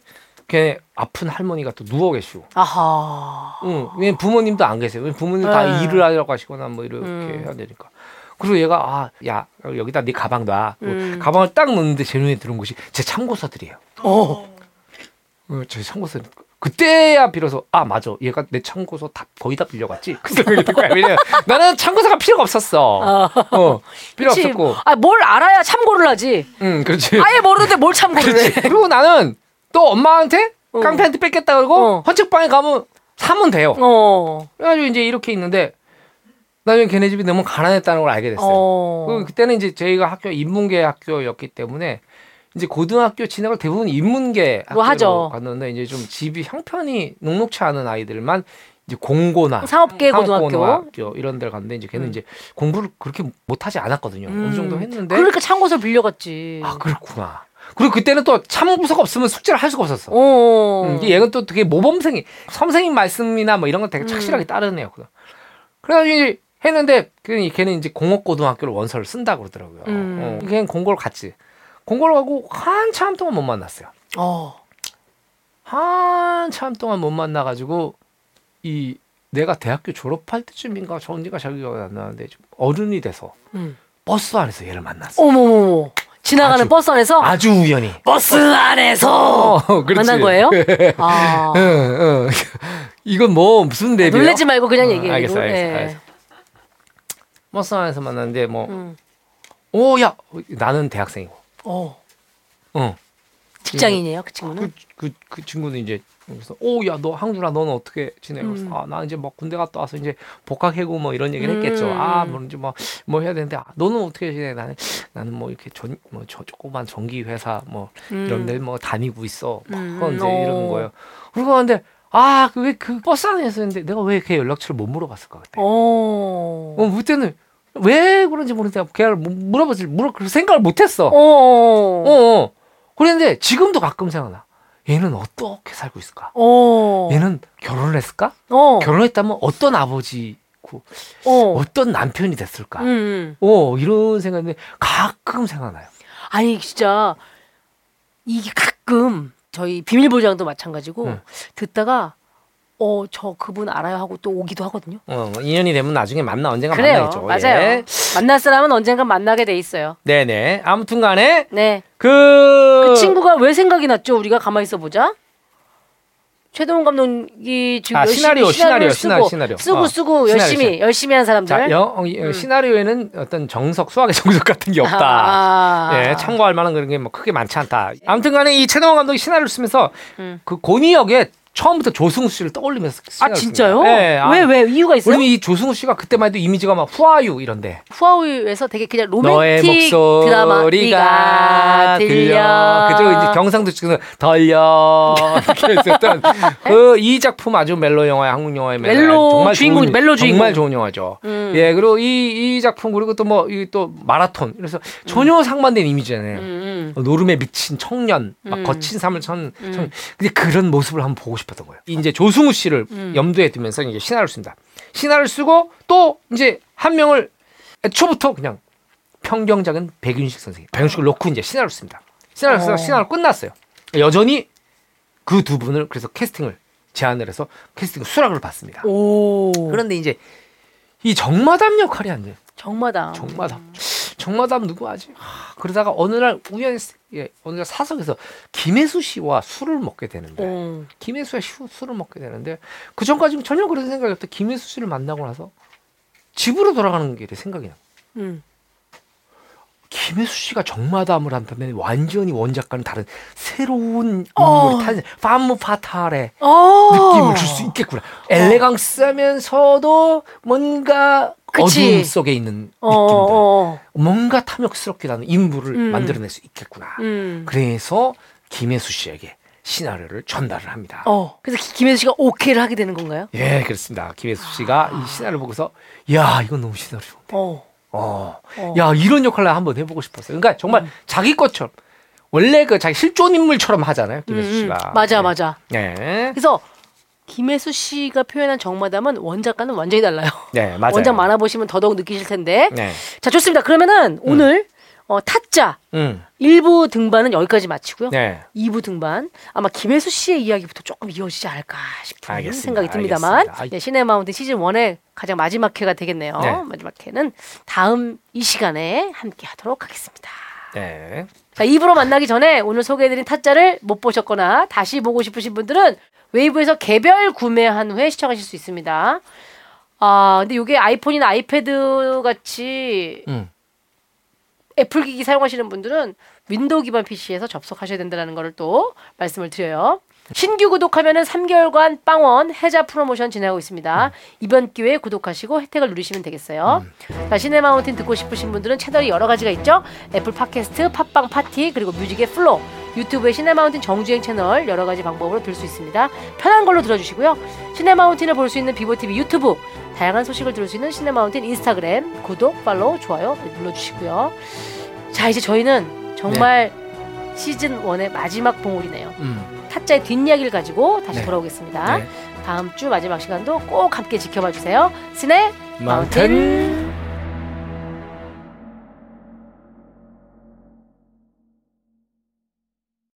걔 아픈 할머니가 또 누워 계시고. 아하. 응. 왜 부모님도 안 계세요. 왜 부모님 다 네. 일을 하러 가시거나 뭐 이렇게 음. 해야 되니까. 그리고 얘가 아, 야, 여기다 네 가방 놔. 음. 가방을 딱 넣는데 제 눈에 들어온 것이 제 참고서들이에요. 어. 어, 저 참고서 그때야 비로소 아 맞아 얘가 내 참고서 다 거의 다 빌려갔지 그 생각이 든 거야 왜냐 나는 참고서가 필요가 없었어 아. 어 필요 그치. 없었고 아, 뭘 알아야 참고를 하지. 응 그렇지 아예 모르는데 뭘 참고를 해. 그렇지 그리고 나는 또 엄마한테 어. 깡패한테 뺏겠다 그러고 어. 헌책방에 가면 사면 돼요 어. 그래가지고 이제 이렇게 있는데 나중에 걔네 집이 너무 가난했다는 걸 알게 됐어요 어. 그 그때는 이제 저희가 학교 인문계 학교였기 때문에 이제 고등학교 진학을 대부분 인문계 뭐 학교로 하죠. 갔는데 이제 좀 집이 형편이 녹록치 않은 아이들만 이제 공고나 상업계 고등학교. 상업고등학교 이런 데를 갔는데 이제 걔는 음. 이제 공부를 그렇게 못하지 않았거든요. 어느 정도 했는데 그러니까 참고서 빌려갔지. 아 그렇구나. 그리고 그때는 또 참고서가 없으면 숙제를 할 수가 없었어. 어. 음, 얘는 또 되게 모범생이 선생님 말씀이나 뭐 이런 거 되게 착실하게 따르네요. 그래가지고 했는데 그 걔는 이제 공업고등학교를 원서를 쓴다 고 그러더라고요. 음. 어, 걔는 공고를 갔지. 공고를 가고 한참 동안 못 만났어요. 어. 한참 동안 못 만나가지고 이 내가 대학교 졸업할 때쯤인가 저 언제가 잘 기억이 안 나는데 좀 어른이 돼서 음. 버스 안에서 얘를 만났어. 어머머머. 지나가는 아주- 버스 안에서 아주 우연히. 버스 안에서 어. 만난 거예요? <laughs> 아. 응, 응. 이건 뭐 무슨 대비요? 놀래지 말고 그냥 어, 얘기해. 알겠어, 알겠어, 예. 알겠어. 버스 안에서 만났는데 뭐, 음. 오, 야, 나는 대학생이고, 어. 어, 직장인이에요, 그 친구는? 그, 그 친구는 이제 그래서 오야 너 항준아 너는 어떻게 지내? 그래서 음. 아나 이제 뭐 군대 갔다 와서 이제 복학해고 뭐 이런 얘기를 음. 했겠죠. 아뭐 이제 뭐뭐 해야 되는데 아, 너는 어떻게 지내? 나는 나는 뭐 이렇게 전뭐저 조그만 전기 회사 뭐 이런 데 뭐 다니고 있어. 막 음. 이제 어. 이러는 거예요. 그러고 하는데 아, 그왜그 버스 안에서 했는데 내가 왜 걔 연락처를 못 물어봤을까 그때. 어. 어, 그때는 왜 그런지 모르겠는데 걔를 뭐 물어보질 물어 그 생각을 못 했어. 어. 어. 어. 그랬는데 지금도 가끔 생각나. 얘는 어떻게 살고 있을까? 어. 얘는 결혼을 했을까? 어. 결혼했다면 어떤 아버지고 어. 어떤 남편이 됐을까? 음, 음. 어 이런 생각인데 가끔 생각나요. 아니 진짜 이게 가끔 저희 비밀 보장도 마찬가지고 응. 듣다가 어 저 그분 알아요 하고 또 오기도 하거든요. 어 인연이 되면 나중에 만나 언젠가 그래요, 만나겠죠. 맞아요. 예. 만날 사람은 언젠가 만나게 돼 있어요. 네네. 아무튼 간에 네. 그, 그 친구가 왜 생각이 났죠? 우리가 가만히 있어 보자. 최동훈 감독이 지금 아, 열심히 시나리오, 시나리오를 시나리오, 쓰고 시나리오. 쓰고 어, 쓰고 시나리오, 열심히 시나리오. 열심히 한 사람들. 자, 영, 어, 이- 시나리오에는 어떤 정석, 수학의 <laughs> 정석 같은 게 없다. 아. 예, 참고할 만한 그런 게 뭐 크게 많지 않다. 아무튼간에 이 최동원 감독이 시나리오를 쓰면서 음. 그 고니 역에 처음부터 조승우 씨를 떠올리면서 아 진짜요? 예, 아, 왜왜 이유가 있어요? 왜냐면 이 조승우 씨가 그때만 해도 이미지가 막 후아유 이런데 후아위에서 되게 그냥 로맨틱 드라마가 들려. 그죠 이제 경상도 측에서 덜려 <laughs> 이렇게 했었던 그이 작품 아주 멜로 영화의 한국 영화의 멜로, 멜로 정말 주인공, 좋은, 멜로 주인공. 정말 좋은 영화죠. 음. 예 그리고 이, 이 작품 그리고 또 뭐 이 또 마라톤 그래서 전혀 상반된 이미지잖아요. 음, 어, 노름에 미친 청년, 막 음. 거친 삶을 천, 음. 청 근데 그런 모습을 한번 보고 싶었던 거예요. 이제 조승우 씨를 음. 염두에 두면서 이제 신화를 씁니다. 신화를 쓰고 또 이제 한 명을 애초부터 그냥 평경작은 백윤식 선생님, 백윤식을 놓고 이제 신화를 씁니다. 신화를 쓰다 어. 신화를 끝났어요. 여전히 그 두 분을 그래서 캐스팅을 제안을 해서 캐스팅 수락을 받습니다. 오. 그런데 이제 이 정마담 역할이 안 돼요. 정마다. 정마담. 정마담 누구 하지? 하, 그러다가 어느 날 우연히 예, 어느 날 사석에서 김혜수 씨와 술을 먹게 되는데 어. 김혜수와 슈- 술을 먹게 되는데 그 전까지는 전혀 그런 생각이 없다. 김혜수 씨를 만나고 나서 집으로 돌아가는 길에 생각이 나. 음. 김혜수 씨가 정마담을 한다면 완전히 원작과는 다른 새로운 어. 인물이 탄생, 파무 파탈의 어. 느낌을 줄 수 있겠구나. 엘레강스하면서도 뭔가 그치. 어둠 속에 있는 어, 느낌들. 어. 뭔가 탐욕스럽게 나는 인물을 음. 만들어낼 수 있겠구나. 음. 그래서 김혜수 씨에게 시나리오를 전달을 합니다. 어. 그래서 기- 김혜수 씨가 오케이를 하게 되는 건가요? 예, 그렇습니다. 김혜수 씨가 이 시나리오를 보고서 야, 이건 너무 시나리오. 어. 어. 어. 야, 이런 역할을 한번 해보고 싶었어요. 그러니까 정말 자기 것처럼 원래 그 자기 실존 인물처럼 하잖아요, 김혜수 음, 음. 씨가. 맞아, 예. 맞아. 네. 그래서 김혜수 씨가 표현한 정마담은 원작과는 완전히 달라요. 네, <laughs> 맞아요. 원작 만화 보시면 더더욱 느끼실 텐데. 네. 자, 좋습니다. 그러면은 오늘 어, 타짜 음. 1부 등반은 여기까지 마치고요. 네. 2부 등반 아마 김혜수 씨의 이야기부터 조금 이어지지 않을까 싶은 알겠습니다. 생각이 듭니다만. 네, 시네마운틴 시즌 1의 가장 마지막 회가 되겠네요. 네. 마지막 회는 다음 이 시간에 함께 하도록 하겠습니다. 네. 자, 2부로 만나기 전에 오늘 소개해드린 타짜를 못 보셨거나 다시 보고 싶으신 분들은 웨이브에서 개별 구매한 후에 시청하실 수 있습니다. 아, 근데 이게 아이폰이나 아이패드 같이 음. 애플 기기 사용하시는 분들은 윈도우 기반 PC에서 접속하셔야 된다는 거를 또 말씀을 드려요. 신규 구독하면은 3개월간 빵원 해자 프로모션 진행하고 있습니다. 이번 기회에 구독하시고 혜택을 누리시면 되겠어요. 자, 시네마운틴 듣고 싶으신 분들은 채널이 여러 가지가 있죠. 애플 팟캐스트, 팟빵 파티, 그리고 뮤직의 플로, 유튜브의 시네마운틴 정주행 채널 여러 가지 방법으로 들 수 있습니다. 편한 걸로 들어주시고요. 시네마운틴을 볼 수 있는 비보TV 유튜브, 다양한 소식을 들을 수 있는 시네마운틴 인스타그램 구독, 팔로우, 좋아요 눌러주시고요. 자 이제 저희는 정말 시즌 1의 마지막 봉우리네요. 음. 타짜의 뒷이야기를 가지고 다시 네. 돌아오겠습니다. 네. 다음 주 마지막 시간도 꼭 함께 지켜봐 주세요. 스네 마운틴